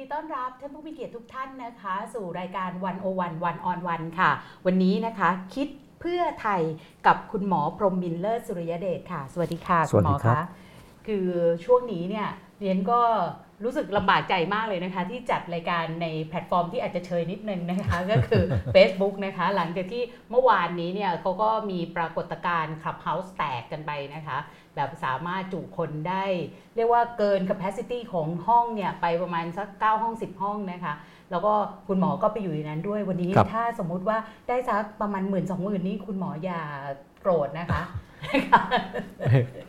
ดีต้อนรับท่านผู้มีเกียรติทุกท่านนะคะ สู่รายการวันโอวันวันออนวันค่ะ วันนี้นะคะคิดเพื่อไทยกับคุณหมอพรหมมินเลิศสุริยเดชค่ะ สวัสดีค่ะสวัสดีณหมอครับคะคือช่วงนี้เนี่ยเรียนก็ รู้สึกลำบากใจมากเลยนะคะ ที่จัดรายการในแพลตฟอร์มที่อาจจะเชยนิดนึงนะคะ ก็คือ Facebook นะคะ หลังจากที่เมื่อวานนี้เนี่ยเขาก็มีปรากฏการณ์ Clubhouse แตกกันไปนะคะ แบบสามารถจุคนได้ เรียกว่าเกิน capacity ของห้องเนี่ย ไปประมาณสัก 9 ห้อง 10 ห้องนะคะ แล้วก็คุณหมอก็ไปอยู่ในนั้นด้วยวันนี้ครับถ้าสมมุติว่าได้สักประมาณหมื่นสองหมื่นนี่คุณหมออย่าโกรธนะคะ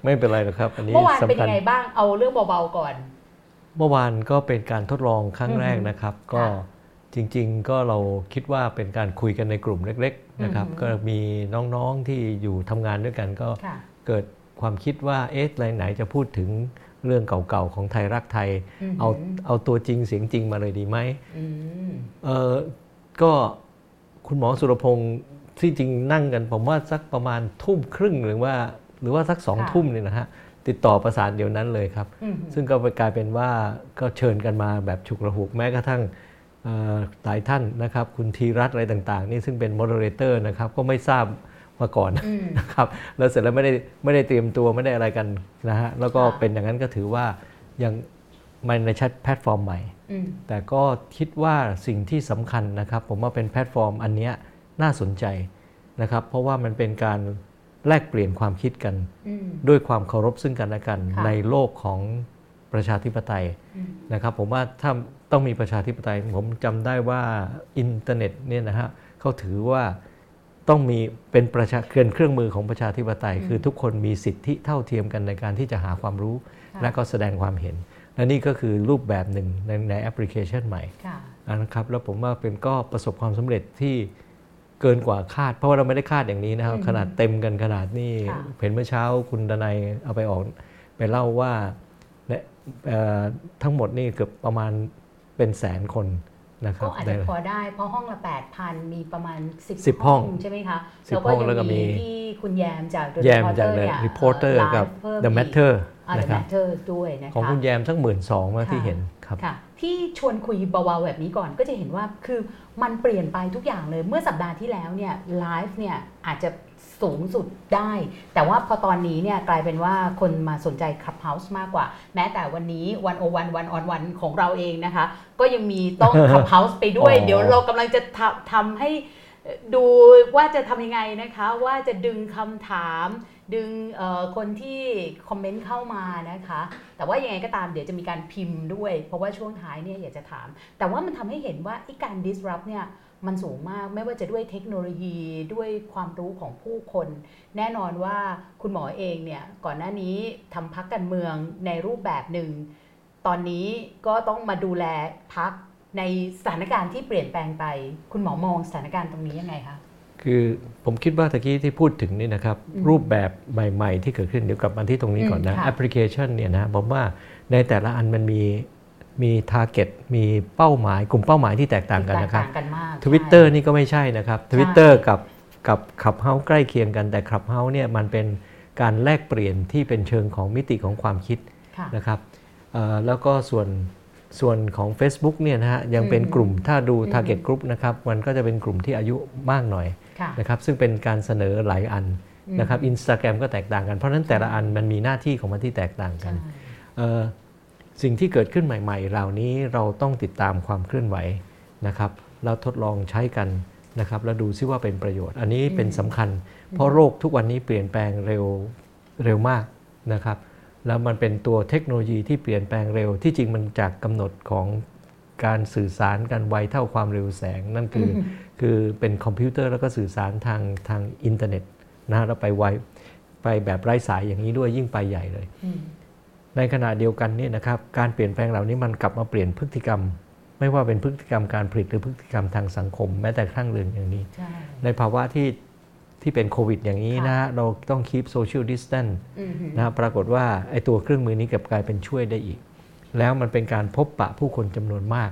ไม่เป็นไรหรอกครับอันนี้เมื่อวานเป็นสำคัยัญงไงบ้างเอาเรื่องเบาๆก่อน เมื่อวานก็เป็นการทดลองครั้งอือฮึแรกนะครับ ก็ค่ะจริง ๆ ก็เราคิดว่าเป็นการคุยกันในกลุ่มเล็ก ๆ นะครับอือฮึก็มีน้องๆที่อยู่ทำงานด้วยกันก็ค่ะเกิดความคิดว่าเอ๊ะรายไหนจะพูดถึงเรื่องเก่าๆของไทยรักไทยอือฮึเอาเอาตัวจริงเสียงจริงมาเลยดีไหมอืมเออก็คุณหมอสุรพงศ์ที่จริงนั่งกันผมว่าสักประมาณทุ่มครึ่งหรือว่า หรือว่าสักสองทุ่มเนี่ยนะฮะ ติดต่อประสานเดียวนั้นเลยครับอืมซึ่งก็กลายเป็นว่าก็เชิญกันมาแบบฉุกระหุกแม้กระทั่งเอ่อหลายท่านนะครับ คุณธีรัตน์อะไรต่างๆ นี่ซึ่งเป็น m o ดเรเตอร์นะครับ ก็ไม่ทราบมาก่อนอืมนะครับ แล้วเสร็จแล้วไม่ได้ไม่ได้เตรียมตัวไม่ได้อะไรกันนะฮะแล้วก็ค่ะเป็นอย่างนั้นก็ถือว่ายังมันในชัดแพลตฟอร์มใหม่อืมแต่ก็คิดว่าสิ่งที่สำคัญนะครับ ผมว่าเป็นแพลตฟอร์มอันเนี้ยน่าสนใจนะครับ เพราะว่ามันเป็นการ แลกเปลี่ยนความคิดกันอืมด้วยความเคารพซึ่งกันและกันค่ะในโลกของประชาธิปไตยอืมนะครับผมว่าถ้าต้องมีประชาธิปไตย ผมจำได้ว่าอินเทอร์เน็ตเนี่ยนะฮะเขาถือว่าต้องมีเป็นประชาเครื่องเครื่องมือของประชาธิปไตย คือทุกคนมีสิทธิเท่าเทียมกันในการที่จะหาความรู้ค่ะและก็แสดงความเห็น และนี่ก็คือรูปแบบหนึ่งในในแอปพลิเคชันใหม่ค่ะนะครับแล้วผมว่าเป็นก็ประสบความสำเร็จที่ เกินกว่าคาด เพราะว่าเราไม่ได้คาดอย่างนี้นะครับอืมขนาดเต็มกันขนาดนี้ค่ะเห็นเมื่อเช้าคุณดนัยเอาไปออกไปเล่าว่าเนี่ยเอ่อทั้งหมดนี่เกือบประมาณเป็นแสนคนนะครัก็บอาจได้จะพอได้เพราะห้องละ 8,000 มีประมาณ 10 10ห้องใช่ไหมคะ10แล้วก็ห้องยังแล้วก็มีมีที่คุณแยมจาก The แยมจาก Reporter The เนี่ย Reporter ไลฟ์กับเพิ่ม The อีก Matter อ่า The นะครับ Matter ด้วยนะคะของคุณแยมสักหมื่นสองมาที่ค่ะเห็นครับค่ะ ที่ชวนคุยเบาๆแบบนี้ก่อนก็จะเห็นว่าคือมันเปลี่ยนไปทุกอย่างเลยเมื่อสัปดาห์ที่แล้วเนี่ยไลฟ์เนี่ยอาจจะสูงสุดได้ แต่ว่าพอตอนนี้เนี่ยกลายเป็นว่าคนมาสนใจ Clubhouse มากกว่า แม้แต่วันนี้วันโอวันวันออนวันของเราเองนะคะ ก็ยังมีต้อง Clubhouse ไปด้วยอ๋อเดี๋ยวเรากำลังจะทำทำให้ดูว่าจะทำยังไงนะคะ ว่าจะดึงคำถาม ดึงคนที่คอมเมนต์เข้ามานะคะ แต่ว่ายังไงก็ตามเดี๋ยวจะมีการพิมพ์ด้วย เพราะว่าช่วงท้ายเนี่ยอยากจะถาม แต่ว่ามันทำให้เห็นว่าไอ้การ disrupt เนี่ยมันสูงมากไม่ว่าจะด้วยเทคโนโลยีด้วยความรู้ของผู้คน แน่นอนว่าคุณหมอเองเนี่ยก่อนหน้านี้ทำพรรคการเมืองในรูปแบบหนึ่ง ตอนนี้ก็ต้องมาดูแลพรรคในสถานการณ์ที่เปลี่ยนแปลงไป คุณหมอมองสถานการณ์ตรงนี้ยังไงคะ คือผมคิดว่าตะกี้ที่พูดถึงนี่นะครับอืมรูปแบบใหม่ ๆ ที่เกิดขึ้นเดี๋ยวกลับมาที่ตรงนี้ก่อนอืมนะค่ะแอปพลิเคชันเนี่ยนะผมว่าในแต่ละอันมันมีมี target มีเป้าหมาย กลุ่มเป้าหมายที่แตกต่างกันนะครับแตต่างกันมากทวิตเตอร์ใช่นี่ก็ไม่ใช่นะครับทวิตเตอร์กับกับ Clubhouse ใกล้เคียงกันแต่ Clubhouse เนี่ยมันเป็นการแลกเปลี่ยนที่เป็นเชิงของมิติของความคิดค่ะนะครับเอ่อแล้วก็ส่วนส่วนของ Facebook เนี่ยนะฮะยังเป็นอืมกลุ่มถ้าดูอืม Target Group นะครับ มันก็จะเป็นกลุ่มที่อายุมากหน่อยค่ะ นะครับซึ่งเป็นการเสนอหลายอันอืมนะครับอินสตาแกรมก็แตกต่างกัน เพราะฉะนั้นแต่ละอันมันมีหน้าที่ของมันที่แตกต่างกันใช่เอ่อสิ่งที่เกิดขึ้นใหม่ ๆ เหล่านี้เราต้องติดตามความเคลื่อนไหวนะครับแล้วทดลองใช้กันนะครับแล้วดูซิว่าเป็นประโยชน์ อันนี้เป็นสำคัญ เพราะโลกทุกวันนี้เปลี่ยนแปลงเร็วเร็วมากนะครับ แล้วมันเป็นตัวเทคโนโลยีที่เปลี่ยนแปลงเร็วที่จริงมันจากกำหนดของการสื่อสารกันไวเท่าความเร็วแสงนั่นคือ คือเป็นคอมพิวเตอร์แล้วก็สื่อสารทางทางอินเทอร์เน็ตนะฮะแล้วไปไวไปแบบไร้สายอย่างนี้ด้วยยิ่งไปใหญ่เลยอืมในขณะเดียวกันเนี่ยนะครับการเปลี่ยนแปลงเหล่านี้มันกลับมาเปลี่ยนพฤติกรรม ไม่ว่าเป็นพฤติกรรมการผลิตหรือพฤติกรรมทางสังคม แม้แต่ครั้งเรือนอย่างนี้ใช่ในภาวะที่ที่เป็นโควิดอย่างนี้นะฮะเราต้อง keep social distance อืมนะฮะปรากฏว่าไอ้ตัวเครื่องมือนี้กลับกลายเป็นช่วยได้อีก แล้วมันเป็นการพบปะผู้คนจำนวนมาก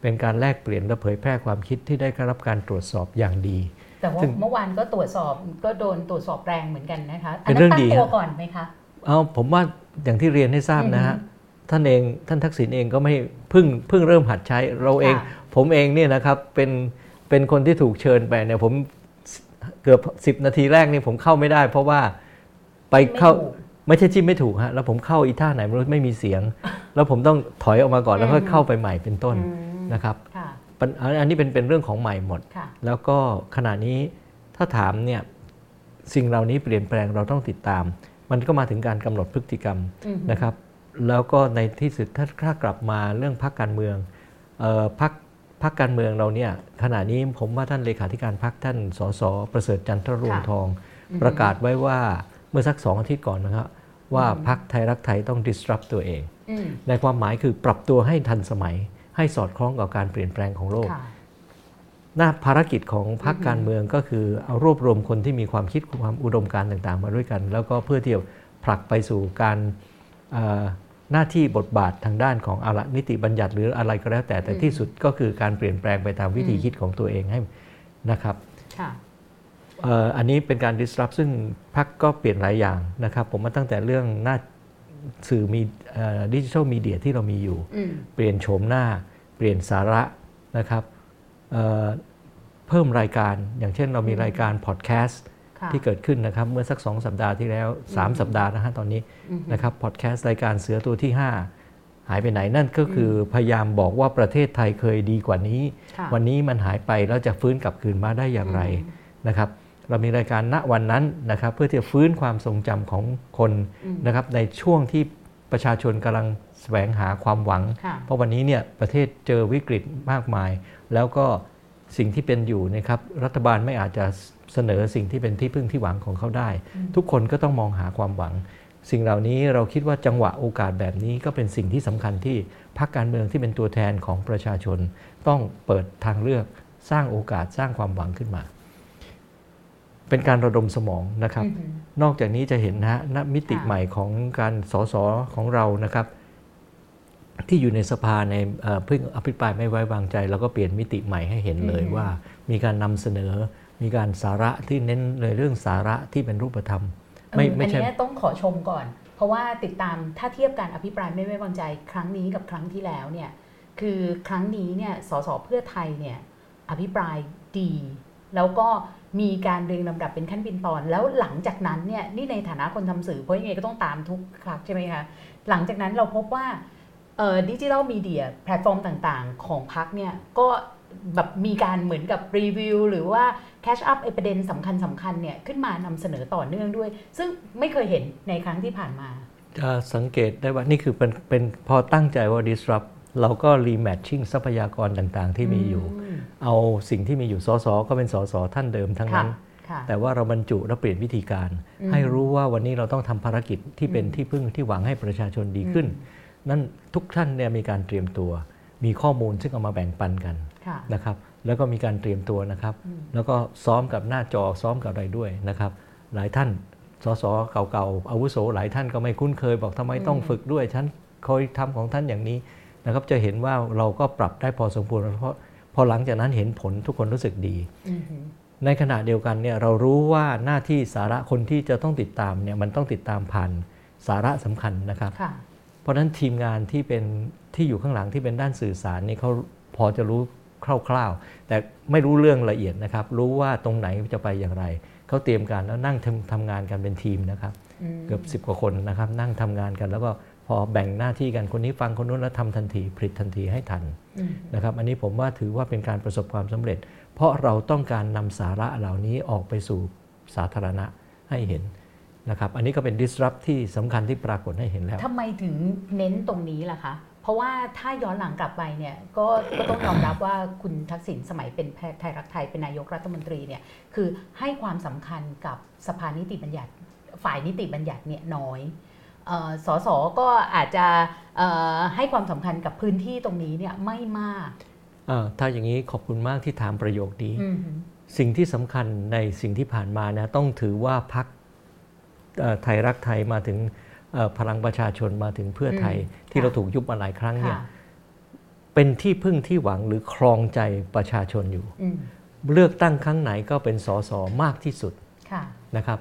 เป็นการแลกเปลี่ยนและเผยแพร่ความคิดที่ได้รับการตรวจสอบอย่างดี แต่ว่าซึ่งเมื่อวานก็ตรวจสอบก็โดนตรวจสอบแรงเหมือนกันนะคะเป็นเรื่องตั้ดีงตัวฮะก่อนไหมคะเอาผมว่าอย่างที่เรียนให้ทราบนะฮะอือฮึท่านเองท่านทักษิณเองก็ไม่เพิ่งเพิ่งเริ่มหัดใช้เราเองค่ะผมเองเนี่ยนะครับเป็นเป็นคนที่ถูกเชิญไปเนี่ยผมเกือบสิบนาทีแรกนี่ผมเข้าไม่ได้ เพราะว่าไปเข้า ไม่ถูกไม่ใช่จิ้มไม่ถูกฮะแล้วผมเข้าอีท่าไหนไม่รู้ไม่มีเสียง แล้วผมต้องถอยออกมาก่อนแล้วค่อยเข้าไปใหม่เป็นต้นอืมนะครับค่ะปัญอันนี้เป็นเป็นเรื่องของใหม่หมดค่ะแล้วก็ขณะนี้ถ้าถามเนี่ยสิ่งเหล่านี้เปลี่ยนแปลงเราต้องติดตาม มันก็มาถึงการกำหนดพฤติกรรมอืมนะครับ แล้วก็ในที่สุดถ้าถ้ากลับมาเรื่องพักการเมืองเอ่อพักพักการเมืองเราเนี่ยขณะนี้ผมว่าท่านเลขาธิการพักท่านสสประเสริฐจันทรรวงทอง ประกาศไว้ว่าเมื่อสักสองอาทิตย์ก่อนนะครับ ว่าพักไทยรักไทยต้อง disrupt ตัวเองอืมในความหมายคือปรับตัวให้ทันสมัย ให้สอดคล้องกับการเปลี่ยนแปลงของโลกค่ะหน้าภารกิจของพรรคการเมืองก็คือเอารวบรวมคนที่มีความคิดความอุดมการณ์ต่างๆ มาด้วยกัน แล้วก็เพื่อที่จะผลักไปสู่การเอ่อหน้าที่บทบาททางด้านของอาละนิติบัญญัติหรืออะไรก็แล้วแต่แต่ที่สุดก็คือการเปลี่ยนแปลงไปตามวิธีคิดของตัวเองให้นะครับค่ะเอ่ออันนี้เป็นการ disrupt ซึ่งพรรคก็เปลี่ยนหลายอย่างนะครับ ผมมาตั้งแต่เรื่องหน้าสื่อมีดิจิทัลมีเดียที่เรามีอยู่อืมเปลี่ยนโฉมหน้า เปลี่ยนสาระนะครับเอ่อเพิ่มรายการอย่างเช่นเรามีรายการพอดแคสต์ค่ะที่เกิดขึ้นนะครับ เมื่อสัก 2 สัปดาห์ที่แล้ว 3 สัปดาห์นะฮะตอนนี้อืมนะครับพอดแคสต์รายการเสือตัวที่ 5 หายไปไหนนั่นก็คือพยายามบอกว่าประเทศไทยเคยดีกว่านี้ค่ะวันนี้มันหายไปแล้วจะฟื้นกลับคืนมาได้อย่างไรนะครับ เรามีรายการณวันนั้นนะครับ เพื่อที่จะฟื้นความทรงจำของคนนะครับในช่วงที่ประชาชนกำลังแสวงหาความหวังค่ะเพราะวันนี้เนี่ยประเทศเจอวิกฤตมากมาย แล้วก็สิ่งที่เป็นอยู่นะครับรัฐบาลไม่อาจจะเสนอสิ่งที่เป็นที่พึ่งที่หวังของเขาได้ ทุกคนก็ต้องมองหาความหวัง สิ่งเหล่านี้เราคิดว่าจังหวะโอกาสแบบนี้ก็เป็นสิ่งที่สำคัญที่พรรคการเมืองที่เป็นตัวแทนของประชาชน ต้องเปิดทางเลือกสร้างโอกาสสร้างความหวังขึ้นมา เป็นการระดมสมองนะครับอืมนอกจากนี้จะเห็นนะฮะณมิติค่ะใหม่ของการสสของเรานะครับ ที่อยู่ในสภาในเอ่อเพิ่งอภิปรายไม่ไว้วางใจ แล้วก็เปลี่ยนมิติใหม่ให้เห็นเลยว่า มีการนำเสนอ มีการสาระที่เน้นในเรื่องสาระที่เป็นรูปธรรม ไม่เออไม่อันใช่เนี้ยต้องขอชมก่อน เพราะว่าติดตามถ้าเทียบการอภิปรายไม่ไว้วางใจ ครั้งนี้กับครั้งที่แล้วเนี่ยคือครั้งนี้เนี่ยสสเพื่อไทยเนี่ยอภิปรายดี แล้วก็ มีการเรียงลำดับเป็นขั้นเป็นตอน แล้วหลังจากนั้นเนี่ยนี่ในฐานะคนทำสื่อเพราะยังไงก็ต้องตามทุกครั้งใช่ไหมคะหลังจากนั้นเราพบว่า digital media platform ต่างๆ ของพรรคเนี่ยก็แบบมีการเหมือนกับรีวิวหรือว่า catch up ประเด็นสำคัญสำคัญๆเนี่ยขึ้นมานำเสนอต่อเนื่องด้วย ซึ่งไม่เคยเห็นในครั้งที่ผ่านมา จะสังเกตได้ว่านี่คือเป็นเป็นพอตั้งใจว่า disrupt เราก็ rematching ทรัพยากรต่างๆ ที่มีอยู่ เอาสิ่งที่มีอยู่สสก็เป็นสสท่านเดิมทั้งค่ะนั้นค่ะแต่ว่าเราบรรจุและเปลี่ยนวิธีการอืมให้รู้ว่าวันนี้เราต้องทำภารกิจที่เป็นที่พึ่งที่หวังให้ประชาชนดีขึ้น นั่นทุกท่านเนี่ยมีการเตรียมตัว มีข้อมูลซึ่งเอามาแบ่งปันกันค่ะนะครับ แล้วก็มีการเตรียมตัวนะครับ แล้วก็ซ้อมกับหน้าจอซ้อมกับอะไรด้วยนะครับ หลายท่านสสเก่าๆอาวุโสหลายท่านก็ไม่คุ้นเคยบอกทำไมต้องฝึกด้วยฉันเคยทำของท่านอย่างนี้ นะครับจะเห็นว่าเราก็ปรับได้พอสมควรเพราะพอหลังจากนั้นเห็นผลทุกคนรู้สึกดีอือหือในขณะเดียวกันเนี่ยเรารู้ว่าหน้าที่สาระคนที่จะต้องติดตามเนี่ยมันต้องติดตามผ่านสาระสำคัญนะครับค่ะเพราะฉะนั้นทีมงานที่เป็นที่อยู่ข้างหลังที่เป็นด้านสื่อสารนี่เขาพอจะรู้คร่าวๆ แต่ไม่รู้เรื่องละเอียดนะครับ รู้ว่าตรงไหนจะไปอย่างไร เขาเตรียมการแล้วนั่งทำทำงานกันเป็นทีมนะครับอืมเกือบ10กว่าคนนะครับ นั่งทำงานกันแล้วก็ พอแบ่งหน้าที่กันคนนี้ฟังคนนู้นแล้วทำทันทีผลิตทันทีให้ทันอืมนะครับ อันนี้ผมว่าถือว่าเป็นการประสบความสำเร็จ เพราะเราต้องการนำสาระเหล่านี้ออกไปสู่สาธารณะให้เห็นนะครับ อันนี้ก็เป็น disrupt ที่สำคัญที่ปรากฏให้เห็นแล้วทำไมถึงเน้นตรงนี้ล่ะคะเพราะว่าถ้าย้อนหลังกลับไปเนี่ยก็ก็ต้องยอมรับว่าคุณทักษิณสมัยเป็นแพทย์ไทยรักไทยเป็นนายกรัฐมนตรีเนี่ยคือให้ความสำคัญกับสภานิติบัญญัติ ฝ่ายนิติบัญญัติเนี่ยน้อยเอ่อ สสก็อาจจะเอ่อให้ความสำคัญกับพื้นที่ตรงนี้เนี่ยไม่มากอ่าถ้าอย่างนี้ขอบคุณมากที่ถามประโยคนี้อืมสิ่งที่สำคัญในสิ่งที่ผ่านมานะต้องถือว่าพักไทยรักไทยมาถึงเอ่อพลังประชาชนมาถึงเพื่อไทยอืมที่ค่ะเราถูกยุบมาหลายครั้งเนี่ยค่ะเป็นที่พึ่งที่หวังหรือครองใจประชาชนอยู่อืมเลือกตั้งครั้งไหนก็เป็นสสมากที่สุดค่ะนะครับ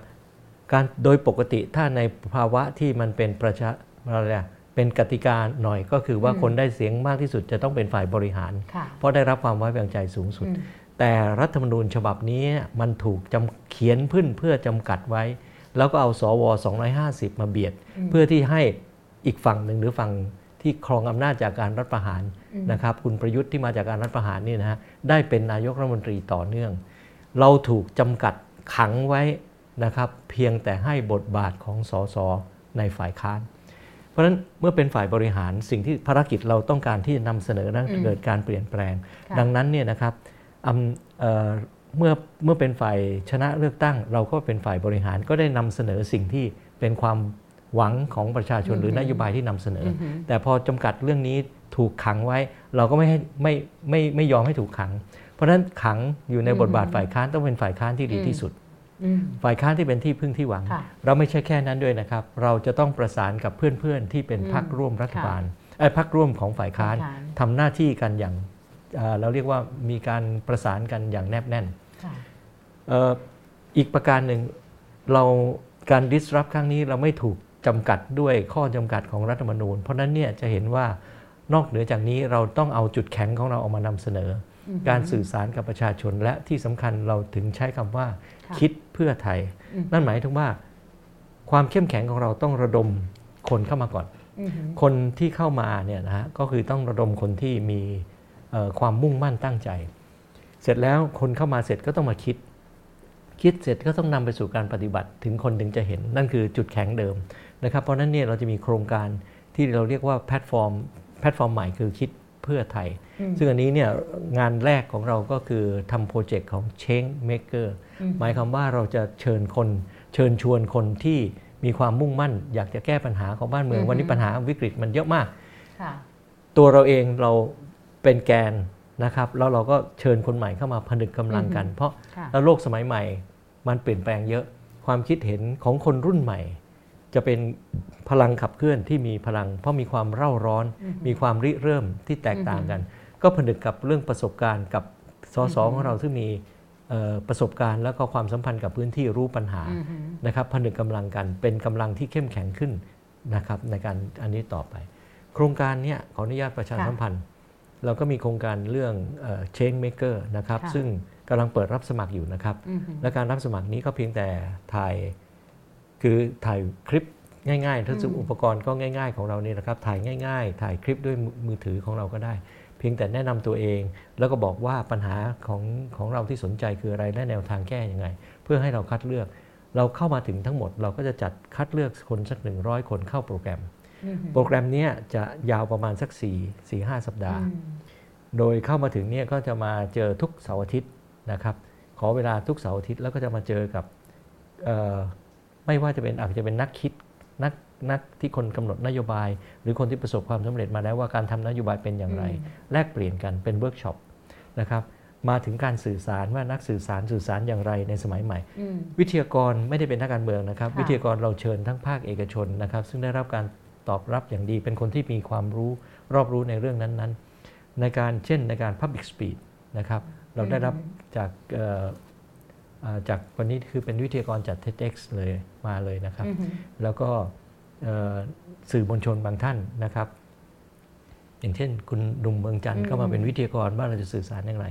การโดยปกติถ้าในภาวะที่มันเป็นประชาอะไรอะเป็นกติกาหน่อยก็คือว่าอืมคนได้เสียงมากที่สุดจะต้องเป็นฝ่ายบริหารค่ะเพราะได้รับความไว้วางใจสูงสุดอืมแต่รัฐธรรมนูญฉบับนี้มันถูกจำเขียนขึ้นเพื่อจำกัดไว้ แล้วก็เอาสว 250 มาเบียดอืมเพื่อที่ให้อีกฝั่งหนึ่งหรือฝั่งที่ครองอำนาจจากการรัฐประหารอืมนะครับคุณประยุทธ์ที่มาจากการรัฐประหารนี่นะฮะได้เป็นนายกรัฐมนตรีต่อเนื่อง เราถูกจำกัดขังไว้ นะครับเพียงแต่ให้บทบาทของสสในฝ่ายค้าน เพราะฉะนั้นเมื่อเป็นฝ่ายบริหารสิ่งที่ภารกิจเราต้องการที่จะนำเสนอนั้นอืมเกิดการเปลี่ยนแปลงค่ะดังนั้นเนี่ยนะครับอำเอ่อเมื่อเมื่อเป็นฝ่ายชนะเลือกตั้ง เราก็เป็นฝ่ายบริหารก็ได้นำเสนอสิ่งที่เป็นความหวังของประชาชนอืมหรือนโยบายที่นำเสนอออหือแต่พอจำกัดเรื่องนี้ถูกขังไว้ เราก็ไม่ให้ไม่ไม่ไม่ยอมให้ถูกขัง เพราะฉะนั้นขังอยู่ในบทบาทฝ่ายค้านต้องเป็นฝ่ายค้านที่ดีที่สุดอืม ฝ่ายค้านที่เป็นที่พึ่งที่หวังค่ะเราไม่ใช่แค่นั้นด้วยนะครับ เราจะต้องประสานกับเพื่อนๆที่เป็นอืมพรรคร่วมรัฐบาลไอ้ยพรรคร่วมของฝ่ายค้านฝ่ายค้านทำหน้าที่กันอย่างเอ่อเราเรียกว่ามีการประสานกันอย่างแนบแน่นค่ะเอ่ออีกประการหนึ่งเราการ disrupt ครั้งนี้เราไม่ถูกจำกัดด้วยข้อจำกัดของรัฐธรรมนูญ เพราะฉะนั้นเนี่ยจะเห็นว่านอกเหนือจากนี้เราต้องเอาจุดแข็งของเราออกมานำเสนอออหือการสื่อสารกับประชาชนและที่สำคัญเราถึงใช้คำว่าค่ะคิด เพื่อไทยอืมนั่นหมายถึงว่าความเข้มแข็งของเราต้องระดมคนเข้ามาก่อนอือหือคนที่เข้ามาเนี่ยนะฮะก็คือต้องระดมคนที่มีเอ่อความมุ่งมั่นตั้งใจ เสร็จแล้วคนเข้ามาเสร็จก็ต้องมาคิด คิดเสร็จก็ต้องนำไปสู่การปฏิบัติถึงคนถึงจะเห็น นั่นคือจุดแข็งเดิมนะครับ เพราะฉะนั้นเนี่ยเราจะมีโครงการที่เราเรียกว่าแพลตฟอร์มแพลตฟอร์มใหม่คือคิด เพื่อไทยอืมซึ่งอันนี้เนี่ยงานแรกของเราก็คือทำโปรเจกต์ของ Change Maker อืมหมายความว่าเราจะเชิญคนเชิญชวนคนที่มีความมุ่งมั่น อยากจะแก้ปัญหาของบ้านเมืองอือฮึวันนี้ปัญหาวิกฤตมันเยอะมากค่ะตัวเราเองเราเป็นแกนนะครับแล้วเราก็เชิญคนใหม่เข้ามาผนึกกำลังกันอือฮึเพราะค่ะแล้วโลกสมัยใหม่มันเปลี่ยนแปลงเยอะความคิดเห็นของคนรุ่นใหม่ จะเป็นพลังขับเคลื่อนที่มีพลัง เพราะมีความเร่าร้อนอือฮึมีความริเริ่มที่แตกต่างกัน ก็ผนึกกับเรื่องประสบการณ์กับสสอือฮึของเราซึ่งมีเอ่อประสบการณ์แล้วก็ความสัมพันธ์กับพื้นที่รู้ปัญหาอือหือนะครับผนึกกำลังกันเป็นกำลังที่เข้มแข็งขึ้นนะครับในการอันนี้ต่อไป โครงการเนี้ยขออนุญาตประชาค่ะสัมพันธ์ เราก็มีโครงการเรื่องเอ่อ Change Maker นะครับค่ะซึ่งกำลังเปิดรับสมัครอยู่นะครับอือหือและการรับสมัครนี้ก็เพียงแต่ถ่าย คือถ่ายคลิปง่ายๆทั้งซึ่งอืมอุปกรณ์ก็ง่าย ๆ ของเรานี่นะครับ ถ่ายง่าย ๆ ถ่ายคลิปด้วยมือมือถือของเราก็ได้ เพียงแต่แนะนำตัวเอง แล้วก็บอกว่าปัญหาของของเราที่สนใจคืออะไรและแนวทางแก้ยังไง เพื่อให้เราคัดเลือก เราเข้ามาถึงทั้งหมด เราก็จะจัดคัดเลือกคนสักหนึ่งร้อยคนเข้าโปรแกรมอือหือโปรแกรมเนี้ยจะยาวประมาณสัก 4 4 5 สัปดาห์อืมโดยเข้ามาถึงเนี่ยก็จะมาเจอทุกเสาร์อาทิตย์นะครับ ขอเวลาทุกเสาร์อาทิตย์แล้วก็จะมาเจอกับเอ่อ ไม่ว่าจะเป็นอาจจะเป็นนักคิดนักนักที่คนกำหนดนโยบาย หรือคนที่ประสบความสำเร็จมาแล้วว่าการทำนโยบายเป็นอย่างไร แลกเปลี่ยนกันเป็นเวิร์กช็อปนะครับมาถึงการสื่อสารว่านักสื่อสารสื่อสารอย่างไรในสมัยใหม่อืมวิทยากรไม่ได้เป็นนักการเมืองนะครับค่ะวิทยากรเราเชิญทั้งภาคเอกชนนะครับ ซึ่งได้รับการตอบรับอย่างดี เป็นคนที่มีความรู้รอบรู้ในเรื่องนั้นๆ ในการเช่นในการ Public Speech นะครับเราได้รับจากเอ่อเอ่อ จากวันนี้คือเป็นวิทยากรจาก TEDx เลยมาเลยนะครับอือหือแล้วก็เอ่อสื่อมวลชนบางท่านนะครับ อย่างเช่น คุณหนุ่มเมืองจันทร์ก็มาเป็นวิทยากรว่าเราจะสื่อสารอย่างไร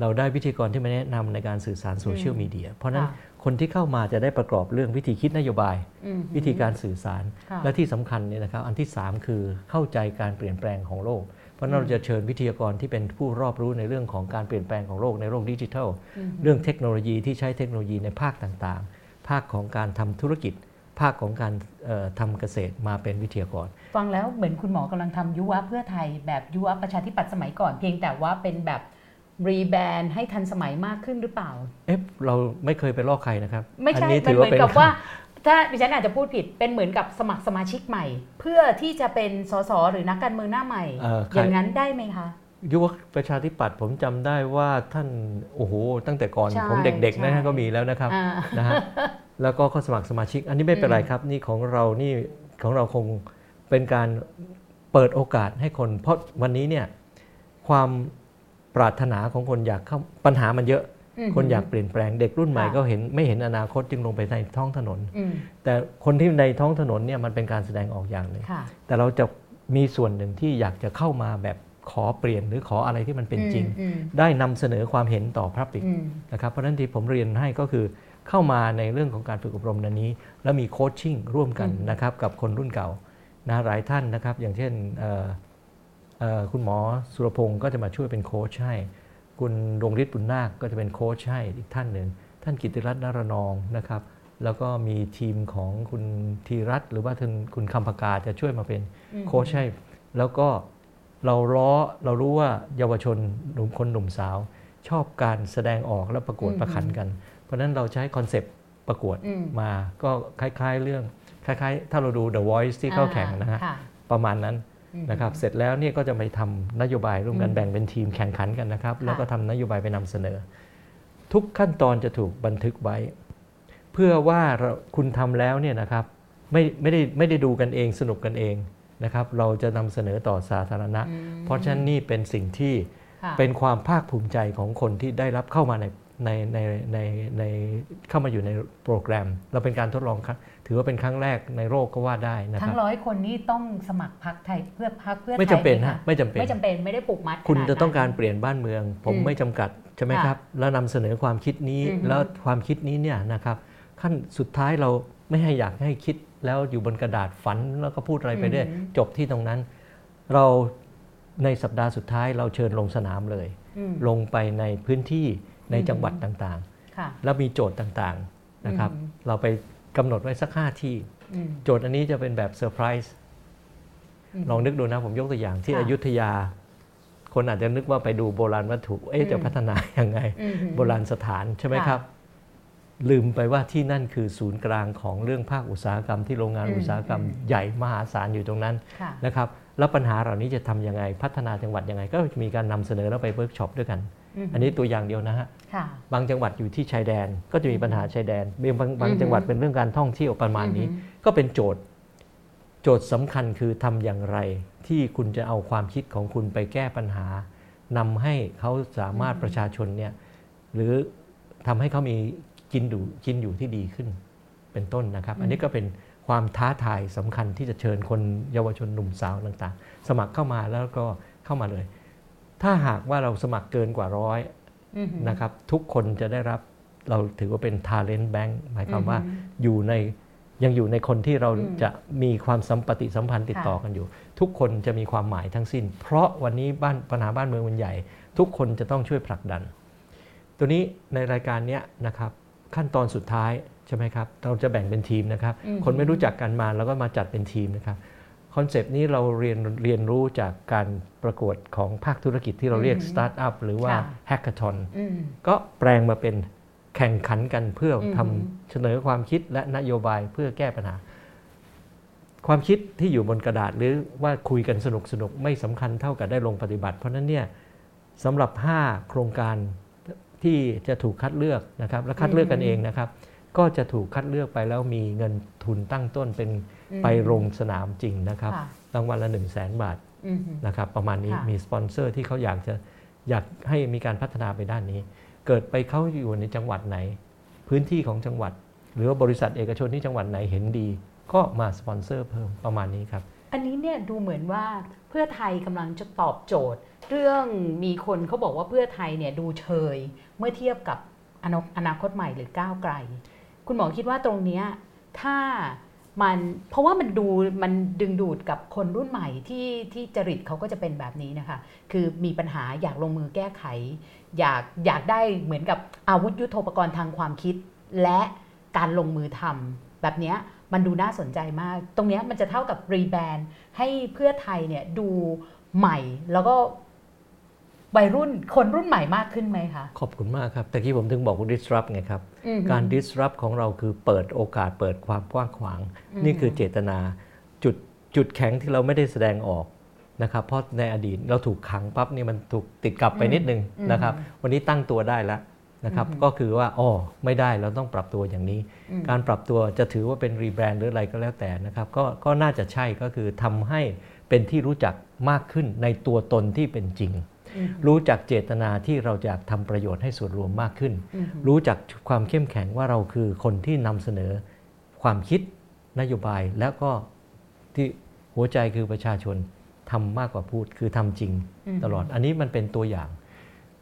เราได้วิทยากรที่มาแนะนำในการสื่อสารโซเชียลมีเดียเพราะฉะนั้นค่ะคนที่เข้ามาจะได้ประกอบเรื่องวิธีคิดนโยบายอือหือวิธีการสื่อสารค่ะและที่สำคัญเนี่ยนะครับ อันที่ 3 คือเข้าใจการเปลี่ยนแปลงของโลกเพ ราะฉะนั้นเราจะเชิญวิทยากรที่เป็นผู้รอบรู้ในเรื่องของการเปลี่ยนแปลงของโลกในโลกดิจิทัลอือหือเรื่องเทคโนโลยีที่ใช้เทคโนโลยีในภาคต่างๆ ภาคของการทำธุรกิจ ภาคของการเอ่อทำเกษตรมาเป็นวิทยากร ฟังแล้วเหมือนคุณหมอกำลังทำยุวะเพื่อไทย แบบยุวะประชาธิปัตย์สมัยก่อนเพียงแต่ว่าเป็นแบบรีแบรนด์ให้ทันสมัยมากขึ้นหรือเปล่า เอ๊ะเราไม่เคยไปลอกใครนะครับ ไม่ใช่อันนี้มันถือเหมืว่าอนเป็นกับว่า ถ้าดิฉันอาจจะพูดผิดเป็นเหมือนกับสมัครสมาชิกใหม่ เพื่อที่จะเป็นสสหรือนักการเมืองหน้าใหม่ เอ่อใคร อย่างนั้นได้ไหมคะ ยุวประชาธิปัตย์ผมจำได้ว่าท่านโอ้โหตั้งแต่ก่อนใช่ผมเด็กๆนะใช่ฮะก็มีแล้วนะครับอ่า นะฮะแล้วก็เข้าสมัครสมาชิก อันนี้ไม่เป็นไรครับ นี่ของเรานี่ของเราคงเป็นการเปิดโอกาสให้คน เพราะวันนี้เนี่ยความปรารถนาของคนอยากเข้าปัญหามันเยอะอืม คนอยากเปลี่ยนแปลงเด็กรุ่นใหม่ค่ะก็เห็นไม่เห็นอนาคตจึงลงไปในท้องถนนอืมแต่คนที่ในท้องถนนเนี่ยมันเป็นการแสดงออกอย่างหนึ่งค่ะแต่เราจะมีส่วนหนึ่งที่อยากจะเข้ามาแบบขอเปลี่ยนหรือขออะไรที่มันเป็นจริงอืมได้นำเสนอความเห็นต่อพระปิกอืมนะครับเพราะฉะนั้นที่ผมเรียนให้ก็คือเข้ามาในเรื่องของการฝึกอบรมนันนี้ แล้วมีโคชชิ่งร่วมกันอืมนะครับกับคนรุ่นเก่านะหลายท่านนะครับ อย่างเช่นเอ่อเอ่อคุณหมอสุรพงศ์ก็จะมาช่วยเป็นโค้ชให้ คุณดวงฤทธิ์บุญนาคก็จะเป็นโค้ชให้อีกท่านหนึ่ง ท่านกิติรัตน์นารนองนะครับ แล้วก็มีทีมของคุณธีรัตน์หรือว่าท่านคุณคำ ผกาจะช่วยมาเป็นอืมโค้ชให้ แล้วก็เราล้อเรารู้ว่าเยาวชนหนุ่มคนหนุ่มสาว ชอบการแสดงออกและประกวดอืมประขันกัน เพราะฉะนั้นเราใช้ concept ประกวดอืมมาก็คล้าย ๆ เรื่องคล้าย ๆ ถ้าเราดู The Voice ที่เข้าแข่งนะฮะค่ประมาณนั้นอืม นะครับเสร็จแล้วเนี่ยก็จะไปทำนโยบายร่วมกันอืมแบ่งเป็นทีมแข่งขันกันนะครับค่ะแล้วก็ทำนโยบายไปนำเสนอ ทุกขั้นตอนจะถูกบันทึกไว้ เพื่อว่าเราคุณทำแล้วเนี่ยนะครับไม่ไม่ได้ไม่ได้ดูกันเองสนุกกันเองนะครับเราจะนำเสนอต่อสาธารณะอืมเพราะฉะนั้นนี่เป็นสิ่งที่ค่ะเป็นความภาคภูมิใจของคนที่ได้รับเข้ามาในในในในในเข้ามาอยู่ในโปรแกรม เราเป็นการทดลองครั้ง ถือว่าเป็นครั้งแรกในโลกก็ว่าได้นะคทั้รับงร้อยคนนี่ต้องสมัครพักไทยเพื่อพักเพื่อไทยไม่จำเป็นหฮะไม่จำเป็นไม่จำเป็นไม่ได้ผูกมัด คุณขนดจะต้องการนั้นเปลี่ยนบ้านเมือง ผมอืมไม่จำกัดใช่ไหมค่ะครับ แล้วนำเสนอความคิดนี้อือฮึแล้วความคิดนี้เนี่ยนะครับขั้นสุดท้ายเราไม่ให้อยากให้คิดแล้วอยู่บนกระดาษฝันแล้วก็พูดอะไรไปเรื่อยจบที่ตรงนั้น เราในสัปดาห์สุดท้ายเราเชิญลงสนามเลยอืมลงไปในพื้นที่ในอืมจังหวัดต่างค่ะๆแล้วมีโจทย์ต่างๆนะครับอืมเราไป กำหนดไว้สักห้าที่อืมโจทย์อันนี้จะเป็นแบบเซอร์ไพรส์มลองนึกดูนะผมยกตัวอย่างที่ค่ะอยุธยา คนอาจจะนึกว่าไปดูโบราณวัตถุ เอ๊ะจะอืมพัฒนายังไงอืมโบราณสถานใช่ไหมค่ะครับ ลืมไปว่าที่นั่นคือศูนย์กลางของเรื่องภาคอุตสาหกรรมที่โรงงานอืมอุตสาหกรรมอืมใหญ่มหาศาลอยู่ตรงนั้นค่ะนะครับแล้วปัญหาเหล่านี้จะทำยังไง พัฒนาจังหวัดยังไง ก็มีการนำเสนอแล้วไปเวิร์กช็อปด้วยกันม อันนี้ตัวอย่างเดียวนะฮะค่ะบางจังหวัดอยู่ที่ชายแดนก็จะมีปัญหาชายแดนบางบางอือฮึจังหวัดเป็นเรื่องการท่องเที่ยวประมาณนี้อือฮึก็เป็นโจทย์ โจทย์สำคัญคือทำอย่างไร ที่คุณจะเอาความคิดของคุณไปแก้ปัญหานำให้เขาสามารถประชาชนเนี่ยหรือทำให้เขามีกินอยู่กินอยู่ที่ดีขึ้น เป็นต้นนะครับ อันนี้ก็เป็นความท้าทายสำคัญที่จะเชิญคนเยาวชนหนุ่มสาวต่างๆ สมัครเข้ามาแล้วก็เข้ามาเลย ถ้าหากว่าเราสมัครเกินกว่าร้อยอืมนะครับ ทุกคนจะได้รับเราถือว่าเป็น talent bank หมายความว่าอืมอยู่ในยังอยู่ในคนที่เราอืมจะมีความสัมปฏิสัมพันธ์ติดต่อค่ะกันอยู่ ทุกคนจะมีความหมายทั้งสิ้น เพราะวันนี้บ้านปัญหาบ้านเมืองมันใหญ่ ทุกคนจะต้องช่วยผลักดัน ตัวนี้ในรายการเนี้ยนะครับ ขั้นตอนสุดท้ายใช่ไหมครับ เราจะแบ่งเป็นทีมนะครับอืมคนไม่รู้จักกันมาแล้วก็มาจัดเป็นทีมนะครับ concept นี้เราเรียนเรียนรู้จากการประกวดของภาคธุรกิจที่เราเรียกอืมสตาร์ทอัพหรือว่าค่ะ hackathon อืมก็แปลงมาเป็นแข่งขันกันเพื่ออืมทำเสนอความคิดและนโยบายเพื่อแก้ปัญหา ความคิดที่อยู่บนกระดาษหรือว่าคุยกันสนุกสนุกๆไม่สำคัญเท่ากับได้ลงปฏิบัติ เพราะฉะนั้นเนี่ยสำหรับ 5 โครงการที่จะถูกคัดเลือกนะครับ และคัดเลือกกันเองนะครับ ก็จะถูกคัดเลือกไปแล้วมีเงินทุนตั้งต้นเป็นอืม ไปลงสนามจริงนะครับค่ะรางวัลละ 1 0 0 0 0แสนบาทอืมนะครับประมาณนี้ค่ะมีสปอนเซอร์ที่เขาอยากจะอยากให้มีการพัฒนาไปด้านนี้ เกิดไปเขาอยู่ในจังหวัดไหน พื้นที่ของจังหวัด หรือว่าบริษัทเอกชนที่จังหวัดไหนเห็นดี ก็มาสปอนเซอร์เพิ่มประมาณนี้ครับ อันนี้เนี่ยดูเหมือนว่าเพื่อไทยกำลังจะตอบโจทย์ เรื่องมีคนเขาบอกว่าเพื่อไทยเนี่ยดูเชย เมื่อเทียบกับอนอนาคตใหม่หรือก้าวไกล คุณหมอคิดว่าตรงเนี้ยถ้า มันเพราะว่ามันดูมันดึงดูดกับคนรุ่นใหม่ที่ที่จริตเขาก็จะเป็นแบบนี้นะคะ คือมีปัญหาอยากลงมือแก้ไข อยากอยากได้เหมือนกับอาวุธยุโทโธปกรณ์ทางความคิด และการลงมือทำแบบนี้มันดูน่าสนใจมาก ตรงนี้มันจะเท่ากับรีแบรนด์ให้เพื่อไทยเนี่ยดูใหม่แล้วก็วัยรุ่นคนรุ่นใหม่มากขึ้นไหมคะ ขอบคุณมากครับ แต่ที่ผมถึงบอกว่า disrupt ไงครับ การ disrupt ของเราคือเปิดโอกาสเปิดความกว้างขวางอืมนี่คือเจตนาจุดจุดแข็งที่เราไม่ได้แสดงออกนะครับเพราะในอดีตเราถูกขังปั๊บนี่มันถูกติดกลับไปนิดนึงนะครับ วันนี้ตั้งตัวได้แล้วนะครับก็คือว่าอ๋อไม่ได้เราต้องปรับตัวอย่างนี้อืมการปรับตัวจะถือว่าเป็นรีแบรนด์หรืออะไรก็แล้วแต่นะครับก็ก็น่าจะใช่ก็คือทำให้เป็นที่รู้จักมากขึ้นในตัวตนที่เป็นจริงอืม รู้จักเจตนาที่เราอยากทำประโยชน์ให้ส่วนรวมมากขึ้นอืมรู้จักความเข้มแข็งว่าเราคือคนที่นำเสนอความคิดนโยบายแล้วก็ที่หัวใจคือประชาชนทำมากกว่าพูดคือทำจริงมตลอดอันนี้มันเป็นตัวอย่าง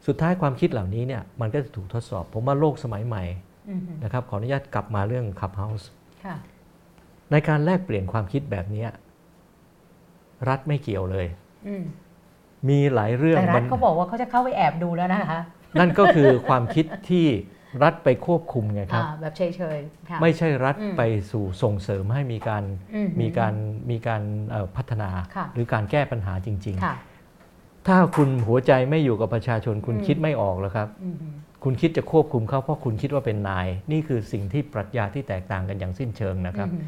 สุดท้ายความคิดเหล่านี้เนี่ยมันก็จะถูกทดสอบ ผมว่าโลกสมัยใหม่อืมนะครับขออนุญาตกลับมาเรื่อง Clubhouse ค่ะในการแลกเปลี่ยนความคิดแบบเนี้ยรัฐไม่เกี่ยวเลยอื มมีหลายเรื่องแต่รัมัฐนเขาบอกว่าเขาจะเข้าไปแอบดูแล้วนะคะ นั่นก็คือความคิดที่รัฐไปควบคุมไงครับอ่าแบบเฉยๆค่ะไม่ใช่รัฐอืมไปสู่ส่งเสริมให้มีการอืมีการมีการเอ่อพัฒนาค่ะหรือการแก้ปัญหาจริงค่ะๆถ้าคุณหัวใจไม่อยู่กับประชาชนคุณอืมคิดไม่ออกแล้วครับอืมคุณคิดจะควบคุมเขาเพราะคุณคิดว่าเป็นนาย นี่คือสิ่งที่ปรัชญาที่แตกต่างกันอย่างสิ้นเชิงนะครับอืม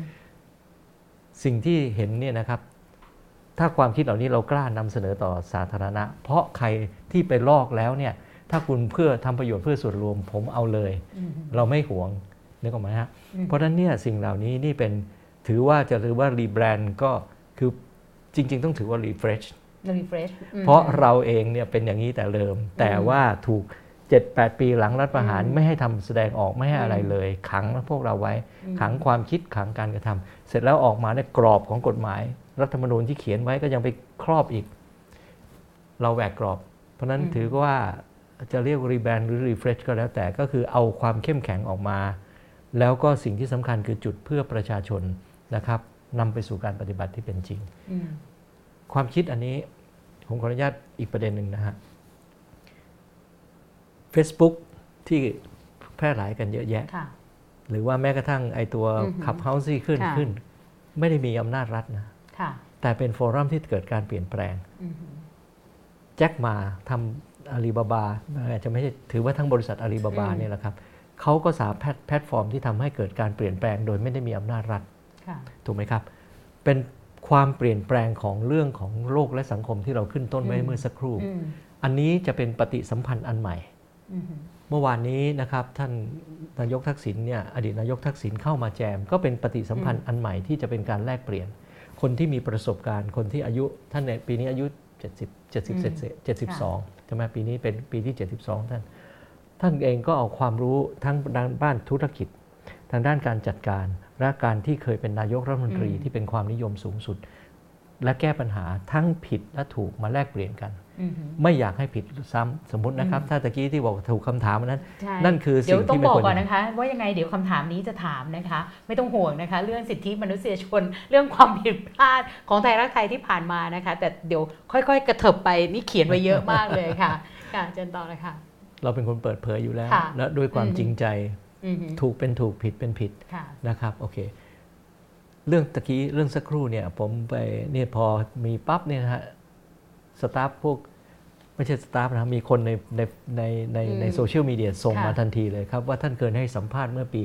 สิ่งที่เห็นเนี่ยนะครับ ถ้าความคิดเหล่านี้เรากล้านำเสนอต่อสาธารณะ เพราะใครที่ไปลอกแล้วเนี่ยถ้าคุณเพื่อทำประโยชน์เพื่อส่วนรวมผมเอาเลยอืมเราไม่หวงนึกออกไหมฮะอืมเพราะฉะนั้นเนี่ยสิ่งเหล่านี้นี่เป็นถือว่าจะหรือว่า rebrand ก็คือจริง ๆ ต้องถือว่า refreshรีเฟรชเพราะเราเองเนี่ยเป็นอย่างนี้แต่เดิม แต่ว่าถูก 7-8 ปีหลังรัฐประหารอืมไม่ให้ทำแสดงออกไม่ให้อะไรอืมเลย ขังพวกเราไว้อืมขังความคิดขังการกระทำเสร็จแล้วออกมาในกรอบของกฎหมาย รัฐธรรมนูญที่เขียนไว้ก็ยังไปครอบอีก เราแหวกกรอบ เพราะฉะนั้นอืมถือว่าจะเรียก rebrand หรือ refresh ก็แล้วแต่ก็คือเอาความเข้มแข็งออกมา แล้วก็สิ่งที่สำคัญคือจุดเพื่อประชาชนนะครับนำไปสู่การปฏิบัติที่เป็นจริงอืมความคิดอันนี้ผมขออนุญาตอีกประเด็นหนึ่งนะฮะ Facebook ที่แพร่หลายกันเยอะแยะค่ะหรือว่าแม้กระทั่งไอตัวอือหือ Clubhouse ที่ขึ้นค่ะขึ้น ไม่ได้มีอำนาจรัฐนะค่ะ แต่เป็น forum ที่เกิดการเปลี่ยนแปลงอืมแจ็ค หม่าทำอาลีบาบาอาจจะไม่ใช่ถือว่าทั้งบริษัทอาลีบาบาอืมเนี่ยแหละครับเขาก็สามารถแพลตแพลตฟอร์มที่ทำให้เกิดการเปลี่ยนแปลง โดยไม่ได้มีอำนาจรัฐค่ะถูกไหมครับ เป็นความเปลี่ยนแปลงของเรื่องของโลกและสังคมที่เราขึ้นต้นไว้อืมเมื่อสักครู่อืมอันนี้จะเป็นปฏิสัมพันธ์อันใหม่อืมเมื่อวานนี้นะครับท่านนายกทักษิณเนี่ยอดีตนายกทักษิณเข้ามาแจม ก็เป็นปฏิสัมพันธ์อันใหม่ที่จะเป็นการแลกเปลี่ยน คนที่มีประสบการณ์ คนที่อายุท่านในปีนี้อายุ 70 70เศษเจ็ดสิบสองใช่ไหมปีนี้เป็นปีที่ 72 ท่าน ท่านเองก็เอาความรู้ทั้งด้านบ้านธุรกิจ ทางด้านการจัดการ และการที่เคยเป็นนายกรัฐมนตรีอืมที่เป็นความนิยมสูงสุด และแก้ปัญหาทั้งผิดและถูกมาแลกเปลี่ยนกันอืม ไม่อยากให้ผิดซ้ำสมมตินะครับอืมถ้าตะกี้ที่บอกถูกคำถามอันนั้นใช่นั่นคือเดี๋ยวสิ่งต้องที่ไม่บอกควรก่อนนะคะ ว่ายังไงเดี๋ยวคำถามนี้จะถามนะคะ ไม่ต้องห่วงนะคะ เรื่องสิทธิมนุษยชน เรื่องความผิดพลาดของไทยรักไทยที่ผ่านมานะคะ แต่เดี๋ยวค่อย ๆ กระเถิบไปนี่เขียนไว้เยอะมากเลยค่ะค่ะเจนต่อเลยค่ะ เราเป็นคนเปิดเผยอยู่แล้วค่ะและด้วยความอืมจริงใจอืมถูกเป็นถูกผิดเป็นผิดค่ะนะครับโอเค เรื่องตะกี้เรื่องสักครู่เนี่ย ผมไปเนี่ยพอมีปั๊บเนี่ยนะฮะ staff พวกไม่ใช่ staff นะครับมีคนในในในในอืมในโซเชียลมีเดียส่งค่ะมาทันทีเลยครับ ว่าท่านเคยให้สัมภาษณ์เมื่อปี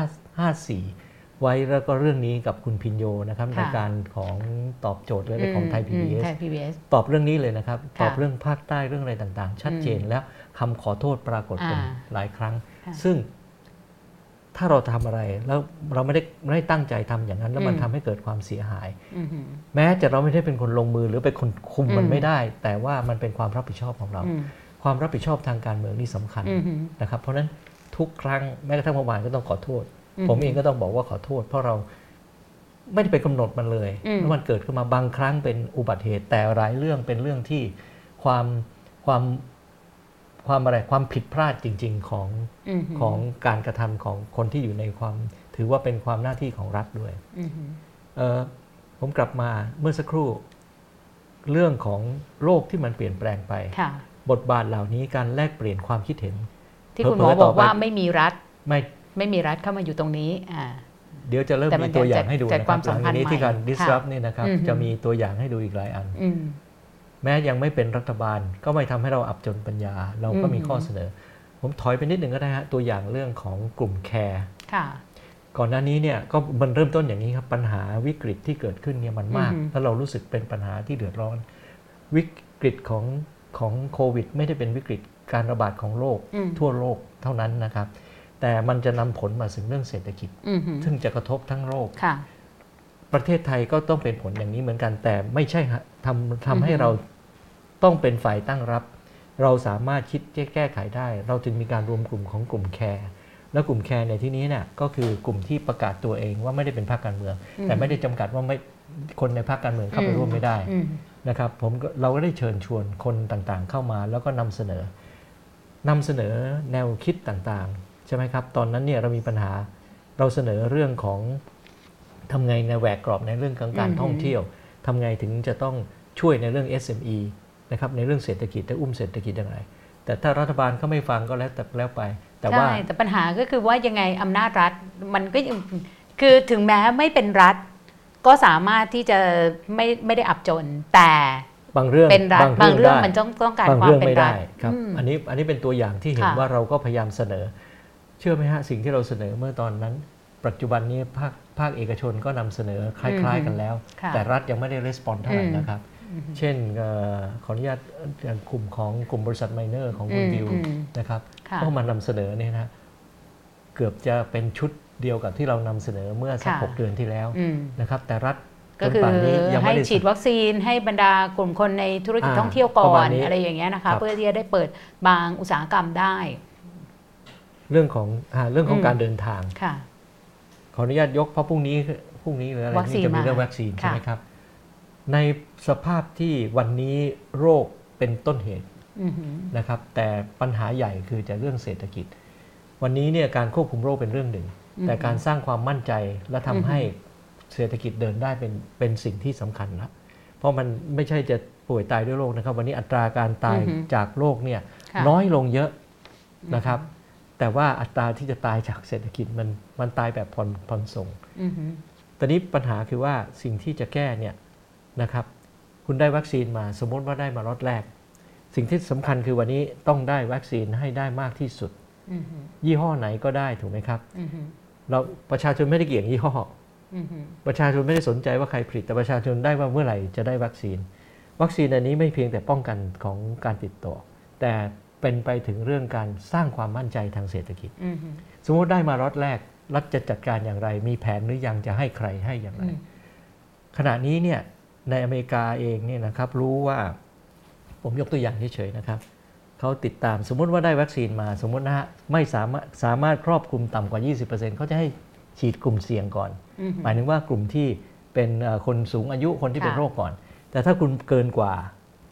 5 54 ไว้แล้วก็เรื่องนี้กับคุณภิญโญนะครับในการของตอบโจทย์เลยของไทยอืม PBS ไทย PBS ตอบเรื่องนี้เลยนะครับค่ะตอบเรื่องภาคใต้เรื่องอะไรต่างๆ ชัดเจนแล้วคำขอโทษปรากฏเป็นอ่าหลายครั้งค่ะซึ่ง ถ้าเราทำอะไรแล้วเราไม่ได้ไม่ได้ตั้งใจทำอย่างนั้น แล้วมันอืมทำให้เกิดความเสียหายอืมแม้จะเราไม่ได้เป็นคนลงมือหรือเป็นคนคุมมันอืมไม่ได้ แต่ว่ามันเป็นความรับผิดชอบของเราอืมความรับผิดชอบทางการเมืองนี่สำคัญอืมนะครับ เพราะฉะนั้นทุกครั้งแม้กระทั่งเมื่อวานก็ต้องขอโทษอืมผมเองก็ต้องบอกว่าขอโทษ เพราะเราไม่ได้ไปกำหนดมันเลยอืมแล้วมันเกิดขึ้นมาบางครั้งเป็นอุบัติเหตุแต่หลายเรื่องเป็นเรื่องที่ความความ ความอะไรความผิดพลาดจริง ๆ ของอืมของการกระทำของคนที่อยู่ในความถือว่าเป็นความหน้าที่ของรัฐด้วยอืมเอ่อผมกลับมาเมื่อสักครู่ เรื่องของโลกที่มันเปลี่ยนแปลงไปค่ะบทบาทเหล่านี้การแลกเปลี่ยนความคิดเห็น ที่คุณหมอเผลอๆบต่ออกไปว่าไม่มีรัฐไม่ไม่มีรัฐเข้ามาอยู่ตรงนี้อ่าเดี๋ยวจะเริ่มแต่มันมีตัวอย่างจะให้ดูจัดนะคควารับมหสัลัมงพัจานกธ์นี้ที่การใหม่ disrupt เนี่ยนะครับอือฮึจะมีตัวอย่างให้ดูอีกหลายอันอืม แม้ยังไม่เป็นรัฐบาลก็ไม่ทำให้เราอับจนปัญญา เราก็มีอืมข้อเสนอ ผมถอยไปนิดหนึ่งก็ได้ฮะตัวอย่างเรื่องของกลุ่มแคร์ค่ะก่อนหน้านี้เนี่ยก็มันเริ่มต้นอย่างนี้ครับปัญหาวิกฤตที่เกิดขึ้นเนี่ยมันมากอือฮึแล้วเรารู้สึกเป็นปัญหาที่เดือดร้อน วิกฤตของของโควิด ไม่ได้เป็นวิกฤตการระบาดของโรคอืมทั่วโลกเท่านั้นนะครับ แต่มันจะนำผลมาถึงเรื่องเศรษฐกิจอืมซึ่งจะกระทบทั้งโลกค่ะ ประเทศไทยก็ต้องเป็นผลอย่างนี้เหมือนกัน แต่ไม่ใช่ฮะทำทำให้อือฮึเราต้องเป็นฝ่ายตั้งรับ เราสามารถคิดแก้ไขได้ เราจึงมีการรวมกลุ่มของกลุ่มแคร์แล้วกลุ่มแคร์ในที่นี้เนี่ยก็คือกลุ่มที่ประกาศตัวเองว่าไม่ได้เป็นพรรคการเมืองอืมแต่ไม่ได้จำกัดว่าไม่คนในพรรคการเมืองเข้าไปร่วมไม่ได้อืมนะครับผมก็เราก็ได้เชิญชวนคนต่างๆ เข้ามาแล้วก็นำเสนอนำเสนอแนวคิดต่างๆ ใช่ไหมครับ ตอนนั้นเนี่ยเรามีปัญหาเราเสนอเรื่องของ ทำไงในแหวกกรอบในเรื่องของการอืมท่องเที่ยวทำไงถึงจะต้องช่วยในเรื่อง SME นะครับในเรื่องเศรษฐกิจและอุ้มเศรษฐกิจอย่างไร แต่ถ้ารัฐบาลเขาไม่ฟังก็แล้วแต่แล้วไป แต่ว่าใช่แต่ปัญหาก็คือว่ายังไงอำนาจรัฐมันก็ยังคือถึงแม้ไม่เป็นรัฐ ก็สามารถที่จะไม่ไม่ได้อับจน แต่บางเรื่องเป็นรัฐบางเรื่องได้มันต้องต้องการบางความเรื่องเป็นไม่รัได้ฐครับอืมอันนี้อันนี้เป็นตัวอย่างที่เห็นค่ะว่าเราก็พยายามเสนอ เชื่อไหมฮะสิ่งที่เราเสนอเมื่อตอนนั้น ปัจจุบันนี้ภาคภาคเอกชนก็นำเสนอคล้ายๆกันแล้วค่ะแต่รัฐยังไม่ได้รีสปอนเท่าไหร่อืมนะครับ เช่นเอ่อขออนุญาตอย่างกลุ่มของกลุ่มบริษัทไมเนอร์ของคุณอืมวิวอืมนะครับค่ะก็มานำเสนอเนี่ยนะเกือบจะเป็นชุดเดียวกับที่เรานำเสนอเมื่อสักค่ะหกเดือนที่แล้วอืมนะครับ แต่รัฐก็จนคือป่านนี้ยังให้ไม่ได้ฉีดวัคซีนให้บรรดากลุ่มคนในธุรกิจอ่าท่องเที่ยวก่ประอมาณนนี้อะไรอย่างเงี้ยนะครัคะบเพื่อที่จะได้เปิดบางอุตสาหกรรมได้ เรื่องของอ่าเรื่องของอืมการเดินทางค่ะ ขออนุญาตยกเพราะพรุ่งนี้พรุ่งนี้หรืออะไรวัคซีนนี่จะมีมาเรื่องวัคซีนค่ะใช่ไหมครับ ในสภาพที่วันนี้โรคเป็นต้นเหตุอือหือนะครับ แต่ปัญหาใหญ่คือจะเรื่องเศรษฐกิจ วันนี้เนี่ยการควบคุมโรคเป็นเรื่องหนึ่ง แต่การสร้างความมั่นใจและทำให้เศรษฐกิจเดินได้เป็นเป็นสิ่งที่สำคัญนะเพราะมันไม่ใช่จะป่วยตายด้วยโรคนะครับ วันนี้อัตราการตายอือฮึจากโรคเนี่ยค่ะน้อยลงเยอะนะครับ แต่ว่าอัตราที่จะตายจากเศรษฐกิจมันมันตายแบบผ่อนผ่อนส่งอือหือตอนนี้ปัญหาคือว่าสิ่งที่จะแก้เนี่ยนะครับ คุณได้วัคซีนมาสมมติว่าได้มาล็อตแรก สิ่งที่สำคัญคือวันนี้ต้องได้วัคซีนให้ได้มากที่สุดอือหือยี่ห้อไหนก็ได้ถูกไหมครับอือหือเราประชาชนไม่ได้เกี่ยงยี่ห้ออือหือประชาชนไม่ได้สนใจว่าใครผลิตแต่ประชาชนได้ว่าเมื่อไหร่จะได้วัคซีน วัคซีนอันนี้ไม่เพียงแต่ป้องกันของการติดต่อ แต่ เป็นไปถึงเรื่องการสร้างความมั่นใจทางเศรษฐกิจอือหือสมมติได้มาล็อตแรกรัฐจะจัดการอย่างไร มีแผนหรือยังจะให้ใครให้อย่างไรอืมขณะนี้เนี่ยในอเมริกาเองเนี่ยนะครับรู้ว่าผมยกตัวอย่างเฉยๆนะครับเขาติดตามสมมุติว่าได้วัคซีนมาสมมุตินะฮะไม่สามารถสามารถครอบคลุมต่ำกว่า 20%เขาจะให้ฉีดกลุ่มเสี่ยงก่อนอือหือหมายถึงว่ากลุ่มที่เป็นเอ่อคนสูงอายุคนที่เป็นค่ะโรคก่อน แต่ถ้าคุณเกินกว่า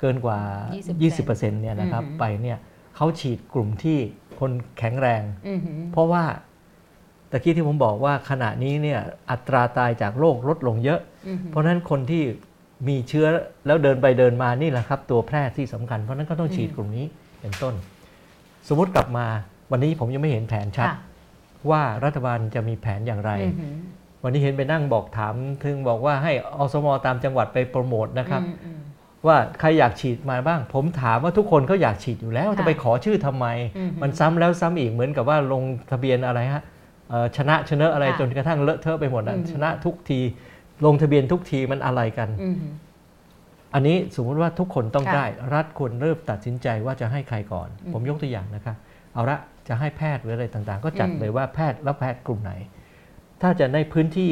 เกินกว่า 20% 20%เนี่ยนะครับอือหือไปเนี่ย เขาฉีดกลุ่มที่คนแข็งแรงอือหือเพราะว่าตะกี้ที่ผมบอกว่าขณะนี้เนี่ยอัตราตายจากโรคลดลงเยอะอือหือเพราะฉะนั้นคนที่มีเชื้อแล้วเดินไปเดินมานี่แหละครับ ตัวแพร่ที่สำคัญเพราะฉะนั้นก็ต้องฉีดกลุ่มนี้เป็นต้น สมมติกลับมาวันนี้ผมยังไม่เห็นแผนชัดค่ะว่ารัฐบาลจะมีแผนอย่างไรอือหือวันนี้เห็นไปนั่งบอกถามถึงบอกว่าให้อสมตามจังหวัดไปโปรโมทนะครับอืมอืม ว่าใครอยากฉีดมาบ้าง ผมถามว่าทุกคนเขาอยากฉีดอยู่แล้วค่ะจะไปขอชื่อทำไมอือหือมันซ้ำแล้วซ้ำอีกเหมือนกับว่าลงทะเบียนอะไรฮะเอ่อชนะชนะอะไรค่ะจนกระทั่งเลอะเทอะไปหมดนะอือหือชนะทุกทีลงทะเบียนทุกทีมันอะไรกันอือหืออันนี้สมมุติว่าทุกคนต้องค่ะได้ รัฐควรเริ่มตัดสินใจว่าจะให้ใครก่อนอืมผมยกตัวอย่างนะครับเอาละจะให้แพทย์หรืออะไรต่างๆ ก็จัดอืมเลยว่าแพทย์แล้วแพทย์กลุ่มไหน ถ้าจะในพื้นที่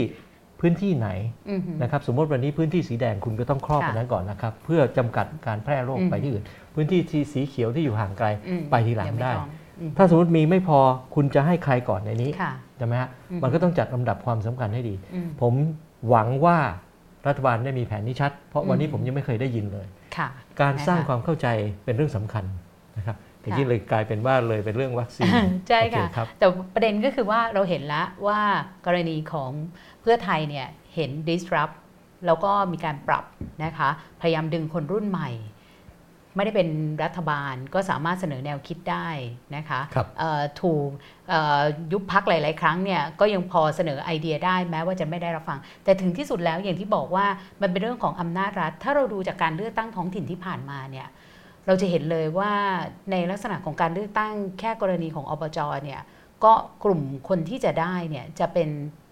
พื้นที่ไหนอือหือนะครับสมมติวันนี้พื้นที่สีแดงคุณก็ต้องครอบค่ะอันนั้นก่อนนะครับ เพื่อจำกัดการแพร่โรคอืมไปที่อื่น พื้นที่ที่สีเขียวที่อยู่ห่างไกลอืมไปทีหลังยังม่ได้ต้องอืมถ้าสมมติมีไม่พอคุณจะให้ใครก่อนในนี้ค่ะใช่ไหมฮะอืมมันก็ต้องจัดลำดับความสำคัญให้ดีอืมผมหวังว่ารัฐบาลได้มีแผนนี้ชัด เพราะวันนี้อืมผมยังไม่เคยได้ยินเลยค่ะการสร้างนะคะความเข้าใจเป็นเรื่องสำคัญ นะครับแต่ค่ะที่เลยกลายเป็นว่าเลยเป็นเรื่องวัคซีนใช่โอเคค่ะครับแต่ประเด็นก็คือว่าเราเห็นแล้วว่ากรณีของเพื่อไทยเนี่ยเห็น disrupt แล้วก็มีการปรับนะคะ พยายามดึงคนรุ่นใหม่ ไม่ได้เป็นรัฐบาลก็สามารถเสนอแนวคิดได้นะคะครับเอ่อถูกเอ่อยุบพักหลาย ๆ ครั้งเนี่ยก็ยังพอเสนอไอเดียได้แม้ว่าจะไม่ได้รับฟัง แต่ถึงที่สุดแล้วอย่างที่บอกว่ามันเป็นเรื่องของอำนาจรัฐ ถ้าเราดูจากการเลือกตั้งท้องถิ่นที่ผ่านมาเนี่ย เราจะเห็นเลยว่าในลักษณะของการเลือกตั้งแค่กรณีของอบจเนี่ยก็กลุ่มคนที่จะได้เนี่ยจะเป็น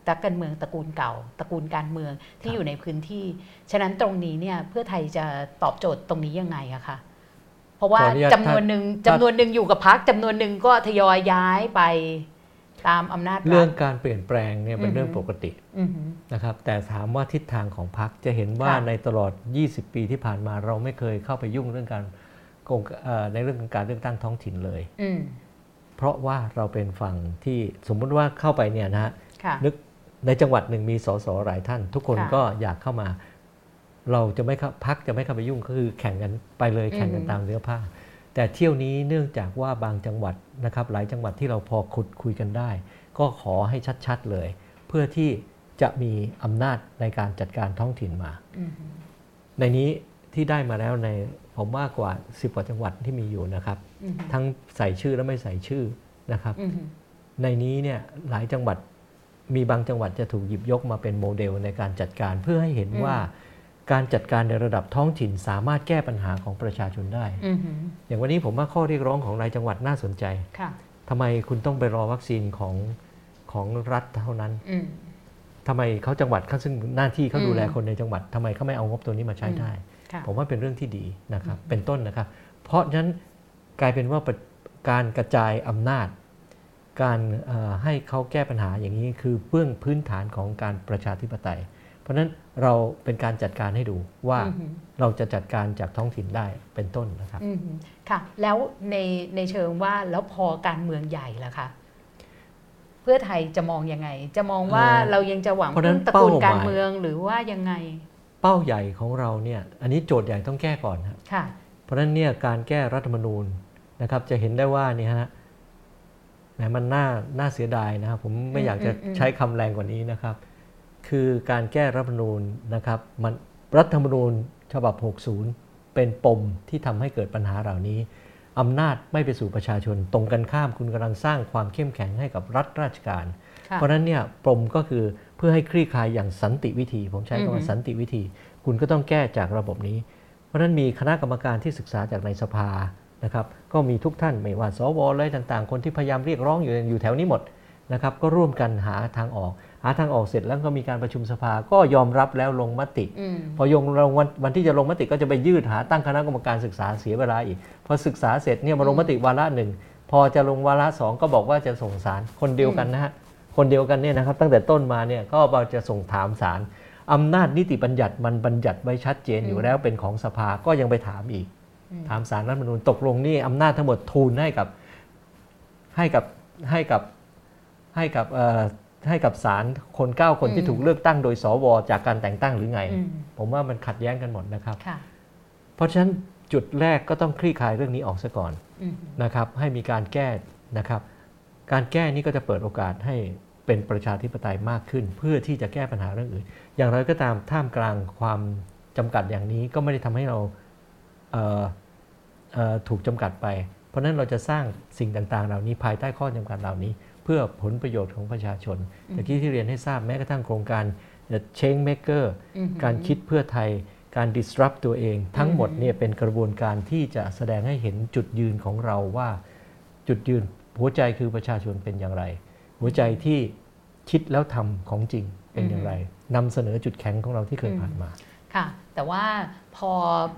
ตักการเมืองตระกูลเก่า ตระกูลการเมืองที่อยู่ในพื้นที่ ฉะนั้นตรงนี้เนี่ยเพื่อไทยจะตอบโจทย์ตรงนี้ยังไงอะคะเพราะว่าขออนุญาตจำนวนหนึ่งจำนวนหนึ่งอยู่กับพักจำนวนหนึ่งก็ทยอยย้ายไปตามอำนาจรัฐเรื่องการเปลี่ยนแปลงเนี่ยเป็นอือฮึเรื่องปกติอือหือนะครับแต่ถามว่าทิศทางของพรรคจะเห็นว่าค่ะในตลอด 20 ปีที่ผ่านมาเราไม่เคยเข้าไปยุ่งเรื่องการโกงเอ่อ ในเรื่องของการเลือกตั้งท้องถิ่นเลยอืมพเพราะว่าเราเป็นฝั่งที่สมมุติว่าเข้าไปเนี่ยนะฮะค่ะนึกในจังหวัดหนึ่งมีสสหลายท่าน ทุกคนค่ะก็อยากเข้ามา เราจะไม่เข้าพักจะไม่เข้าไปยุ่งก็คือแข่งกันไปเลยแข่งกันอืมตามเนื้อผ้า แต่เที่ยวนี้เนื่องจากว่าบางจังหวัดนะครับ หลายจังหวัดที่เราพอขุดคุยกันได้ ก็ขอให้ชัดๆเลย เพื่อที่จะมีอำนาจในการจัดการท้องถิ่นมาอืมในนี้ ที่ได้มาแล้วในผมว่ากว่า10กว่าจังหวัดที่มีอยู่นะครับอืมทั้งใส่ชื่อและไม่ใส่ชื่อนะครับอืมในนี้เนี่ยหลายจังหวัดมีบางจังหวัดจะถูกหยิบยกมาเป็นโมเดลในการจัดการเพื่อให้เห็นอืมว่าการจัดการในระดับท้องถิ่นสามารถแก้ปัญหาของประชาชนได้อืมอย่างวันนี้ผมว่าข้อเรียกร้องของรายจังหวัดน่าสนใจค่ะทำไมคุณต้องไปรอวัคซีนของของรัฐเท่านั้นอืมทำไมเขาจังหวัดเขาซึ่งหน้าที่เขาอืมดูแลคนในจังหวัดทำไมเขาไม่เอางบตัวนี้มาใช้ได้ค่ะ ผมว่าเป็นเรื่องที่ดีนะครับเป็นต้นนะครับ เพราะฉะนั้นกลายเป็นว่าประการกระจายอำนาจ การเอ่อให้เขาแก้ปัญหาอย่างนี้คือเบื้องพื้นฐานของการประชาธิปไตย เพราะฉะนั้นเราเป็นการจัดการให้ดูว่าอืมเราจะจัดการจากท้องถิ่นได้เป็นต้นนะครับอืมค่ะแล้วในในเชิงว่าแล้วพอการเมืองใหญ่ล่ะคะเพื่อไทยจะมองยังไง จะมองว่าเอ่อเรายังจะหวังเพราะฉะนั้พึ่นงตระกูลเป้าหมายการเมืองหรือว่ายังไง เป้าใหญ่ของเราเนี่ยอันนี้โจทย์ใหญ่ต้องแก้ก่อนครับค่ะเพราะฉะนั้นเนี่ยการแก้รัฐธรรมนูญนะครับจะเห็นได้ว่านี่ฮะแหมมันน่าน่าเสียดายนะครับผมไม่อืมอยากจะอืมอืมใช้คำแรงกว่านี้นะครับ คือการแก้รัฐธรรมนูญนะครับมันรัฐธรรมนูญฉบับ 60 เป็นปมที่ทำให้เกิดปัญหาเหล่านี้อำนาจไม่ไปสู่ประชาชน ตรงกันข้ามคุณกำลังสร้างความเข้มแข็งให้กับรัฐราชการค่ะเพราะฉะนั้นเนี่ยปมก็คือเพื่อให้คลี่คลายอย่างสันติวิธี ผมใช้อือคำฮึว่าสันติวิธี คุณก็ต้องแก้จากระบบนี้ เพราะฉะนั้นมีคณะกรรมการที่ศึกษาจากในสภานะครับ ก็มีทุกท่านไม่ว่าสวอะไรต่างๆ คนที่พยายามเรียกร้องอยู่อยู่แถวนี้หมดนะครับ ก็ร่วมกันหาทางออก หาทางออกเสร็จแล้วก็มีการประชุมสภาก็ยอมรับแล้วลงมติอืมพอยงลงวันวันที่จะลงมติก็จะไปยืดหาตั้งคณะกรรมการศึกษาเสียเวลาอีกพอศึกษาเสร็จเนี่ยมาลงมติวาระหนึ่งพอจะลงวาระสองก็บอกว่าจะส่งสารคนเดียวกันนะฮะ คนเดียวกันเนี่ยนะครับตั้งแต่ต้นมาเนี่ยก็บอกจะส่งถามสารอำนาจนิติบัญญัติมันบัญญัติไว้ชัดเจนอยู่อืมแล้วเป็นของสภาก็ยังไปถามอีกอืมถามสารรัฐธรรมนูญตกลงนี่อำนาจทั้งหมดทูลให้กับให้กับให้กับให้กับเอ่อให้กับสารคนเก้าคนอืมที่ถูกเลือกตั้งโดยสวจากการแต่งตั้งหรือไงอืมผมว่ามันขัดแย้งกันหมดนะครับค่ะเพราะฉะนั้นจุดแรกก็ต้องคลี่คลายเรื่องนี้ออกซะก่อนอืมนะครับ ให้มีการแก้นะครับ การแก้นี้ก็จะเปิดโอกาสให้เป็นประชาธิปไตยมากขึ้น เพื่อที่จะแก้ปัญหาเรื่องอื่น อย่างไรก็ตามท่ามกลางความจำกัดอย่างนี้ก็ไม่ได้ทำให้เราเอ่อเอ่อถูกจำกัดไป เพราะฉะนั้นเราจะสร้างสิ่งต่างๆ เหล่านี้ภายใต้ข้อจำกัดเหล่านี้ เพื่อผลประโยชน์ของประชาชนตะกี้ที่เรียนให้ทราบแม้กระทั่งโครงการ change maker อืมการคิดเพื่อไทยการ disrupt ตัวเอง ทั้งหมดเนี่ยเป็นกระบวนการที่จะแสดงให้เห็นจุดยืนของเราว่าจุดยืน หัวใจคือประชาชนเป็นอย่างไร หัวใจที่คิดแล้วทำของจริงเป็นอย่างไรนำเสนอจุดแข็งของเราที่เคยผ่านมาค่ะ แต่ว่าพอ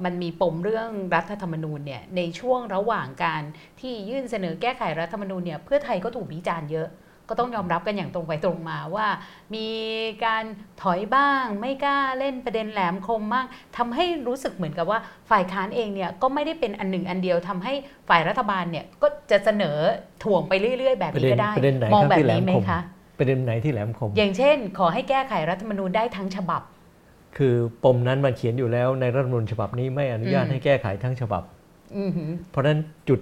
มันมีปมเรื่องรัฐธรรมนูญเนี่ยในช่วงระหว่างการที่ยื่นเสนอแก้ไขรัฐธรรมนูญเนี่ยเพื่อไทยก็ถูกวิจารณ์เยอะ ก็ต้องยอมรับกันอย่างตรงไปตรงมาว่า มีการถอยบ้าง ไม่กล้าเล่นประเด็นแหลมคมมากทำให้รู้สึกเหมือนกับว่าฝ่ายค้านเองเนี่ยก็ไม่ได้เป็นอันหนึ่งอันเดียวทำให้ฝ่ายรัฐบาลเนี่ยก็จะเสนอถ่วงไปเรื่อย ๆ แบบนี้ก็ได้ประเด็นไหนมองครับแบบที่แหลมนี้ไหมคมคะประเด็นไหนที่แหลมคม อย่างเช่น ขอให้แก้ไขรัฐธรรมนูญได้ทั้งฉบับ คือปมนั้นมันเขียนอยู่แล้วในรัฐธรรมนูญฉบับนี้ไม่อนุญาตอืมให้แก้ไขทั้งฉบับอือหือเพราะฉะนั้นจุด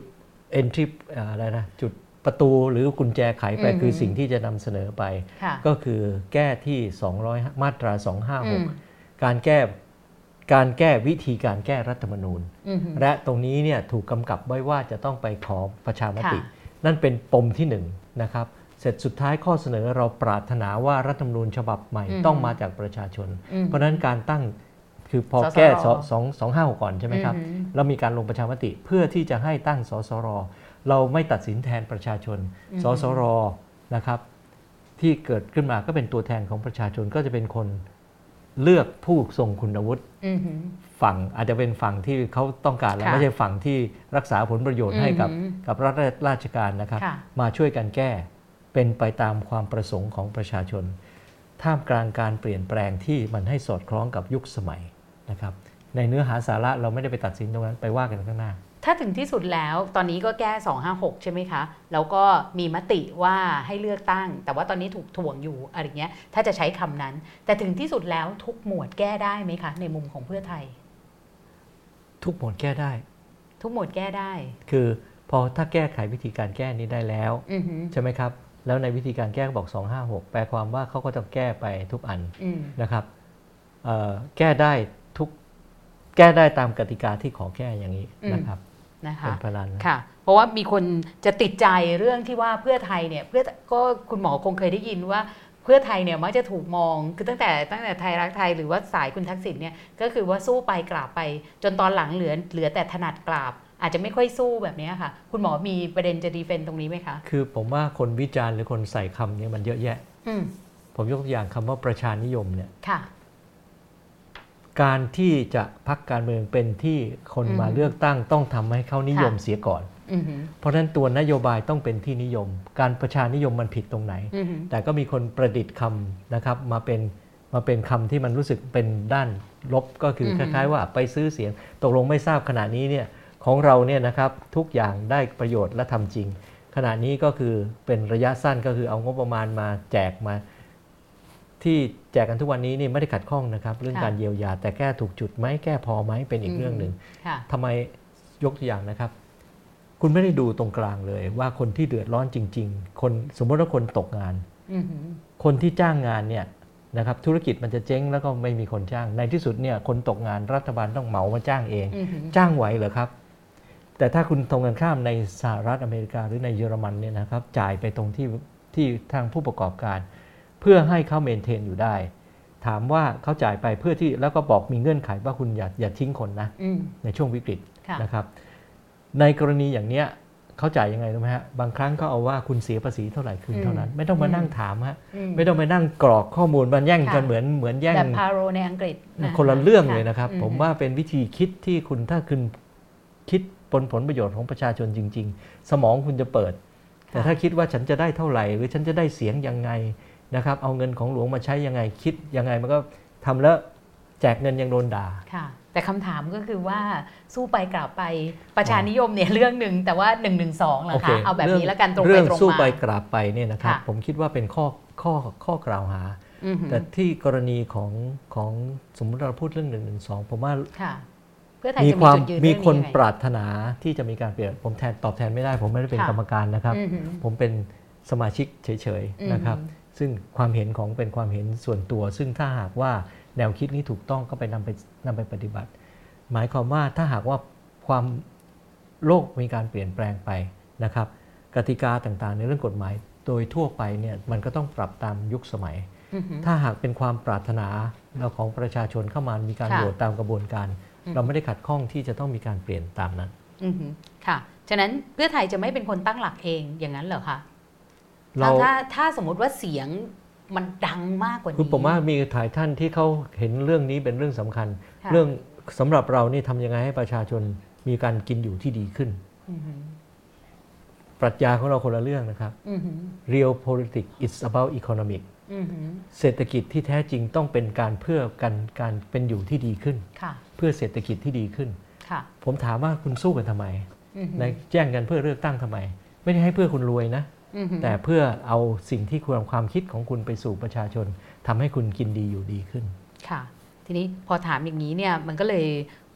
entry อ่าอะไรนะจุด ประตูหรือกุญแจไขไปอืมคือสิ่งที่จะนำเสนอไปค่ะก็คือแก้ที่ 200 มาตราอืม256 การแก้การแก้วิธีการแก้รัฐธรรมนูญอือหือและตรงนี้เนี่ยถูกกำกับไว้ว่าจะต้องไปขอประชามติค่ะนั่นเป็นปมที่หนึ่งนะครับ เสร็จสุดท้ายข้อเสนอเราปรารถนาว่ารัฐธรรมนูญฉบับใหม่อืมต้องมาจากประชาชนอืมเพราะฉะนั้นการตั้งคือพอสสรแก้สสองสองห้าหกก่อนใช่ไหมครับอือหือแล้วมีการลงประชามติเพื่อที่จะให้ตั้งสสร เราไม่ตัดสินแทนประชาชนอืมสสรนะครับ ที่เกิดขึ้นมาก็เป็นตัวแทนของประชาชนก็จะเป็นคนเลือกผู้ทรงคุณวุฒิอือหือฝั่งอาจจะเป็นฝั่งที่เขาต้องการแล้วค่ะไม่ใช่ฝั่งที่รักษาผลประโยชน์ให้กับอือหือกับรัฐราชการนะครับค่ะมาช่วยกันแก้เป็นไปตามความประสงค์ของประชาชน ท่ามกลางการเปลี่ยนแปลงที่มันให้สอดคล้องกับยุคสมัยนะครับ ในเนื้อหาสาระเราไม่ได้ไปตัดสินตรงนั้นไปว่ากันข้างหน้า ถ้าถึงที่สุดแล้วตอนนี้ก็แก้ 256 ใช่ไหมคะ แล้วก็มีมติว่าให้เลือกตั้ง แต่ว่าตอนนี้ถูกถ่วงอยู่อะไรเงี้ย ถ้าจะใช้คำนั้น แต่ถึงที่สุดแล้วทุกหมวดแก้ได้ไหมคะ ในมุมของเพื่อไทย ทุกหมวดแก้ได้ ทุกหมวดแก้ได้ คือพอถ้าแก้ไขวิธีการแก้นี้ได้แล้วอือหือใช่ไหมครับ แล้วในวิธีการแก้ก็บอก 256 แปลความว่าเขาก็ต้องแก้ไปทุกอันอืมนะครับเอ่อแก้ได้ทุกแก้ได้ตามกติกาที่ขอแก้อย่างนี้นะครับ นะคะเป็นพลันนะค่ะ เพราะว่ามีคนจะติดใจเรื่องที่ว่าเพื่อไทยเนี่ยเพื่อก็คุณหมอคงเคยได้ยินว่าเพื่อไทยเนี่ยมักจะถูกมองคือตั้งแต่ตั้งแต่ไทยรักไทยหรือว่าสายคุณทักษิณเนี่ยก็คือว่าสู้ไปกราบไป จนตอนหลังเหลือเหลือแต่ถนัดกราบ อาจจะไม่ค่อยสู้แบบเนี้ยค่ะ คุณหมอมีประเด็นจะดีเฟนต์ตรงนี้ไหมคะ คือผมว่าคนวิจารณ์หรือคนใส่คำเนี้มันเยอะแยะอืมผมยกตัวอย่างคำว่าประชานิยมเนี่ยค่ะ การที่จะพักการเมืองเป็นที่คนอืมมาเลือกตั้งต้องทำให้เขานิยมค่ะเสียก่อนอือหือเพราะฉะนั้นตัวนโยบายต้องเป็นที่นิยม การประชานิยมมันผิดตรงไหนอือหือแต่ก็มีคนประดิษฐ์คำนะครับมาเป็นมาเป็นคำที่มันรู้สึกเป็นด้านลบก็คืออคฮึล้ายๆ ว่าไปซื้อเสียงตกลงไม่ทราบขณะนี้เนี่ยของเราเนี่ยนะครับทุกอย่างได้ประโยชน์และทำจริง ขณะนี้ก็คือเป็นระยะสั้นก็คือเอางบประมาณมาแจกมา ที่แจกกันทุกวันนี้นี่ไม่ได้ขัดข้องนะครับ เรื่องการเยียวยา แต่แก้ถูกจุดไหมแก้พอไหมเป็นอีกเรื่องหนึ่งค่ะทำไมยกตัวอย่างนะครับ คุณไม่ได้ดูตรงกลางเลย ว่าคนที่เดือดร้อนจริง ๆ คนสมมติว่าคนตกงานอือหือคนที่จ้างงานเนี่ยนะครับธุรกิจมันจะเจ๊งแล้วก็ไม่มีคนจ้าง ในที่สุดเนี่ยคนตกงานรัฐบาลต้องเหมามาจ้างเองอือหือจ้างไหวเหรอครับ แต่ถ้าคุณตรงกันข้ามในสหรัฐอเมริกาหรือในเยอรมันเนี่ยนะครับ จ่ายไปตรงที่ที่ทางผู้ประกอบการ เพื่อให้เขาเมนเทนอยู่ได้ ถามว่าเขาจ่ายไปเพื่อที่แล้วก็บอกมีเงื่อนไขว่าคุณอย่าอย่าทิ้งคนนะอืมในช่วงวิกฤตค่ะนะครับ ในกรณีอย่างเนี้ยเขาจ่ายยังไงรู้ไหมฮะบางครั้งเขาเอาว่าคุณเสียภาษีเท่าไหร่คืนเท่านั้น ไม่ต้องมานั่งถามฮะอืไม่ต้องไปนั่งกรอกข้อมูลมันแย่งกันค่ะเหมือนเหมือนแย่งแบบพาโรในอังกฤษะคนละเรื่องเลยนะครับอืผมว่าเป็นวิธีคิดที่คุณถ้าคุณคิดผลผลประโยชน์ของประชาชนจริง ๆ สมองคุณจะเปิด แต่ถ้าคิดว่าฉันจะได้เท่าไหร่ หรือฉันจะได้เสียงยังไง นะครับ เอาเงินของหลวงมาใช้ยังไงคิดยังไงมันก็ทำแล้วแจกเงินยังโดนด่าค่ะ แต่คำถามก็คือว่าสู้ไปกลับไปประชานิยมเนี่ยเรื่องหนึ่งแต่ว่า1นึเหรอโอเคคะเอาแบบนี้แล้วกันตรงไปเรื่องตรงสู้มาไปกราบไปเนี่ยนะครับค่ะผมคิดว่าเป็นข้อข้อข้อกล่าวหาอือหือแต่ที่กรณีของของสมมติเราพูดเรื่องหนึ่งหนึ่งสองผมว่าค่ะเพื่อไทยมีจะความีมจุดยืนมีเรื่องคนยังไงปรารถนาที่จะมีการเปลี่ยนผมแทนตอบแทนไม่ได้ ผมไม่ได้เป็นค่ะกรรมการนะครับอือหือผมเป็นสมาชิกเฉยอืมๆนะครับ ซึ่งความเห็นของเป็นความเห็นส่วนตัว ซึ่งถ้าหากว่าแนวคิดนี้ถูกต้องก็ไปนำไปนำไปปฏิบัติ หมายความว่าถ้าหากว่าความโลกมีการเปลี่ยนแปลงไปนะครับ กติกาต่างๆ ในเรื่องกฎหมายโดยทั่วไปเนี่ยมันก็ต้องปรับตามยุคสมัยอือหือถ้าหากเป็นความปรารถนาเราของประชาชนเข้ามามีการค่ะโหวตตามกระบวนการอืมเราไม่ได้ขัดข้องที่จะต้องมีการเปลี่ยนตามนั้นอือหือค่ะฉะนั้นเพื่อไทยจะไม่เป็นคนตั้งหลักเองอย่างนั้นเหรอคะ เราถ้าถ้าสมมติว่าเสียงมันดังมากกว่านี้คือผมว่ามีถ่ายท่านที่เขาเห็นเรื่องนี้เป็นเรื่องสำคัญค่ะเรื่องสำหรับเรานี่ทำยังไงให้ประชาชนมีการกินอยู่ที่ดีขึ้นอือหือปรัชญาของเราคนละเรื่องนะครับอือหือ real politics is about economic อือหือเศรษฐกิจที่แท้จริงต้องเป็นการเพื่อกันการเป็นอยู่ที่ดีขึ้นค่ะเพื่อเศรษฐกิจที่ดีขึ้นค่ะผมถามว่าคุณสู้กันทำไมอือหือในแจ้งกันเพื่อเลือกตั้งทำไม ไม่ได้ให้เพื่อคุณรวยนะอือหือ แต่เพื่อเอาสิ่งที่ความความคิดของคุณไปสู่ประชาชนทำให้คุณกินดีอยู่ดีขึ้น ค่ะ ทีนี้พอถามอย่างนี้เนี่ยมันก็เลย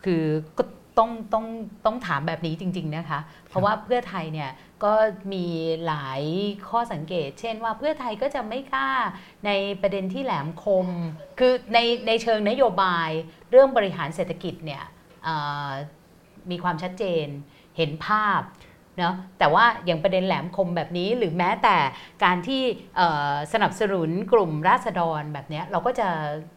คือก็ต้องต้องต้องถามแบบนี้จริง ๆ นะคะ เพราะว่าเพื่อไทยเนี่ยก็มีหลายข้อสังเกต เช่นว่าเพื่อไทยก็จะไม่กล้าในประเด็นที่แหลมคม คือในในเชิงนโยบายเรื่องบริหารเศรษฐกิจเนี่ยเอ่อมีความชัดเจนเห็นภาพ เนาะแต่ว่าอย่างประเด็นแหลมคมแบบนี้หรือแม้แต่การที่เอ่อสนับสนุนกลุ่มราษฎรแบบเนี้ยเราก็จะ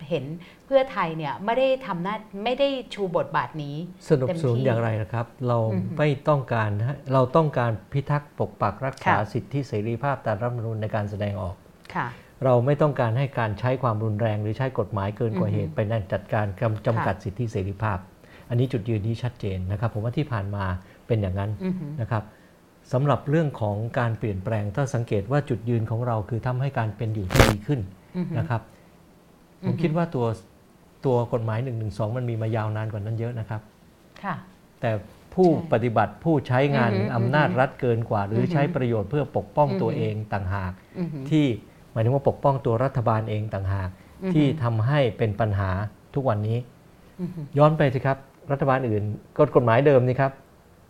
เห็นเพื่อไทยเนี่ยไม่ได้ทำหน้าไม่ได้ชูบทบาทนี้ สนับสนุนเต็มที่อย่างไรนะครับ เราอือฮึไม่ต้องการฮะเราต้องการพิทักษ์ปกปักรักษาค่ะสิทธิเสรีภาพตามรัฐธรรมนูญในการแสดงออกค่ะเราไม่ต้องการให้การใช้ความรุนแรงหรือใช้กฎหมายเกินกว่าอือฮึเหตุไปนั่นจัดการกำจำกัดสิทธิเสรีภาพ อันนี้จุดยืนนี้ชัดเจนนะครับ ผมว่าที่ผ่านมา เป็นอย่างนั้นอือหือนะครับสำหรับเรื่องของการเปลี่ยนแปลงถ้าสังเกตว่าจุดยืนของเราคือทำให้การเป็นอยู่ที่ดีขึ้นอือหือนะครับอืผอมฮึคิดว่าตัวตัวกฎหมาย1นึมันมีมายาวนานกว่านั้นเยอะนะครับค่ะแต่ผผู้ใช่ปฏิบัติผู้ใช้งานอือฮึอำนาจรัฐเกินกว่า หรือออฮึใช้ประโยชน์เพื่อปกป้องอือฮึตัวเองต่างหากอือหือที่หมายถึงว่าปกป้องตัวรัฐบาลเองต่างหากอือฮึที่ทำให้เป็นปัญหาทุกวันนี้อือหือย้อนไปสิครับ รัฐบาลอื่นกฎกฎหมายเดิมนี่ครับ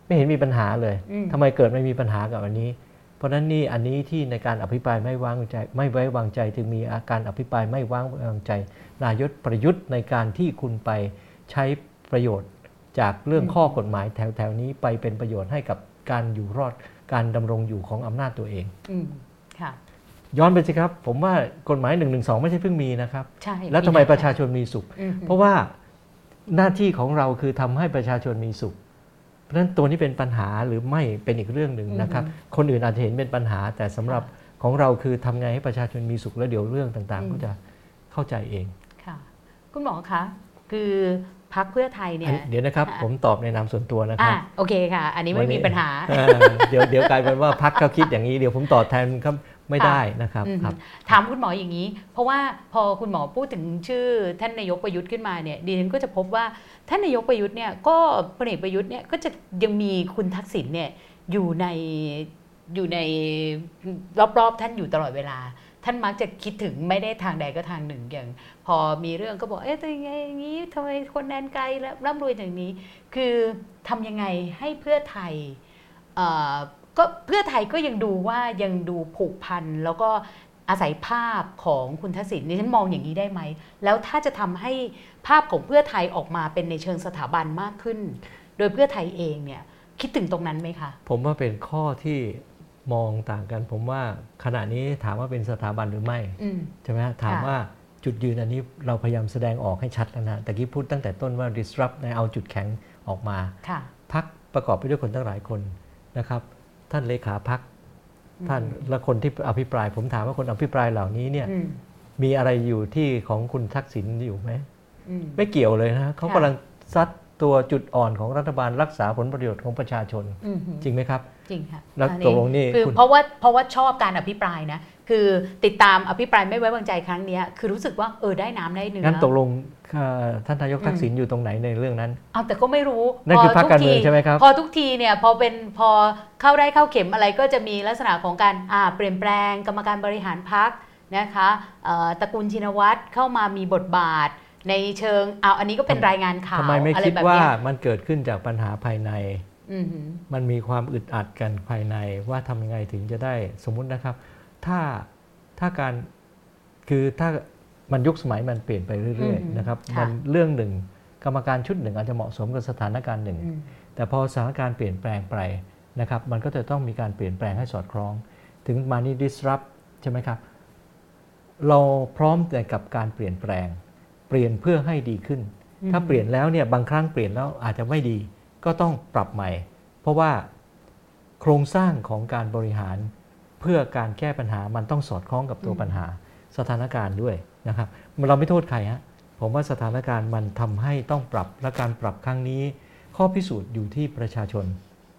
ไม่เห็นมีปัญหาเลยอืมทำไมเกิดไม่มีปัญหากับอันนี้ เพราะฉะนั้นนี่อันนี้ที่ในการอภิปรายไม่วางใจ ไม่ไว้วางใจถึงมีอาการอภิปรายไม่วางวางใจ นายกประยุทธ์ในการที่คุณไปใช้ประโยชน์จากเรื่องข้อกฎหมายแถวๆนี้ไปเป็นประโยชน์ให้กับการอยู่รอดการดำรงอยู่ของอำนาจตัวเองอืมค่ะย้อนไปสิครับ ผมว่ากฎหมาย1นึไม่ใช่เพิ่งมีนะครับ ใช่ แล้วทำไมประชาชนมีสุขอือหือเพราะว่าหน้าที่ของเราคือทำให้ประชาชนมีสุข เพราะฉะนั้นตัวนี้เป็นปัญหาหรือไม่เป็นอีกเรื่องหนึ่งนะครับ คนอื่นอาจจะเห็นเป็นปัญหา แต่สำหรับของเราคือทำไงให้ประชาชนมีสุขแล้วเดี๋ยวเรื่องต่างอืมๆก็จะเข้าใจเองค่ะคุณหมอคะคือพักเพื่อไทยเนี่อัยนเดี๋ยวนะครับค่ะผมตอบในนามส่วนตัวนะคอะรับโอเคค่ะ อันนี้วัไม่นนี้มีปัญหาเออเดี๋ยวเดี๋ยวกลายเป็นว่าพักเขาคิดอย่างนี้เดี๋ยวผมตอบแทนครับ ไม่ได้นะครับอืมครับ ถามคุณหมออย่างนี้ เพราะว่าพอคุณหมอพูดถึงชื่อท่านนายกประยุทธ์ขึ้นมาเนี่ยดิฉันก็จะพบว่าท่านนายกประยุทธ์เนี่ยก็พลเอกประยุทธ์เนี่ยก็จะยังมีคุณทักษิณเนี่ยอยู่ในอยู่ในรอบๆ ท่านอยู่ตลอดเวลา ท่านมักจะคิดถึงไม่ได้ทางใดก็ทางหนึ่งอย่าง พอมีเรื่องก็บอกเอ๊ะแต่ยังไงอย่างนี้ทำไมคนแดนไกลแล้วร่ำรวยอย่างนี้ คือทำยังไงให้เพื่อไทยเอ่อ ก็เพื่อไทยก็ยังดูว่ายังดูผูกพันแล้วก็อาศัยภาพของคุณทักษิณนี่ฉันมองอย่างนี้ได้ไหม แล้วถ้าจะทำให้ภาพของเพื่อไทยออกมาเป็นในเชิงสถาบันมากขึ้น โดยเพื่อไทยเองเนี่ยคิดถึงตรงนั้นไหมคะ ผมว่าเป็นข้อที่มองต่างกัน ผมว่าขณะนี้ถามว่าเป็นสถาบันหรือไม่อืมใช่ไหมฮะถามค่ะว่าจุดยืนอันนี้เราพยายามแสดงออกให้ชัดแล้วนะแต่กี้พูดตั้งแต่ต้นว่า disrupt ในเอาจุดแข็งออกมาค่ะพักประกอบไปด้วยคนตั้งหลายคนนะครับ ท่านเลขาพักอืมท่านและคนที่อภิปราย ผมถามว่าคนอภิปรายเหล่านี้เนี่ยอืมมีอะไรอยู่ที่ของคุณทักษิณอยู่ไหมอืมไม่เกี่ยวเลยนะเขาค่ะกำลังซัดตัวจุดอ่อนของรัฐบาลรักษาผลประโยชน์ของประชาชนอืมจริงไหมครับ จริงค่ะแล้วอันตกลงนี่คือคุณเพราะว่าเพราะว่าชอบการอภิปรายนะ คือติดตามอภิปรายไม่ไว้วางใจครั้งเนี้ยคือรู้สึกว่าเออได้น้ำได้เนื้องั้นตกลงเอ่อท่านนายกทักษิณอยู่ตรงไหนในเรื่องนั้นเอาแต่ก็ไม่รู้นั่นคือพรรคการเมืองทุทีใช่ไหมครับพอทุกทีเนี่ยพอเป็นพอเข้าได้เข้าเข็มอะไรก็จะมีลักษณะของการอ่าเปลี่ยนแปลงกรรมการบริหารพักนะคะเอ่อตระกูลชินวัตรเข้ามามีบทบาทในเชิงเอาอันนี้ก็เป็นรายงานข่าวทำไมไม่อะไรคิดแบบว่าเนี้ยมันเกิดขึ้นจากปัญหาภายในอือหือมันมีความอึดอัดกันภายในว่าทำยังไงถึงจะได้สมมุตินะครับ ถ้าถ้าการคือถ้ามันยุคสมัยมันเปลี่ยนไปเรื่อยอืมๆนะครับค่ะมันเรื่องหนึ่งกรรมการชุดหนึ่งอาจจะเหมาะสมกับสถานการณ์หนึ่งอืมแต่พอสถานการณ์เปลี่ยนแปลงไปนะครับ มันก็จะต้องมีการเปลี่ยนแปลงให้สอดคล้อง ถึงมานี่ disrupt ใช่ไหมครับ เราพร้อมแต่กับการเปลี่ยนแปลง เปลี่ยนเพื่อให้ดีขึ้น ถ้าเปลี่ยนแล้วเนี่ยบางครั้งเปลี่ยนแล้วอาจจะไม่ดี ก็ต้องปรับใหม่ เพราะว่าโครงสร้างของการบริหาร เพื่อการแก้ปัญหามันต้องสอดคล้องกับตัวอืมปัญหาสถานการณ์ด้วยนะครับเราไม่โทษใครฮะผมว่าสถานการณ์มันทำให้ต้องปรับและการปรับครั้งนี้ ข้อพิสูจน์อยู่ที่ประชาชน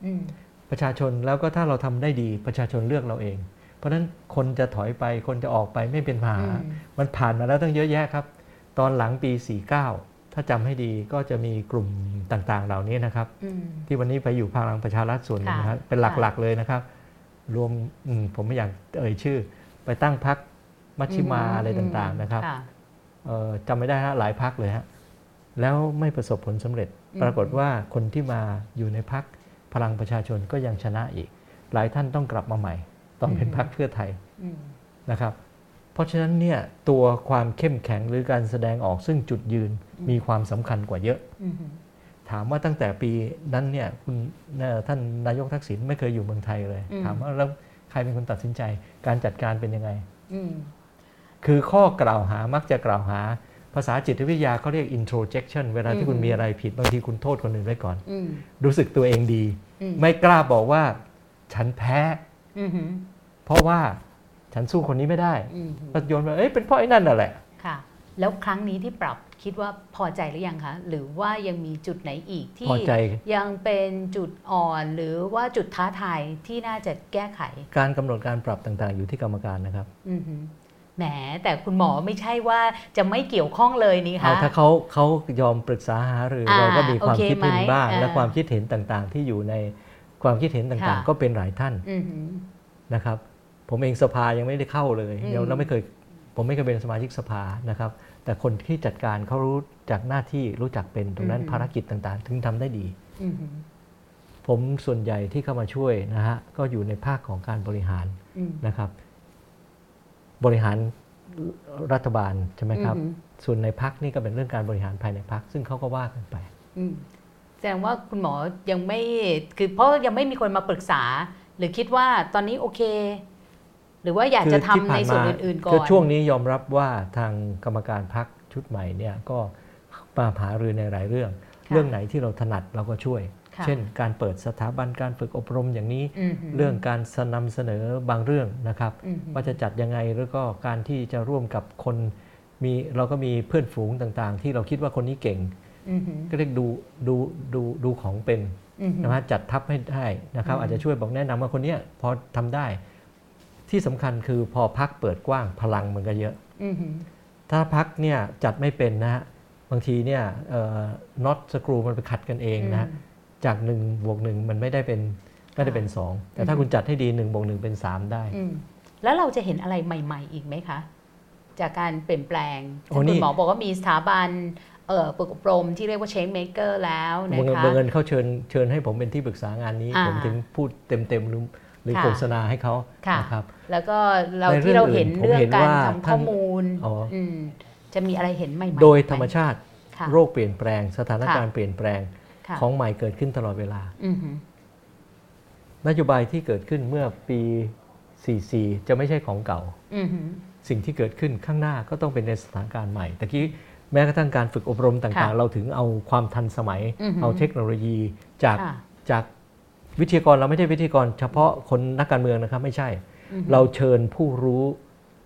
อืมประชาชนแล้วก็ถ้าเราทำได้ดีประชาชนเลือกเราเอง เพราะฉะนั้นคนจะถอยไปคนจะออกไปไม่เป็นปัญหาอืมมันผ่านมาแล้วตั้งเยอะแยะครับ ตอนหลังปี 49 ถ้าจำให้ดีก็จะมีกลุ่มต่างๆ เหล่านี้นะครับอืมที่วันนี้ไปอยู่พลังประชารัฐส่วนหนึ่งนะคค่ะรับเป็นหลักๆเลยนะครับ รวมอืมผมไม่อยากเอ่ยชื่อ ไปตั้งพักมัชชิมาอะไรต่างๆนะครับค่ะเอ่อจำไม่ได้ฮะหลายพักเลยฮะแล้วไม่ประสบผลสำเร็จอืมปรากฏว่าคนที่มาอยู่ในพักพลังประชาชนก็ยังชนะอีก หลายท่านต้องกลับมาใหม่ตอนเป็นพักเพื่อไทยอืมนะครับ เพราะฉะนั้นเนี่ยตัวความเข้มแข็งหรือการแสดงออกซึ่งจุดยืนอืมมีความสำคัญกว่าเยอะอืม ถามว่าตั้งแต่ปีนั้นเนี่ยคุณเอ่อท่านนายกทักษิณไม่เคยอยู่เมืองไทยเลย ถามว่าแล้วใครเป็นคนตัดสินใจ การจัดการเป็นยังไงอืมคือข้อกล่าวหามักจะกล่าวหา ภาษาจิตวิทยาเขาเรียก introjection เวลาอืที่มคุณมีอะไรผิด บางทีคุณโทษคนอื่นไว้ก่อนอืมรู้สึกตัวเองดีอืมไม่กล้าบอกว่า ฉันแพ้อืมเพราะว่าฉันสู้คนนี้ไม่ได้อืมก็โยนไปเอ้ยเป็นเพราะไอ้นั่นน่ะแหละค่ะ แล้วครั้งนี้ที่ปรับ คิดว่าพอใจหรือยังคะ หรือว่ายังมีจุดไหนอีกที่พอใจ ยังเป็นจุดอ่อนหรือว่าจุดท้าทายที่น่าจะแก้ไข การกำหนดการปรับต่างๆ อยู่ที่กรรมการนะครับอือหือแหมแต่คุณหมอไม่ใช่ว่าจะไม่เกี่ยวข้องเลยนี่เอาคะ ถ้าเขาเขายอมปรึกษาหารืออ่าเราก็มีความโอเคคิดเห็นไหมบ้าง อ่าและความคิดเห็นต่างๆ ที่อยู่ในความคิดเห็นต่างค่ะ ๆ ก็เป็นหลายท่านอือหือนะครับ ผมเองสภายังไม่ได้เข้าเลยอืมเดี๋ยวเราไม่เคยผมไม่เคยเป็นสมาชิกสภานะครับ แต่คนที่จัดการเขารู้จากหน้าที่รู้จักเป็นตรงนั้นภารกิจต่างๆ ถึงทำได้ดีอือหือผมส่วนใหญ่ที่เข้ามาช่วยนะฮะก็อยู่ในภาคของการบริหารอืมนะครับ บริหารรัฐบาลใช่ไหมครับอือหือส่วนในพักนี่ก็เป็นเรื่องการบริหารภายในพักซึ่งเขาก็ว่ากันไปอืมแสดงว่าคุณหมอยังไม่คือเพราะยังไม่มีคนมาปรึกษา หรือคิดว่าตอนนี้โอเค หรือว่าอยากจะทำคือที่ในผ่าส่วนมาอื่นๆก่อนคือช่วงนี้ยอมรับว่าทางกรรมการพักชุดใหม่เนี่ยก็มาหารือในหลายเรื่องค่ะเรื่องไหนที่เราถนัดเราก็ช่วยค่ะเช่น การเปิดสถาบันการฝึกอบรมอย่างนี้อือหือเรื่องการนำเสนอบางเรื่องนะครับอือหือว่าจะจัดยังไงแล้วก็การที่จะร่วมกับคนมีเราก็มีเพื่อนฝูงต่างๆ ที่เราคิดว่าคนนี้เก่งอือหือก็เรียกดูดูดูดูของเป็นอือหือนะฮะจัดทัพให้ได้นะครับอืมอาจจะช่วยบอกแนะนำว่าคนเนี้ยพอทำได้ ที่สำคัญคือพอพักเปิดกว้างพลังมันก็เยอะอือหือถ้าพักเนี่ยจัดไม่เป็นนะฮะบางทีเนี่ยน็อตสกรูมันไปขัดกันเองนะฮะจาก1บวกหนึ่งมันไม่ได้เป็นไม่ได้เป็น 2 แต่ถ้าคุณจัดให้ดี1บวกหนึ่งเป็น 3 ได้อืมแล้วเราจะเห็นอะไรใหม่ ๆ อีกไหมคะ จากการเปลี่ยนแปลงโอ้ที่นี่คุณหมอบอกว่ามีสถาบันเอ่อฝึกอบรมที่เรียกว่า change maker แล้วนะบังเอิญคะบังเอิญเขาเชิญเชิญให้ผมเป็นที่ปรึกษางานนี้อ่าผมถึงพูดเต็มๆหรือห รือค่ะโฆษณาให้เขาค่ะนะครับแล้วก็เราในเรื่องที่เราเห็นอื่นผมเรื่องเห็นการว่าทำข้อท่านมูลอ๋ออืมจะมีอะไรเห็นใหม่ ๆ โดยไหธรรมชาติค่ะโรคเปลี่ยนแปลง สถานการณ์เปลี่ยนแปลงค่ะของใหม่เกิดขึ้นตลอดเวลาอือหือนโยบายที่เกิดขึ้นเมื่อปี 44 จะไม่ใช่ของเก่าอือหือสิ่งที่เกิดขึ้นข้างหน้าก็ต้องเป็นในสถานการณ์ใหม่ตะกี้แม้กระทั่งการฝึกอบรมต่างค่ะๆเราถึงเอาความทันสมัยอือหือเอาเทคโนโลยีจากค่ะจาก วิทยากรเราไม่ใช่วิทยากร เฉพาะคนนักการเมืองนะครับ ไม่ใช่อือหือเราเชิญผู้รู้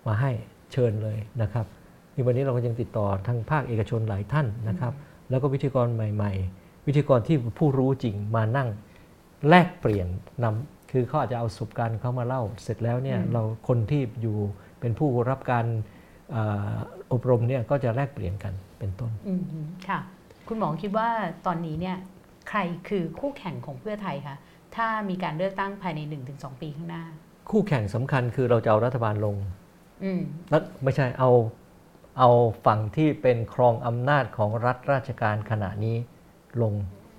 มาให้เชิญเลยนะครับนี่วันนี้เราก็ยังติดต่อทางภาคเอกชนหลายท่านนะครับ แล้วก็วิทยากรใหม่ ๆ วิทยากรที่ผู้รู้จริงมานั่งแลกเปลี่ยนนำคือเขาอาจจะเอาประสบการณ์เขามาเล่า เสร็จแล้วเนี่ยอืมเราคนที่อยู่เป็นผู้รับการเอออบรมเนี่ยก็จะแลกเปลี่ยนกันเป็นต้นอือหือค่ะ คุณหมอคิดว่าตอนนี้เนี่ยใครคือคู่แข่งของเพื่อไทยคะ ถ้ามีการเลือกตั้งภายใน 1-2 ปีข้างหน้า คู่แข่งสำคัญคือเราจะเอารัฐบาลลงอืมรัฐไม่ใช่เอาเอาฝั่งที่เป็นครองอำนาจของรัฐราชการขณะนี้ลง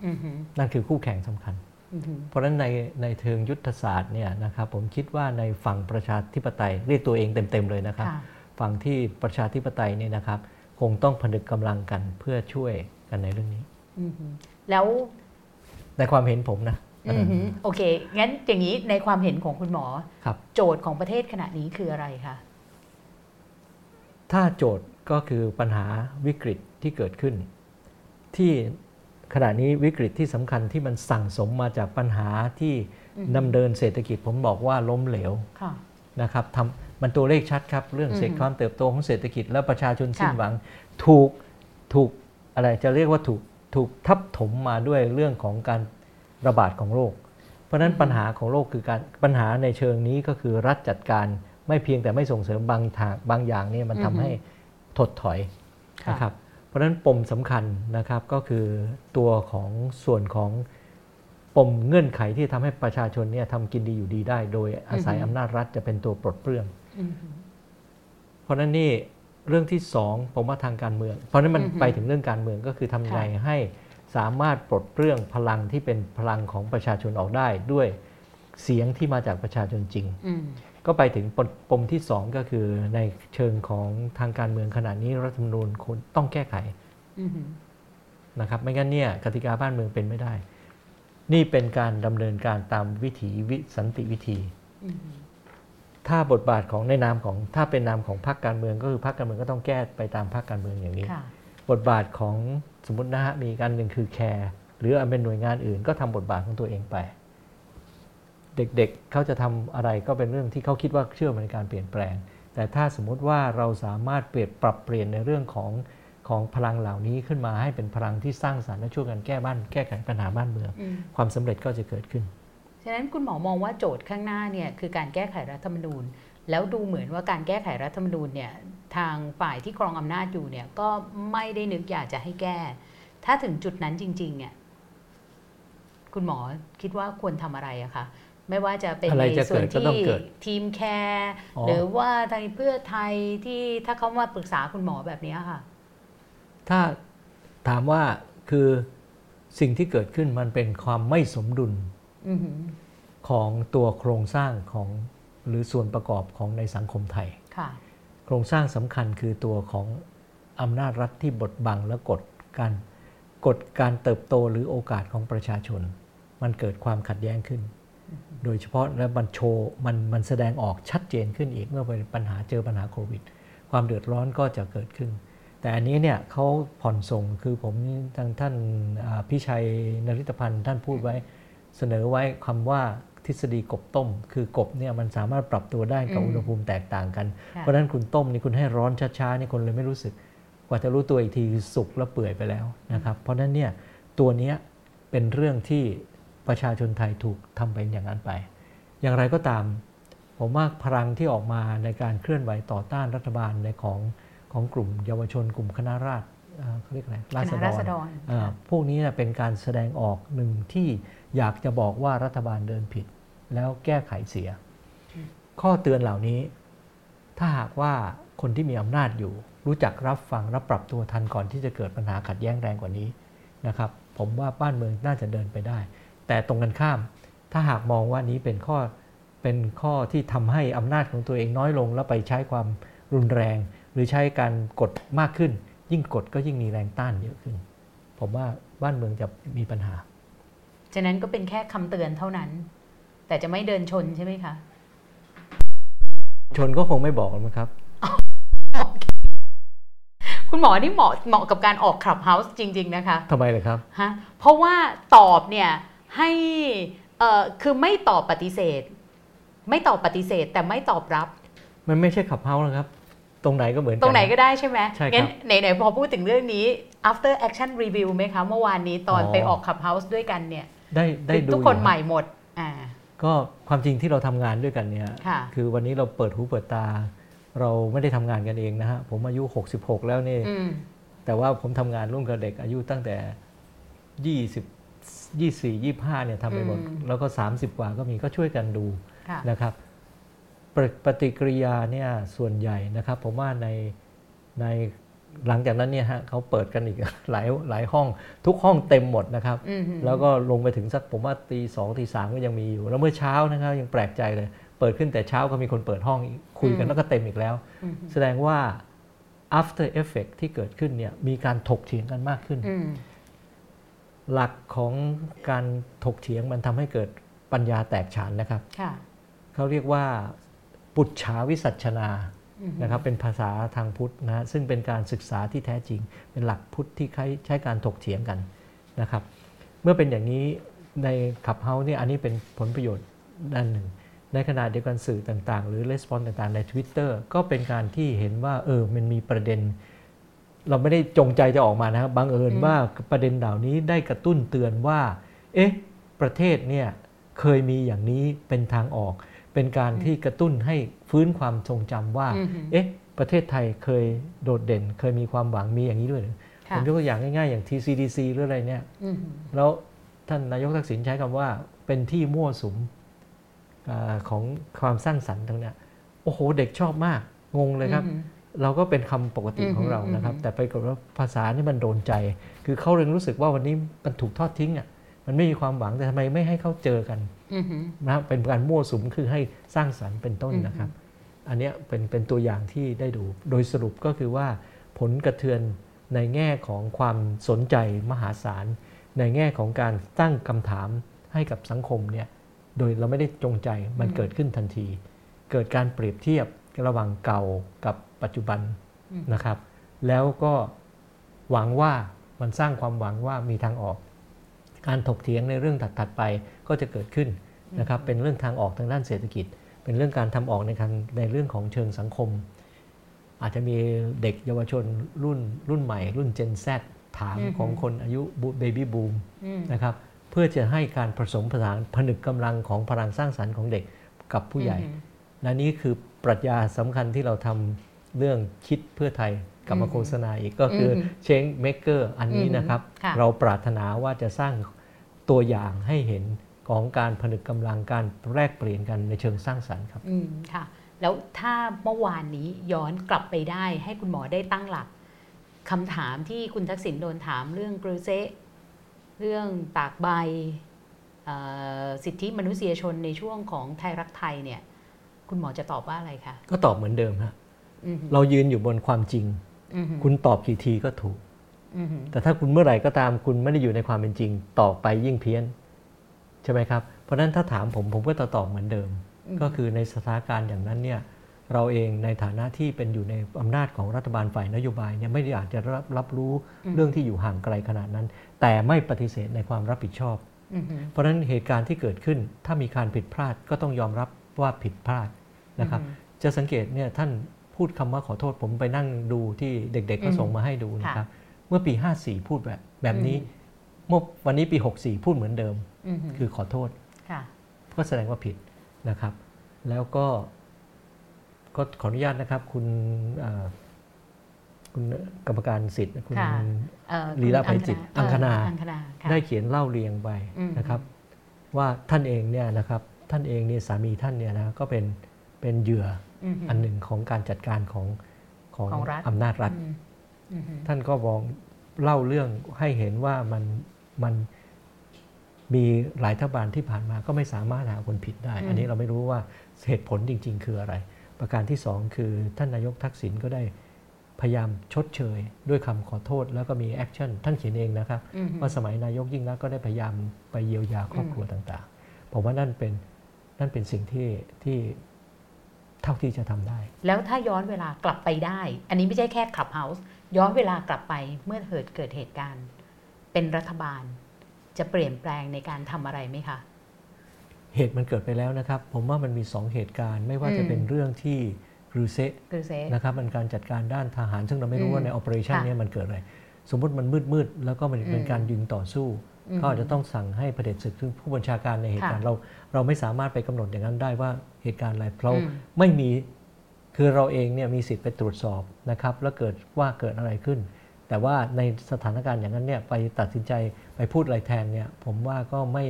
อือหือนั่นคือคู่แข่งสำคัญอือหือเพราะฉะนั้นในในเทิงยุทธศาสตร์เนี่ยนะครับผมคิดว่าในฝั่งประชาธิปไตยเรียกตัวเองเต็มๆเลยนะครับค่ะฝั่งที่ประชาธิปไตยเนี่ยนะครับ คงต้องผนึกกำลังกันเพื่อช่วยกันในเรื่องนี้อือหือแล้วในความเห็นผมนะอือหือ โอเค งั้นอย่างนี้ในความเห็นของคุณหมอครับโจทย์ของประเทศขณะนี้คืออะไรคะ ถ้าโจทย์ก็คือปัญหาวิกฤตที่เกิดขึ้น ที่ขณะนี้วิกฤตที่สำคัญที่มันสั่งสมมาจากปัญหาที่อืมดำเนินเศรษฐกิจผมบอกว่าล้มเหลวค่ะนะครับทำมันตัวเลขชัดครับ เรื่องอืมเศรษฐความเติบโตของเศรษฐกิจและประชาชนสิ้นค่ะหวัง ถูกถูกอะไรจะเรียกว่าถูกถูกทับถมมาด้วยเรื่องของการ ระบาดของโรค เพราะฉะนั้นปัญหาของโรคคือการปัญหาในเชิงนี้ก็คือรัฐจัดการไม่เพียงแต่ไม่ส่งเสริมบางทางบางอย่างเนี่ยมันทำให้ถดถอยค่ะนะครับเพราะฉะนั้นปมสำคัญนะครับก็คือตัวของส่วนของปมเงื่อนไขที่ทำให้ประชาชนเนี่ยทำกินดีอยู่ดีได้ โดยอาศัยอือฮึอำนาจรัฐจะเป็นตัวปลดเปลื้องอือหือเพราะฉะนั้นนี่เรื่องที่สองผมว่าทางการเมือง เพราะฉะนั้นมันอือฮึไปถึงเรื่องการเมืองก็คือทำไงค่ะให้ สามารถปลดเปลื้องพลังที่เป็นพลังของประชาชนออกได้ด้วยเสียงที่มาจากประชาชนจริงอืมก็ไปถึงปมปมที่สองก็คือในเชิงของทางการเมืองขณะนี้รัฐธรรมนูญควรต้องแก้ไขอือหือนะครับ ไม่งั้นเนี่ยกติกาบ้านเมืองเป็นไม่ได้ นี่เป็นการดำเนินการตามวิถีวิสันติวิธีอือหือถ้าบทบาทของในนามของถ้าเป็นนามของพรรคการเมืองก็คือพรรคการเมืองก็ต้องแก้ไปตามพรรคการเมืองอย่างนี้ค่ะ บทบาทของสมมตินะฮะมีการหนึ่งคือแคร์หรืออันเป็นหน่วยงานอื่นก็ทำบทบาทของตัวเองไป เด็กๆเเขาจะทำอะไรก็เป็นเรื่องที่เขาคิดว่าเชื่อในการเปลี่ยนแปลง แต่ถ้าสมมุติว่าเราสามารถเปลี่ยนปรับเปลี่ยนในเรื่องของของพลังเหล่านี้ขึ้นมาให้เป็นพลังที่สร้างสรรค์และช่วยกันแก้บ้านแก้ไขปัญหาบ้านเมืองอืมความสำเร็จก็จะเกิดขึ้น ฉะนั้นคุณหมอมองว่าโจทย์ข้างหน้าเนี่ยคือการแก้ไขรัฐธรรมนูญ แล้วดูเหมือนว่าการแก้ไขรัฐธรรมนูญเนี่ยทางฝ่ายที่ครองอำนาจอยู่เนี่ยก็ไม่ได้นึกอยากจะให้แก้ ถ้าถึงจุดนั้นจริงๆเนี่ยคุณหมอคิดว่าควรทำอะไรอะคะไม่ว่าจะเป็นอะไรในจะส่วนเกิดก็ที่ต้องเกิดทีมแคร์อ๋อหรือว่าทางเพื่อไทยที่ถ้าเขามาปรึกษาคุณหมอแบบนี้ค่ะ ถ้าถามว่าคือสิ่งที่เกิดขึ้นมันเป็นความไม่สมดุลอือหือของตัวโครงสร้างของ หรือส่วนประกอบของในสังคมไทยค่ะโครงสร้างสำคัญคือตัวของอำนาจรัฐที่บดบังและกดการกดการเติบโตหรือโอกาสของประชาชน มันเกิดความขัดแย้งขึ้น โดยเฉพาะและมันโชว์มันมันแสดงออกชัดเจนขึ้นอีกเมื่อเป็นปัญหาเจอปัญหาโควิด ความเดือดร้อนก็จะเกิดขึ้น แต่อันนี้เนี่ยเขาผ่อนส่งคือผมทางท่านอ่าพิชัยนริตพันธ์ท่านพูดไว้เสนอไว้คำว่า ทฤษฎีกบต้ม คือกบเนี่ยมันสามารถปรับตัวได้กับอืมอุณหภูมิแตกต่างกันค่ะเพราะฉะนั้นคุณต้มนี่คุณให้ร้อนช้าๆนี่คนเลยไม่รู้สึก กว่าจะรู้ตัวอีกทีคือสุกแล้วเปื่อยไปแล้วนะครับเพราะฉะนั้นเนี่ยตัวเนี้ยเป็นเรื่องที่ประชาชนไทยถูกทำเป็นอย่างนั้นไป อย่างไรก็ตาม ผมว่าพลังที่ออกมาในการเคลื่อนไหวต่อต้านรัฐบาลในของของกลุ่มเยาวชน กลุ่มคณะราษฎรอ่าเขาเรียกอะไรคณะราษฎรอ่าพวกนี้เนี่ยเป็นการแสดงออกหนึ่งที่อยากจะบอกว่ารัฐบาลเดินผิด แล้วแก้ไขเสีย ข้อเตือนเหล่านี้ ถ้าหากว่าคนที่มีอำนาจอยู่ รู้จักรับฟังรับปรับตัวทันก่อนที่จะเกิดปัญหาขัดแย้งแรงกว่านี้นะครับ ผมว่าบ้านเมืองน่าจะเดินไปได้ แต่ตรงกันข้าม ถ้าหากมองว่านี้เป็นข้อเป็นข้อที่ทำให้อำนาจของตัวเองน้อยลง แล้วไปใช้ความรุนแรง หรือใช้การกดมากขึ้น ยิ่งกดก็ยิ่งมีแรงต้านเยอะขึ้น ผมว่าบ้านเมืองจะมีปัญหา ฉะนั้นก็เป็นแค่คำเตือนเท่านั้น แต่จะไม่เดินชนใช่ไหมคะ ชนก็คงไม่บอกหรอกมั้งครับ คุณหมอนี่เหมาะเหมาะกับการออก Clubhouse จริง ๆ นะคะทำไมเลยครับฮะเพราะว่าตอบเนี่ยให้เอ่อคือไม่ตอบปฏิเสธ ไม่ตอบปฏิเสธแต่ไม่ตอบรับ มันไม่ใช่ Clubhouse นะครับ ตรงไหนก็เหมือนกัตรงไหนก็ได้ใช่ไหมใช่ครับงั้นไหนๆพอพูดถึงเรื่องนี้ after action review ไหมคะ เมื่อวานนี้ตอนอ๋อ ไปออกคลับเฮาส์ด้วยกันเนี่ยได้ได้คือดูทุกคนอยู่ใหม่หมดอ่า ก็ความจริงที่เราทำงานด้วยกันเนี่ยค่ะคือวันนี้เราเปิดหูเปิดตา เราไม่ได้ทำงานกันเองนะฮะผมอายุ 66 แล้วนี่อืมแต่ว่าผมทำงานร่วมกับเด็กอายุตั้งแต่ 20 24 25เนี่ยทำไปหมดอืมแล้วก็ 30 กว่าก็มีก็ช่วยกันดูค่ะนะครับปฏิปฏิกิริยาเนี่ยส่วนใหญ่นะครับ ผมว่าในใน หลังจากนั้นเนี่ยฮะเขาเปิดกันอีกหลายหลายห้องทุกห้องเต็มหมดนะครับอืมแล้วก็ลงไปถึงสักผมว่าตีสองตีสามก็ยังมีอยู่ แล้วเมื่อเช้านะครับยังแปลกใจเลย เปิดขึ้นแต่เช้าก็มีคนเปิดห้องอีกคุยกันแล้วก็เต็มอีกแล้วอืมแสดงว่า after effect ที่เกิดขึ้นเนี่ยมีการถกเถียงกันมากขึ้นอืมหลักของการถกเถียงมันทำให้เกิดปัญญาแตกฉานนะครับค่ะเขาเรียกว่าปุจฉาวิสัชนาอืม นะครับเป็นภาษาทางพุทธนะฮะซึ่งเป็นการศึกษาที่แท้จริง เป็นหลักพุทธที่ใช้ใช้การถกเถียงกันนะครับ เมื่อเป็นอย่างนี้ในขับเฮาเนี่ยอันนี้เป็นผลประโยชน์ด้านหนึ่ง ในขณะเดียวกันสื่อต่างๆ หรือレスปอนต่างๆ ใน Twitter ก็เป็นการที่เห็นว่าเออมันมีประเด็น เราไม่ได้จงใจจะออกมานะครับบังเอิญอืมว่าประเด็นเหล่านี้ได้กระตุ้นเตือนว่า เอ๊ะประเทศเนี่ยเคยมีอย่างนี้เป็นทางออก เป็นการที่กระตุ้นให้ ฟื้นความทรงจำว่าอืมเอ๊ะ ประเทศไทยเคยโดดเด่น เคยมีความหวังมีอย่างนี้ด้วยเหรอผค่ะมยกตัวอย่างง่ายๆ อย่าง TCDC หรืออะไรเนี่ยอืมแล้วท่านนายกทักษิณใช้คำว่าเป็นที่มั่วสุมอาของความสร้างสรรค์ตรงเนี้ยโอ้โห เด็กชอบมาก งงเลยครับอืมเราก็เป็นคำปกติของเรานะครับอืมแต่ไปกับว่าภาษานี่มันโดนใจ คือเขาเรงรู้สึกว่าวันนี้มันถูกทอดทิ้งอะมันไม่มีความหวังแต่ทำไมไม่ให้เขาเจอกันอืมนะครับเป็นการมั่วสุมคือให้สร้างสรรค์เป็นต้นอืมนะครับ อันเนี้ยเป็นเป็นตัวอย่างที่ได้ดู โดยสรุปก็คือว่าผลกระเทือนในแง่ของความสนใจมหาศาล ในแง่ของการตั้งคำถามให้กับสังคมเนี่ยโดยเราไม่ได้จงใจมันอืมเกิดขึ้นทันที เกิดการเปรียบเทียบระหว่างเก่ากับปัจจุบันอืมนะครับ แล้วก็หวังว่ามันสร้างความหวังว่ามีทางออก การถกเถียงในเรื่องถัดๆไปก็จะเกิดขึ้นนะครับเป็นเรื่องทางออกทางด้านเศรษฐกิจ เป็นเรื่องการทำออกในทางในเรื่องของเชิงสังคม อาจจะมีเด็กเยาวชนรุ่นรุ่นใหม่ รุ่น Gen Z ถามอือฮึของคนอายุเบบี้บูมอืมนะครับเพื่อจะให้การผสมผสานผนึกกำลังของพลังสร้างสรรค์ของเด็กกับผู้ใหญ่และนี่คือปปรัชญาสำคัญที่เราทำเรื่องคิดเพื่อไทยกลับมาอืมโฆษณาอีกก็คืออมเชงเมกเกอร์อันนี้อืมนะครับค่ะเราปรารถนาว่าจะสร้างตัวอย่างให้เห็น ของการผนึกกำลังการแลกเปลี่ยนกันในเชิงสร้างสรรค์ครับอืมค่ะ แล้วถ้าเมื่อวานนี้ย้อนกลับไปได้ ให้คุณหมอได้ตั้งหลักคำถามที่คุณทักษิณโดนถามเรื่องกรูเซะเรื่องตากใบเอ่อสิทธิมนุษยชนในช่วงของไทยรักไทยเนี่ย คุณหมอจะตอบว่าอะไรคะ ก็ตอบเหมือนเดิมฮะอืมเรายืนอยู่บนความจริงอืมคุณตอบกี่ทีก็ถูกอืมแต่ถ้าคุณเมื่อไหร่ก็ตามคุณไม่ได้อยู่ในความเป็นจริง ต่อไปยิ่งเพี้ยน ใช่ไหมครับ เพราะฉะนั้นถ้าถามผมผมก็จะตอบเหมือนเดิม ก็คือในสถานการณ์อย่างนั้นเนี่ยเราเองในฐานะที่เป็นอยู่ในอำนาจของรัฐบาลฝ่ายนโยบายเนี่ยไม่ได้อาจจะรับรับรู้เรื่องที่อยู่ห่างไกลขนาดนั้น แต่ไม่ปฏิเสธในความรับผิดชอบอืมเพราะฉะนั้นเหตุการณ์ที่เกิดขึ้นถ้ามีการผิดพลาดก็ต้องยอมรับว่าผิดพลาดนะครับ จะสังเกตเนี่ยท่านพูดคำว่าขอโทษผมไปนั่งดูที่เด็กๆก็อืมส่งมาให้ดูนะครับ เมื่อปี 54 พูดแบบแบบนี้ เมื่อวันนี้ปี 64 พูดเหมือนเดิมอืมคือขอโทษค่ะก็แสดงว่าผิดนะครับ แล้วก็ก็ขออนุญาตนะครับ คุณเอ่อคุณกรรมการสิทธิ์คุณค่ะเอ่อลีลาภัยจิตอังคณาอังคณาเอังคณาค่ะได้เขียนเล่าเรียงไปอืมนะครับ ว่าท่านเองเนี่ยนะครับท่านเองเนี่ยสามีท่านเนี่ยนะก็เป็นเป็นเหยื่ออืมอันหนึ่งของการจัดการของของของรัฐอำนาจรัฐอืมอืมท่านก็มองเล่าเรื่องให้เห็นว่ามัน มันมีหลายรัฐบาลที่ผ่านมาก็ไม่สามารถหาคนผิดได้ อันนี้เราไม่รู้ว่าเหตุผลจริง ๆ คืออะไร ประการที่สองคือท่านนายกทักษิณก็ได้พยายามชดเชย ด้วยคำขอโทษ แล้วก็มี action ท่านเขียนเองนะครับอืมว่าสมัยนายกยิ่งลักษณ์ก็ได้พยายามไปเยียวยาครอบครัวต่างๆผมว่านั่นเป็นนั่นเป็นสิ่งที่ที่เท่าที่จะทำได้ แล้วถ้าย้อนเวลากลับไปได้ อันนี้ไม่ใช่แค่คลับเฮาส์ย้อนเวลากลับไปเมื่อเกิดเกิดเหตุการณ์ เป็นรัฐบาล จะเปลี่ยนแปลงในการทำอะไรไหมคะ เหตุมันเกิดไปแล้วนะครับ ผมว่ามันมีสองเหตุการณ์ ไม่ว่าจะอืมเป็นเรื่องที่รูเซะกรูเซะนะครับมันการจัดการด้านทหาร ซึ่งเราไม่รู้อืมว่าใน operation ค่ะเนี้มันเกิดอะไร สมมติมันมืดมืดๆแล้วก็มันเป็นอืมการยิงต่อสู้อืมก็อาจจะต้องสั่งให้เผด็จศึกซึ่งผู้บัญชาการในเหตุการณ์ค่ะเรา เราไม่สามารถไปกำหนดอย่างนั้นได้ว่าเหตุการณ์อะไรเพราะอืมไม่มีคือเราเองเนี่ยมีสิทธิ์ไปตรวจสอบนะครับ แล้วเกิดว่าเกิดอะไรขึ้น แต่ว่าในสถานการณ์อย่างนั้นเนี่ยไปตัดสินใจไปพูดอะไรแทนเนี่ยผมว่าก็ไม่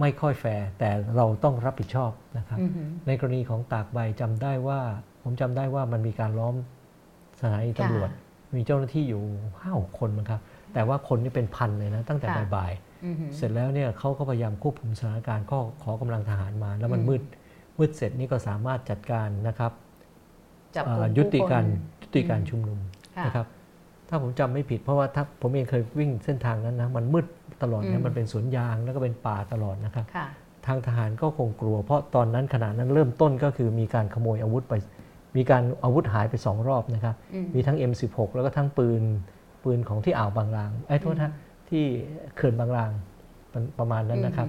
ไม่ค่อยแฟร์แต่เราต้องรับผิดชอบนะครับอืมในกรณีของตากใบจำได้ว่า ผมจำได้ว่ามันมีการล้อมสถานีตำรวจ มีเจ้าหน้าที่อยู่ห้าหกคนมั้งครับ แต่ว่าคนนี่เป็นพันเลยนะ ตั้งแต่ค่ะบ่ายอืมๆเสร็จแล้วเนี่ยเขาก็พยายามควบคุมสถานการณ์ก็ขอกำลังทหารมา แล้วมันอืมมืดมืดเสร็จนี่ก็สามารถจัดการนะครับจับเอ่กลุ่อมยุติการผู้คนยุติการอืมชุมนุมค่ะนะครับ ถ้าผมจำไม่ผิดเพราะว่าถ้าผมเองเคยวิ่งเส้นทางนั้นนะมันมืดตลอดอืนะมมันเป็นสวนยางแล้วก็เป็นป่าตลอดนะครับค่ะทางทหารก็คงกลัว เพราะตอนนั้นขณะนั้นเริ่มต้นก็คือมีการขโมยอาวุธไป มีการอาวุธหายไปสองรอบนะครับอืมมีทั้ง M16 แล้วก็ทั้งปืนปืนของที่อ่าวบางลางไอ้ยโทษนะที่เขื่อนบางลางประประมาณนั้นนะครับ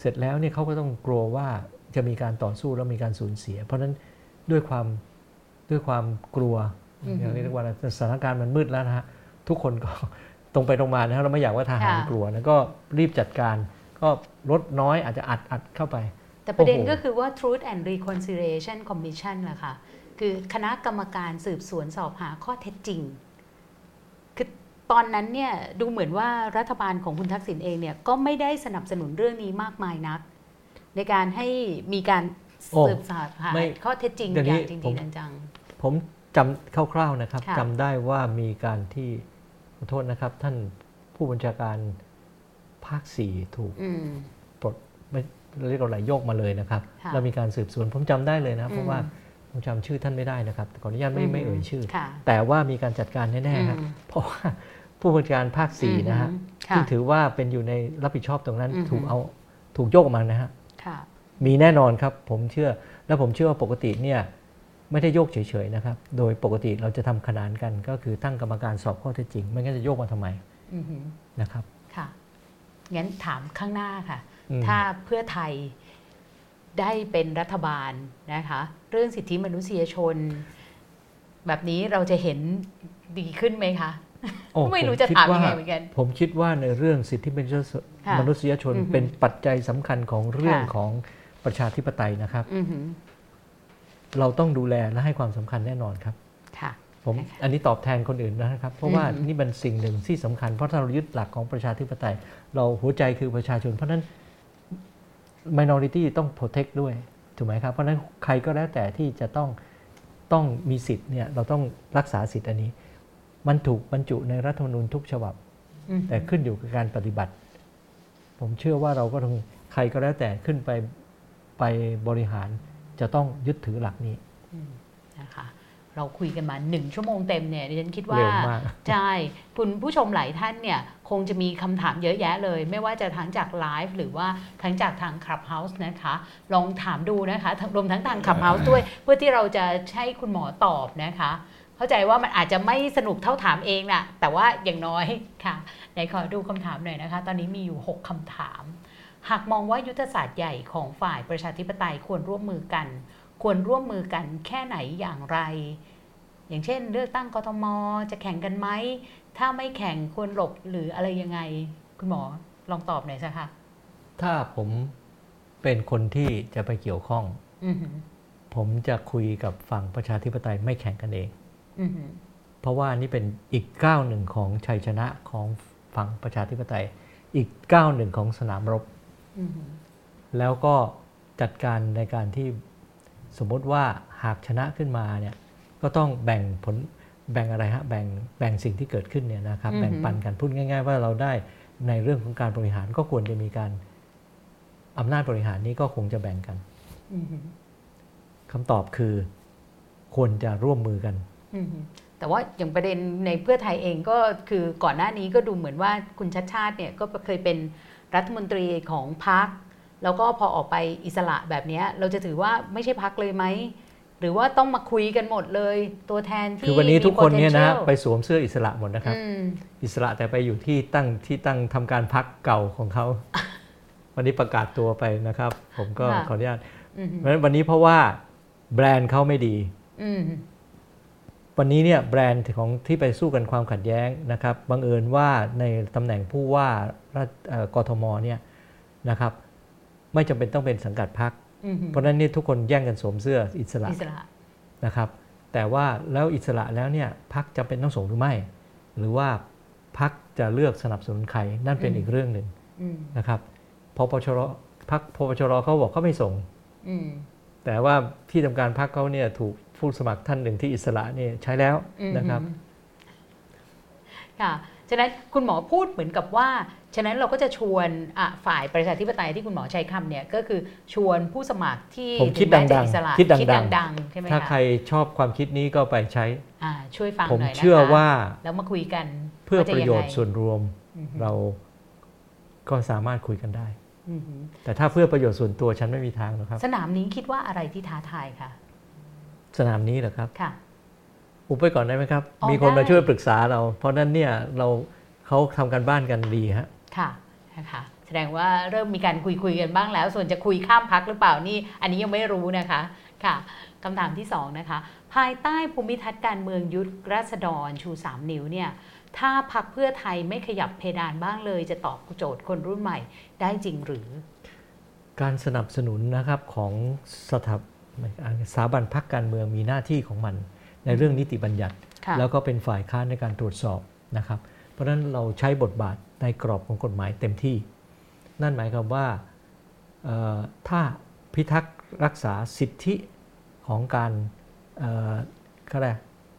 เสร็จแล้วเนี่ยเขาก็ต้องกลัวว่าจะมีการต่อสู้แล้วมีการสูญเสีย เพราะฉะนั้นด้วยความด้วยความกลัว อืมอย่างนี้เรียกว่าอะไรสถานการณ์มันมืดแล้วนะฮะทุกคนก็ตรงไปตรงมานะครับเราไม่อยากว่าทหารค่ะกลัวแล้วก็รีบจัดการก็ลดน้อยอาจจะอัดอัดเข้าไป แต่ประเด็นโอ้โหก็คือว่า Truth and Reconciliation Commission แหละค่ะ คือคณะกรรมการสืบสวนสอบหาข้อเท็จจริง คือตอนนั้นเนี่ยดูเหมือนว่ารัฐบาลของคุณทักษิณเองเนี่ยก็ไม่ได้สนับสนุนเรื่องนี้มากมายนัก ในการให้มีการโอ้สืบสอบหาไม่ข้อเท็จจริงเดี๋ยวอนี้ย่างจริงผมๆจังผม จำคร่าวๆนะครับค่ะจำได้ว่ามีการที่ขอโทษนะครับ ท่านผู้บัญชาการภาคสี่ถูกๆอืมปลดไม่เรียกว่าอะไรโยกมาเลยนะครับค่ะแล้วมีการสืบสวนผมจำได้เลยนะเพอืราะมว่าผมจำชื่อท่านไม่ได้นะครับขออนุญาตไม่ไม่เอ่ยชื่อค่ะแต่ว่ามีการจัดการแน่ๆครับอืมเพราะว่าผู้บัญชาการภาคสี่นะฮะค่ะซึ่งถือว่าเป็นอยู่ในรับผิดชอบตรงนั้นอือฮึถูกเอาถูกโยกออกมานะฮะค่ะมีแน่นอนครับ ผมเชื่อและผมเชื่อว่าปกติเนี่ย ไม่ได้โยกเฉยๆนะครับ โดยปกติเราจะทำขนานกันก็คือตั้งกรรมการสอบข้อเท็จจริง ไม่งั้นจะโยกมาทำไมอือหือนะครับ ค่ะ งั้นถามข้างหน้าค่ะอืมถ้าเพื่อไทยได้เป็นรัฐบาลนะคะ เรื่องสิทธิมนุษยชน แบบนี้เราจะเห็นดีขึ้นไหมคะโอ้ไม่รู้ผจะคิดถามว่ยังไงเหมือนกัน ผมคิดว่าในเรื่องสิทธิมนุษยชนค่ะมนุษยชนอือฮึเป็นปัจจัยสำคัญของเรื่องค่ะของประชาธิปไตยนะครับอือหือ เราต้องดูแลและให้ความสำคัญแน่นอนครับค่ะผมนะคะอันนี้ตอบแทนคนอื่นนะครับ เพราะว่าอืมนี่เป็นสิ่งหนึ่งที่สำคัญเพราะถ้าเรายึดหลักของประชาธิปไตย เราหัวใจคือประชาชน เพราะฉะนั้น minority ต้อง protect ด้วยถูกไหมครับ เพราะฉะนั้นใครก็แล้วแต่ที่จะต้องต้องมีสิทธิ์เนี่ยเราต้องรักษาสิทธิ์อันนี้ มันถูกบรรจุในรัฐธรรมนูญทุกฉบับอืมแต่ขึ้นอยู่กับการปฏิบัติ ผมเชื่อว่าเราก็ต้องใครก็แล้วแต่ขึ้นไปไปบริหาร จะต้องยึดถือหลักนี้นะคะเราคุยกันมาหนึ่งชั่วโมงเต็มเนี่ยดิฉันคิดว่าเร็วมากใช่คุณผู้ชมหลายท่านเนี่ยคงจะมีคำถามเยอะแยะเลย ไม่ว่าจะทั้งจากไลฟ์หรือว่าทั้งจากทาง Clubhouse นะคะ ลองถามดูนะคะทั้งรวมทั้งทาง Clubhouse ด้วย เพื่อที่เราจะให้คุณหมอตอบนะคะ เข้าใจว่ามันอาจจะไม่สนุกเท่าถามเองนะแต่ว่าอย่างน้อยค่ะไหนขอดูคำถามหน่อยนะคะ ตอนนี้มีอยู่ 6คำถาม หากมองว่ายุทธศาสตร์ใหญ่ของฝ่ายประชาธิปไตยควรร่วมมือกัน ควรร่วมมือกันแค่ไหนอย่างไร อย่างเช่น เลือกตั้งกทม จะแข่งกันไหม ถ้าไม่แข่งควรหลบหรืออะไรยังไง คุณหมอลองตอบหน่อยสิคะถ้าผมเป็นคนที่จะไปเกี่ยวข้องอือหือผมจะคุยกับฝั่งประชาธิปไตยไม่แข่งกันเองอือหือเพราะว่านี่เป็นอีกก้าวหนึ่งของชัยชนะของฝั่งประชาธิปไตย อีกก้าวหนึ่งของสนามรบอือหือ แล้วก็จัดการในการที่สมมติว่าหากชนะขึ้นมาเนี่ยก็ต้องแบ่งผลแบ่งอะไรฮะแบ่งแบ่งสิ่งที่เกิดขึ้นเนี่ยนะครับแบ่งปันกันพูดง่าย ๆ ว่าเราได้ในเรื่องของการบริหารก็ควรจะมีการอำนาจบริหารนี้ก็คงจะแบ่งกันอือหือคำตอบคือควรจะร่วมมือกันอือหือแต่ว่าอย่างประเด็นในเพื่อไทยเองก็คือก่อนหน้านี้ก็ดูเหมือนว่าคุณชัดชาติเนี่ยก็เคยเป็น รัฐมนตรีของพรรคแล้วก็พอออกไปอิสระแบบเนี้ยเราจะถือว่าไม่ใช่พักเลยไหมหรือว่าต้องมาคุยกันหมดเลย ตัวแทนที่คือวันนี้ทุกคนเนี่ยนะมีไป potential สวมเสื้ออิสระหมดนะครับอืมอิสระแต่ไปอยู่ที่ตั้งที่ตั้งทำการพักเก่าของเขา วันนี้ประกาศตัวไปนะครับ ผมก็ค่ะขออนุญาตอืมเพราะฉะนั้นวันนี้เพราะว่าแบรนด์เขาไม่ดีอืม วันนี้เนี่ยแบรนด์ของที่ไปสู้กันความขัดแย้งนะครับบังเอิญว่าในตำแหน่งผู้ว่ารัฐเอ่อกทมเนี่ยนะครับไม่จำเป็นต้องเป็นสังกัดพักอืมเพราะฉะนั้นนี่ทุกคนแย่งกันสวมเสื้ออิสระอิสระนะครับ แต่ว่าแล้วอิสระแล้วเนี่ยพักจำเป็นต้องส่งหรือไม่ หรือว่าพักจะเลือกสนับสนุนใครนั่นเป็นอืมอีกเรื่องหนึ่งอืมนะครับพปชรพักพปชรเขาบอกเขาไม่ส่งอืมแต่ว่าที่ทำการพักเขาเนี่ยถูก ผู้สมัครท่านหนึ่งที่อิสระเนี่ยใช้แล้วอืมนะครับค่ะฉะนั้นคุณหมอพูดเหมือนกับว่า ฉะนั้นเราก็จะชวนอะฝ่ายประชาธิปไตยที่คุณหมอใช้คำเนี่ยก็คือชวนผู้สมัครที่ผมคิดถึแม้จะดังๆอิสระคิดดังๆดังๆใช่ไหมถ้าคะใครชอบความคิดนี้ก็ไปใช้อ่าช่วยฟังผมหน่อยนะคะเชื่อว่าแล้วมาคุยกันเพื่อว่าจประโยชน์งไงส่วนรวมอืมเราก็สามารถคุยกันได้อืมแต่ถ้าเพื่อประโยชน์ส่วนตัวฉันไม่มีทางหรอกครับ สนามนี้คิดว่าอะไรที่ท้าทายคะ สนามนี้เหรอครับค่ะอุบไปก่อนได้ไหมครับอ๋อมีคนได้มาช่วยปรึกษาเรา เพราะนั้นเนี่ยเราเขาทำกันบ้านกันดีฮะค่ะนะคะแสดงว่าเริ่มมีการคุยคุยๆกันบ้างแล้ว ส่วนจะคุยข้ามพักหรือเปล่านี่ อันนี้ยังไม่รู้นะคะค่ะคำถามที่สองนะคะภายใต้ภูมิทัศน์การเมืองยุทธราษฎรชู 3 นิ้วเนี่ยถ้าพักเพื่อไทยไม่ขยับเพดานบ้างเลย จะตอบโจทย์คนรุ่นใหม่ได้จริงหรือ การสนับสนุนนะครับของสถาบ สถาบันพักการเมืองมีหน้าที่ของมัน ในเรื่องนิติบัญญัติค่ะแล้วก็เป็นฝ่ายค้านในการตรวจสอบนะครับ เพราะฉะนั้นเราใช้บทบาทในกรอบของกฎหมายเต็มที่ นั่นหมายความว่าเอ่อถ้าพิทักษ์รักษาสิทธิของการเอ่อก็ได้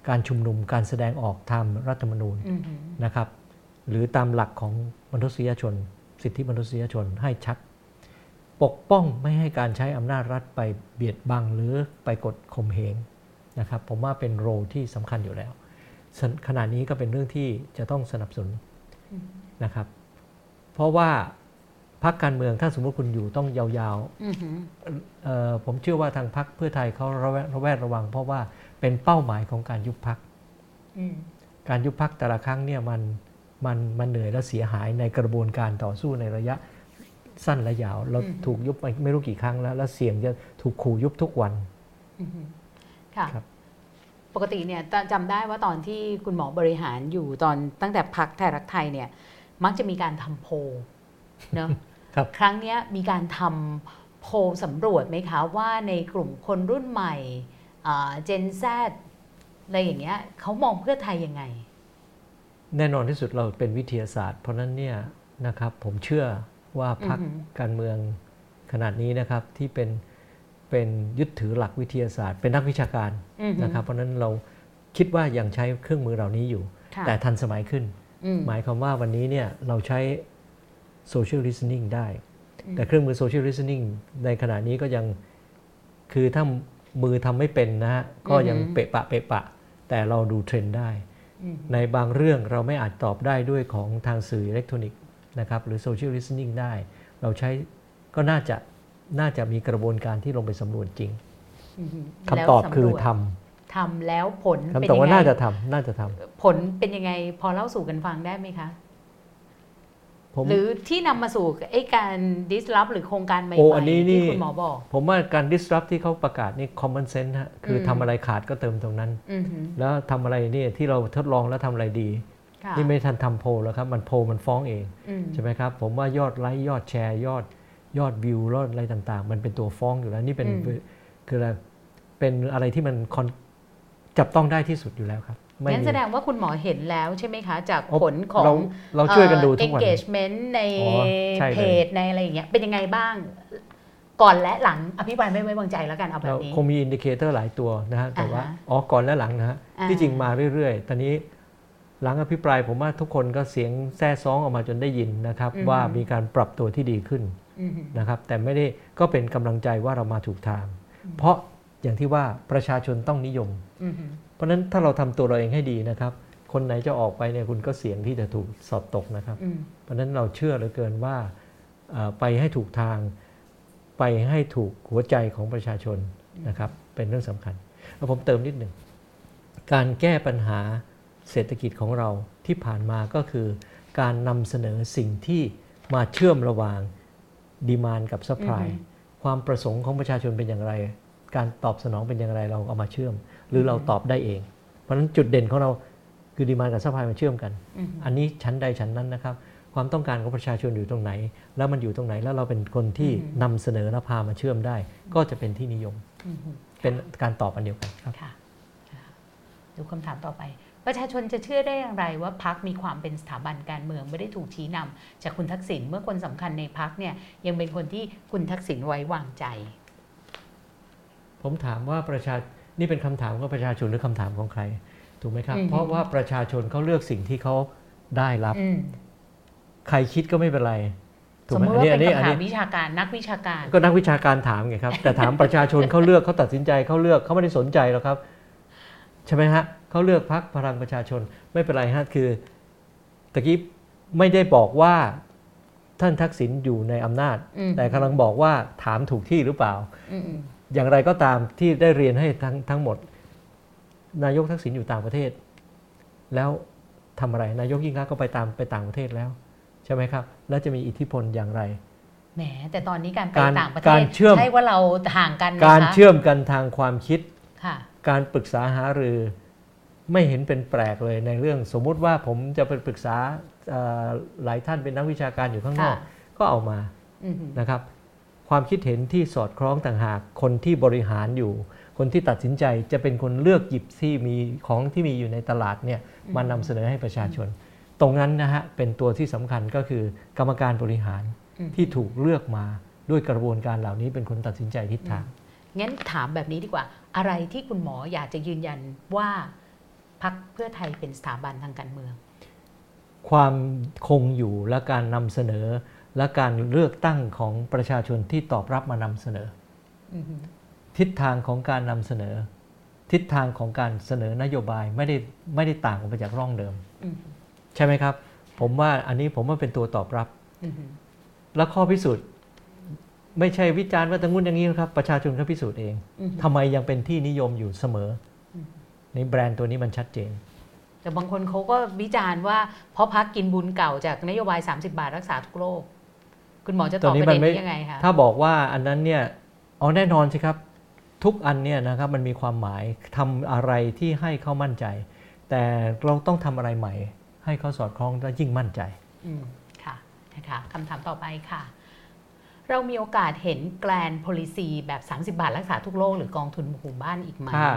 การชุมนุมการแสดงออกตามรัฐธรรมนูญอือหือนะครับ หรือตามหลักของมนุษยชน สิทธิมนุษยชนให้ชัด ปกป้องไม่ให้การใช้อำนาจรัฐไปเบียดบังหรือไปกดข่มเหงนะครับผมว่าเป็นโรที่สำคัญอยู่แล้วสนขณะนี้ก็เป็นเรื่องที่จะต้องสนับสนุนนะครับเพราะว่าพรรคการเมืองถ้าสมมติคุณอยู่ต้องยาวอือหือๆเอ่อผมเชื่อว่าทางพรรคเพื่อไทยเขาระแวดระแวดระวัง เพราะว่าเป็นเป้าหมายของการยุบพรรคอืมการยุบพักแต่ละครั้งเนี่ยมันมันมันเหนื่อยและเสียหายในกระบวนการต่อสู้ในระยะ สั้นและยาว เราอืมถูกยุบไปไม่รู้กี่ครั้งแล้ว แล้วเสี่ยงจะถูกขู่ยุบทุกวันอือหือค่ะครับปกติเนี่ยตจำได้ว่าตอนที่คุณหมอบริหารอยู่ตอนตั้งแต่พักไทยรักไทยเนี่ย มักจะมีการทำโพลเนอะครับครั้งเนี้ยมีการทำโพลสำรวจไหมคะว่าในกลุ่มคนรุ่นใหม่เจนแซอะไรอย่างเงี้ยเขามองเพื่อไทยยังไง แน่นอนที่สุดเราเป็นวิทยาศาสตร์ เพราะฉะนั้นเนี่ยนะครับผมเชื่อ ว่าพรรคอือหือการเมืองขนาดนี้นะครับที่เป็นเป็นยึดถือหลักวิทยาศาสตร์ เป็นนักวิชาการอือหือนะครับ เพราะฉะนั้นเราคิดว่ายังใช้เครื่องมือเหล่านี้อยู่ค่ะแต่ทันสมัยขึ้นอืมหมายความว่าวันนี้เนี่ยเราใช้ social listening ได้อืมแต่เครื่องมือ social listening ในขณะนี้ก็ยังคือถ้ามือทำไม่เป็นนะฮะก็ยังเปะปะเปะปะ แต่เราดูเทรนด์ได้อืมในบางเรื่องเราไม่อาจตอบได้ด้วยของทางสื่ออิเล็กทรอนิกส์ นะครับหรือ social listening ได้ เราใช้ก็น่าจะน่าจะมีกระบวนการที่ลงไปสำรวจจริงอือหือคำตอบแล้วสำรวจคือททำแล้วผลำเป็นคำตอบยังว่าไงน่าจะทำน่าจะทำผลเป็นยังไงพอเล่าสู่กันฟังได้ไหมคะผมหรือที่นำมาสู่ไอ้การ disrupt หรือโครงการใหม่โอ้อันนี้ๆนี่ที่คุณหมอบอก ผมว่าการ disrupt ที่เขาประกาศนี่ common sense ฮะคืออมทำอะไรขาดก็เติมตรงนั้นอือหือแล้วทำอะไรเนี่ยที่เราทดลองแล้วทำอะไรดีค่ะ นี่ไม่ทันทำโพลแล้วครับ มันโพลมันฟ้องเองอืมใช่ไหมครับ ผมว่ายอดไลค์ยอดแชร์ ยอดยอดวิวยอดอะไรต่างๆ มันเป็นตัวฟ้องอยู่แล้ว นี่เป็นคืออะไรเป็นอะไรที่มันคอนจับต้องได้ที่สุดอยู่แล้วครับไม่งั้นมีแสดงว่าคุณหมอเห็นแล้วใช่ไหมคะ จากอ๋อผลของเราเราช่วยกันดูเอ่อทุกวัน engagement ในอ๋อใช่เลยเพจในอะไรอย่างเงี้ยเป็นยังไงบ้าง ก่อนและหลังอภิปรายไม่ไว้วางใจแล้วกันเอาแบเราบนี้คงมี indicator หลายตัวนะฮะแต่ว่าอ่าฮะอ๋อก่อนและหลังนะฮะอ่าที่จริงมาเรื่อยๆ ตอนนี้ หลังอภิปรายผมว่าทุกคนก็เสียงแซ่ซ้องออกมาจนได้ยินนะครับ ว่ามีการปรับตัวที่ดีขึ้นอือหือนะครับ แต่ไม่ได้ก็เป็นกำลังใจว่าเรามาถูกทาง เพราะอย่างที่ว่าประชาชนต้องนิยมอือหือเพราะฉะนั้นถ้าเราทำตัวเราเองให้ดีนะครับ คนไหนจะออกไปเนี่ยคุณก็เสี่ยงที่จะถูกสอบตกนะครับอืมเพราะฉะนั้นเราเชื่อเหลือเกินว่าเอ่อไปให้ถูกทาง ไปให้ถูกหัวใจของประชาชนนะครับ เป็นเรื่องสำคัญแล้วผมเติมนิดหนึ่งการแก้ปัญหา เศรษฐกิจของเราที่ผ่านมาก็คือการนำเสนอสิ่งที่มาเชื่อมระหว่าง demand กับ supply อือฮึความประสงค์ของประชาชนเป็นอย่างไร การตอบสนองเป็นอย่างไรเราเอามาเชื่อม หรือเราตอบได้เอง เพราะฉะนั้นจุดเด่นของเราคือ demand กับ supply มาเชื่อมกันอือหืออันนี้ชั้นใดชั้นนั้นนะครับ ความต้องการของประชาชนอยู่ตรงไหน แล้วมันอยู่ตรงไหนแล้วเราเป็นคนที่อือฮึนำเสนอและพามาเชื่อมได้ ก็จะเป็นที่นิยมอือหือเป็นการตอบอันเดียวกันครับค่ะค่ะดูคำถามต่อไป ประชาชนจะเชื่อได้อย่างไรว่าพักมีความเป็นสถาบันการเมืองไม่ได้ถูกชี้นำจากคุณทักษิณเมื่อคนสำคัญในพักเนี่ยยังเป็นคนที่คุณทักษิณไว้วางใจ ผมถามว่าประชานี่เป็นคำถามของประชาชนหรือคำถามของใคร ถูกไหมครับอือฮึเพราะว่าประชาชนเขาเลือกสิ่งที่เขาได้รับอืมใครคิดก็ไม่เป็นไรถูสกมไหมมติว่าอันนี้เป็นอันคำถานี้มวิชาการนักวิชาการ ก็นักวิชาการถามไงครับ แต่ถามประชาชนเขาเลือกเขาตัดสินใจเขาเลือกเขาไม่ได้สนใจหรอกครับ ใช่ไหมฮะเขาเลือกพักพลังประชาชนไม่เป็นไรฮะคือตะกี้ไม่ได้บอกว่าท่านทักษิณอยู่ในอำนาจอืมแต่กำลังบอกว่าถามถูกที่หรือเปล่าอืมอืมอย่างไรก็ตามที่ได้เรียนให้ทั้งทั้งหมด นายกทักษิณอยู่ต่างประเทศ แล้วทำอะไร นายกยิ่งรักษณ์ก็ไปตามไปต่างประเทศแล้ว ใช่ไหมครับ แล้วจะมีอิทธิพลอย่างไรแหมแต่ตอนนี้การไปการต่างประเทการศเชื่อมใช่ว่าเราห่างกันนะคะการเชื่อมกันทางความคิดค่ะการปรึกษาหารือ ไม่เห็นเป็นแปลกเลยในเรื่องสมมุติว่าผมจะไปปรึกษาเอ่อหลายท่านเป็นนักวิชาการอยู่ข้างนอกค่ะก็เอามาอืมนะครับ ความคิดเห็นที่สอดคล้องต่างหากคนที่บริหารอยู่ คนที่ตัดสินใจจะเป็นคนเลือกหยิบที่มีของที่มีอยู่ในตลาดเนี่ยมานำเสนอให้ประชาชน ตรงนั้นนะฮะเป็นตัวที่สำคัญก็คือกรรมการบริหารอืมที่ถูกเลือกมาด้วยกระบวนการเหล่านี้เป็นคนตัดสินใจทิศทางงั้นถามแบบนี้ดีกว่า อะไรที่คุณหมออยากจะยืนยันว่า พักเพื่อไทยเป็นสถาบันทางการเมือง ความคงอยู่และการนำเสนอ และการเลือกตั้งของประชาชนที่ตอบรับมานำเสนออืมทิศทางของการนำเสนอ ทิศทางของการเสนอนโยบายไม่ได้ไม่ได้ต่างออกไปจากร่องเดิมอืมใช่ไหมครับ ผมว่าอันนี้ผมว่าเป็นตัวตอบรับอืมแล้วข้อพิสูจน์ไม่ใช่วิจารณ์ว่าตะงุ่นอย่างนี้นะครับ ประชาชนเขาพิสูจน์เองอืมทำไมยังเป็นที่นิยมอยู่เสมออมในแบรนด์ตัวนี้มันชัดเจน แต่บางคนเขาก็วิจารณ์ว่าเพราะพักกินบุญเก่าจากนโยบาย 30 บาทรักษาทุกโรคคุณหมอจะตอบตัวนี้ประเด็นมันไม่นี้ยังไงคะถ้าบอกว่าอันนั้นเนี่ยเอาแน่นอนสิครับทุกอันเนี่ยนะครับมันมีความหมายทำอะไรที่ให้เขามั่นใจ แต่เราต้องทำอะไรใหม่ ให้เขาสอดคล้องและยิ่งมั่นใจอืมค่ะนะคะคำถามต่อไปค่ะ เรามีโอกาสเห็นแกลน policy แบบ 30 บาทรักษาทุกโรคหรือกองทุนหมู่บ้านอีกไหมถ้า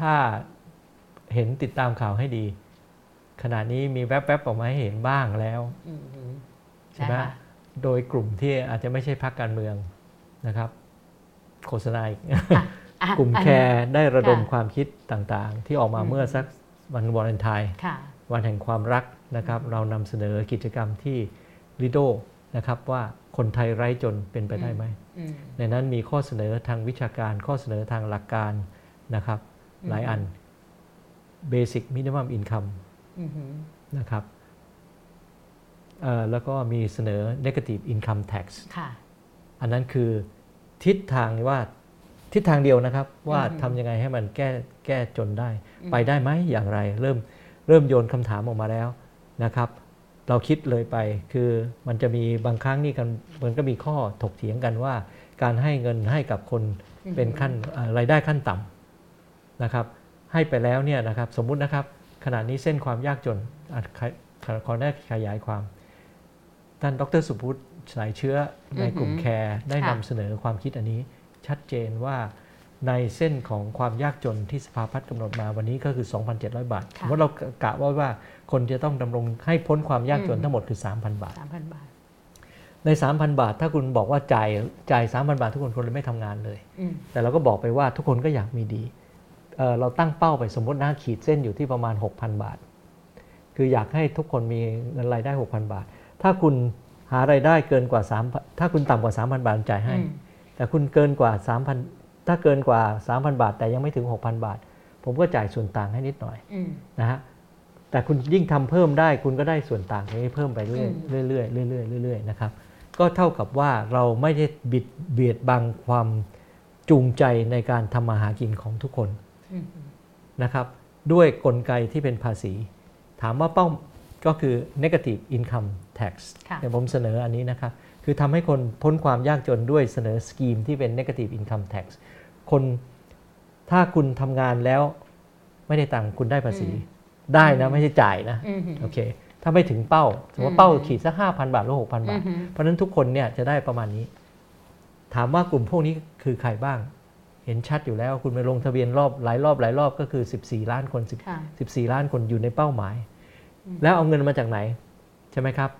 ถ้าเห็นติดตามข่าวให้ดี ขณะนี้มีแวบๆออกมาให้เห็นบ้างแล้วอืมฮึใช่ไหมนะคะโดยกลุ่มที่อาจจะไม่ใช่พรรคการเมืองนะครับ โฆษณาอีกอะอะกลุ่มอันแคร์ได้ระดมค่ะความคิดต่างๆ ที่ออกมาอืมเมื่อสักวันวาเลนไทน์ค่ะวันแห่งความรักนะครับ เรานำเสนอกิจกรรมที่ลิโดนะครับว่าคนไทยไร้จนเป็นไปได้ไหมอืมในนั้นมีข้อเสนอทางวิชาการข้อเสนอทางหลักการนะครับอืม หลายอัน Basic Minimum Income อืมฮึนะครับเอ่อแล้วก็มีเสนอ Negative Income Tax ค่ะอันนั้นคือทิศทางว่าทิศทางเดียวนะครับ ว่าอือฮึทำยังไงให้มันแก้แก้จนได้อืมไปได้ไหมอย่างไร เริ่มเริ่มโยนคำถามออกมาแล้วนะครับ เราคิดเลยไปคือมันจะมีบางครั้งนี่กันมันก็มีข้อถกเถียงกันว่า การให้เงินให้กับคนเป็นขั้นเอ่อรายได้ขั้นต่ำ นะครับให้ไปแล้วเนี่ยนะครับสมมุตินะครับขณะนี้เส้นความยากจนอะขขขอได้ขยายความ ท่านดรสุพุทธสายเชื้อในกลุ่มอือหือแคร์ได้ค่ะนำเสนอความคิดอันนี้ชัดเจนว่าในเส้นของความยากจนที่สภาพัฒน์กำหนดมาวันนี้ก็คือ 2,700 บาทค่ะว่าเรากะว่าว่าคนจะต้องดำรงให้พ้นความยากจนอืมทั้งหมดคือ 3,000 บาทสามพันบาท ใน 3,000 บาท ถ้าคุณบอกว่าจ่ายจ่าย 3,000 บาท ทุกคนคนเลยไม่ทำงานเลยอืมแต่เราก็บอกไปว่าทุกคนก็อยากมีดี เอ่อเราตั้งเป้าไปสมมตินะขีดเส้นอยู่ที่ประมาณ 6,000 บาท คืออยากให้ทุกคนมีเงินรายได้ 6,000 บาท ถ้าคุณหารายได้เกินกว่า3ถ้าคุณต่ำกว่า 3,000 บาทจ่ายให้อืมแต่คุณเกินกว่า 3,000 ถ้าเกินกว่า 3,000 บาท แต่ยังไม่ถึง 6,000 บาท ผมก็จ่ายส่วนต่างให้นิดหน่อยอืมนะฮะแต่คุณยิ่งทำเพิ่มได้คุณก็ได้ส่วนต่างนี้เพิ่มไปเรื่อือยมเรื่อยๆเรื่อยๆเรื่อยๆนะครับ ก็เท่ากับว่าเราไม่ได้บิดเบียดบังความจูงใจในการทำมาหากินของทุกคนอืม นะครับ ด้วยกลไกที่เป็นภาษี ถามว่าเป้าก็คือ negative income tax ค่ะเดี๋ยวผมเสนออันนี้นะครับคือทำให้คนพ้นความยากจนด้วยเสนอสกีมที่เป็น negative income tax คนถ้าคุณทำงานแล้วไม่ได้ตังค์คุณได้ภาษี ได้นะไม่ใช่จ่ายนะอืมโอเคถ้าไม่ถึงเป้าสมมติว่าเป้าขีดสักห้าพันบาทหรือหกพันอืบาทมเพราะฉะนั้นทุกคนเนี่ยจะได้ประมาณนี้ ถามว่ากลุ่มพวกนี้คือใครบ้าง เห็นชัดอยู่แล้วคุณไปลงทะเบียนรอบหลายรอบหลายรอบก็คือ 14 ล้านคน10ค่ะ14ล้านคนอยู่ในเป้าหมายอืมแล้วเอาเงินมาจากไหน ใช่ไหมครับ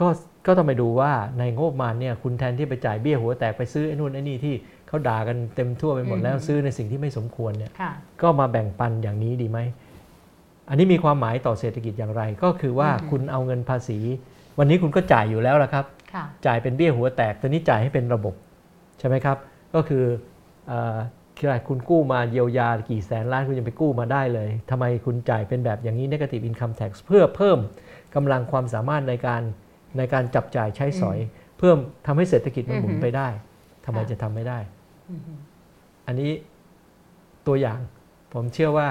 ก็ก็ต้องไปดูว่าในงบประมาณเนี่ยคุณแทนที่ไปจ่ายเบี้ยหัวแตกไปซื้อไอ้นู่นไอ้นี่ที่เขาด่ากันเต็มทั่วไปหมดแล้วซื้อในสิ่งที่ไม่สมควรเนี่ยค่ะก็มาแบ่งปันอย่างนี้ดีไหมอันนี้มีความหมายต่อเศรษฐกิจอย่างไร ก็คือว่าอืมคุณเอาเงินภาษี วันนี้คุณก็จ่ายอยู่แล้วละครับค่ะจ่ายเป็นเบี้ยหัวแตกตอนนี้จ่ายให้เป็นระบบใช่ไหมครับ ก็คือ เอ่อคืออะไรคุณกู้มาเยียวยากี่แสนล้านคุณยังไปกู้มาได้เลยทำไมคุณจ่ายเป็นแบบอย่างนี้ negative income tax เพื่อเพิ่มกำลังความสามารถในการในการจับจ่ายใช้สอย เพิ่มทำให้เศรษฐกิจมันหมุนอือฮึไปได้ทำไมค่ะจะทำไม่ได้อืมอันนี้ตัวอย่างผมเชื่อว่า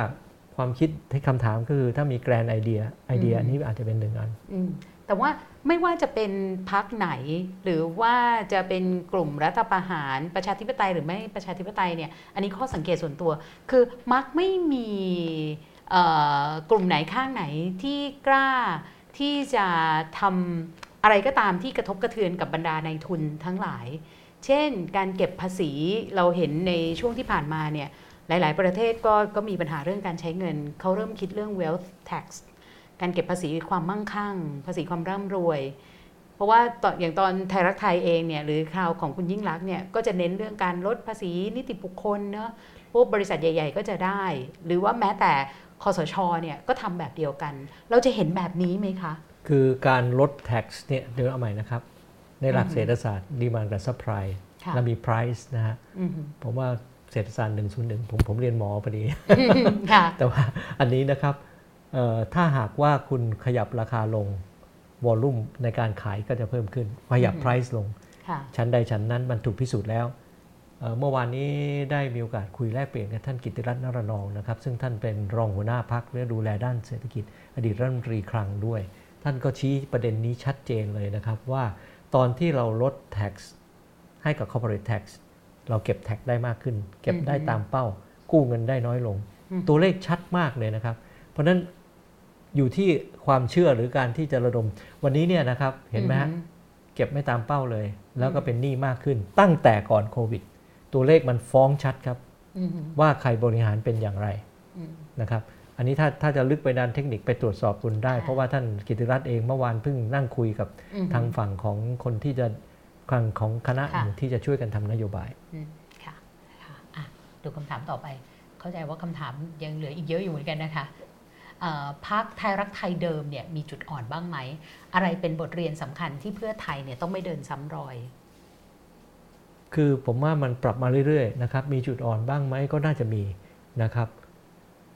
ความคิดที่คำถามก็คือถ้ามีแกรนไอเดียไอเดียอืมอันนี้อาจจะเป็นหนึ่งอันอืมแต่ว่า ไม่ว่าจะเป็นพักไหน หรือว่าจะเป็นกลุ่มรัฐประหารประชาธิปไตยหรือไม่ประชาธิปไตยเนี่ยอันนี้ข้อสังเกตส่วนตัว คือมักไม่มีกลุ่มไหนข้างไหนที่กล้าที่จะทำอะไรก็ตามที่กระทบกระเทือนกับบรรดาในทุนทั้งหลาย เช่น การเก็บภาษีเราเห็นในช่วงที่ผ่านมาเนี่ยหลาย ๆ ประเทศก็ก็มีปัญหาเรื่องการใช้เงิน เขาเริ่มคิดเรื่อง wealth tax การเก็บภาษีความมั่งคั่ง ภาษีความร่ำรวย เพราะว่าตอนอย่างตอนไทยรักไทยเองเนี่ยหรือคราวของคุณยิ่งรักษณ์เนี่ยก็จะเน้นเรื่องการลดภาษีนิติบุคคลเนอะพวกบริษัทใหญ่ ๆ ก็จะได้ หรือว่าแม้แต่คอสชเนี่ยก็ทำแบบเดียวกัน เราจะเห็นแบบนี้ไหมคะ คือการลด tax เนี่ยเดี๋ยวเอาใหม่นะครับ ในหลักอืมเศรษฐศาสตร์ demand กับ supply ค่ะแล้วมี price นะฮะอืมผมว่าเศรษฐศาสตร์101ผมผมเรียนหมอพอดีค่ะแต่ว่าอันนี้นะครับเอ่อ ถ้าหากว่าคุณขยับราคาลงวอลลุ่มในการขายก็จะเพิ่มขึ้น ขยับอืม price ลงค่ะชั้นใดชั้นนั้นมันถูกพิสูจน์แล้วเอ่อเมื่อวานนี้ได้มีโอกาสคุยแลกเปลี่ยนกับท่านกิตติรัตน์นรนองนะครับ ซึ่งท่านเป็นรองหัวหน้าพักและดูแลด้านเศรษฐกิจ อดีตรัฐมนตรีคลังด้วย ท่านก็ชี้ประเด็นนี้ชัดเจนเลยนะครับว่าตอนที่เราลด tax ให้กับ corporate tax เราเก็บ tax ได้มากขึ้น เก็บได้อืมตามเป้า กู้เงินได้น้อยลงอืมตัวเลขชัดมากเลยนะครับ เพราะฉะนั้น อยู่ที่ความเชื่อหรือการที่จะระดม วันนี้เนี่ยนะครับเห็นไหมฮะอืเก็บไม่ตามเป้าเลย แล้วก็เป็นหนี้มากขึ้น ตั้งแต่ก่อนโควิด ตัวเลขมันฟ้องชัดครับอืมว่าใครบริหารเป็นอย่างไรอืมนะครับ อันนี้ถ้าถ้าจะลึกไปด้านเทคนิคไปตรวจสอบคุณได้ค่ะเพราะว่าท่านกิติรัตน์เองเมื่อวานเพิ่งนั่งคุยกับอืมทางฝั่งของคนที่จะฝั่งของคณะค่ะที่จะช่วยกันทำนโยบายอืมค่ะค่ะอะดูคำถามต่อไป เข้าใจว่าคำถามยังเหลืออีกเยอะอยู่เหมือนกันนะคะเอ่อ พักไทยรักไทยเดิมเนี่ยมีจุดอ่อนบ้างไหม อะไรเป็นบทเรียนสำคัญที่เพื่อไทยเนี่ยต้องไม่เดินซ้ำรอย คือผมว่ามันปรับมาเรื่อยๆนะครับ มีจุดอ่อนบ้างไหมก็น่าจะมีนะครับ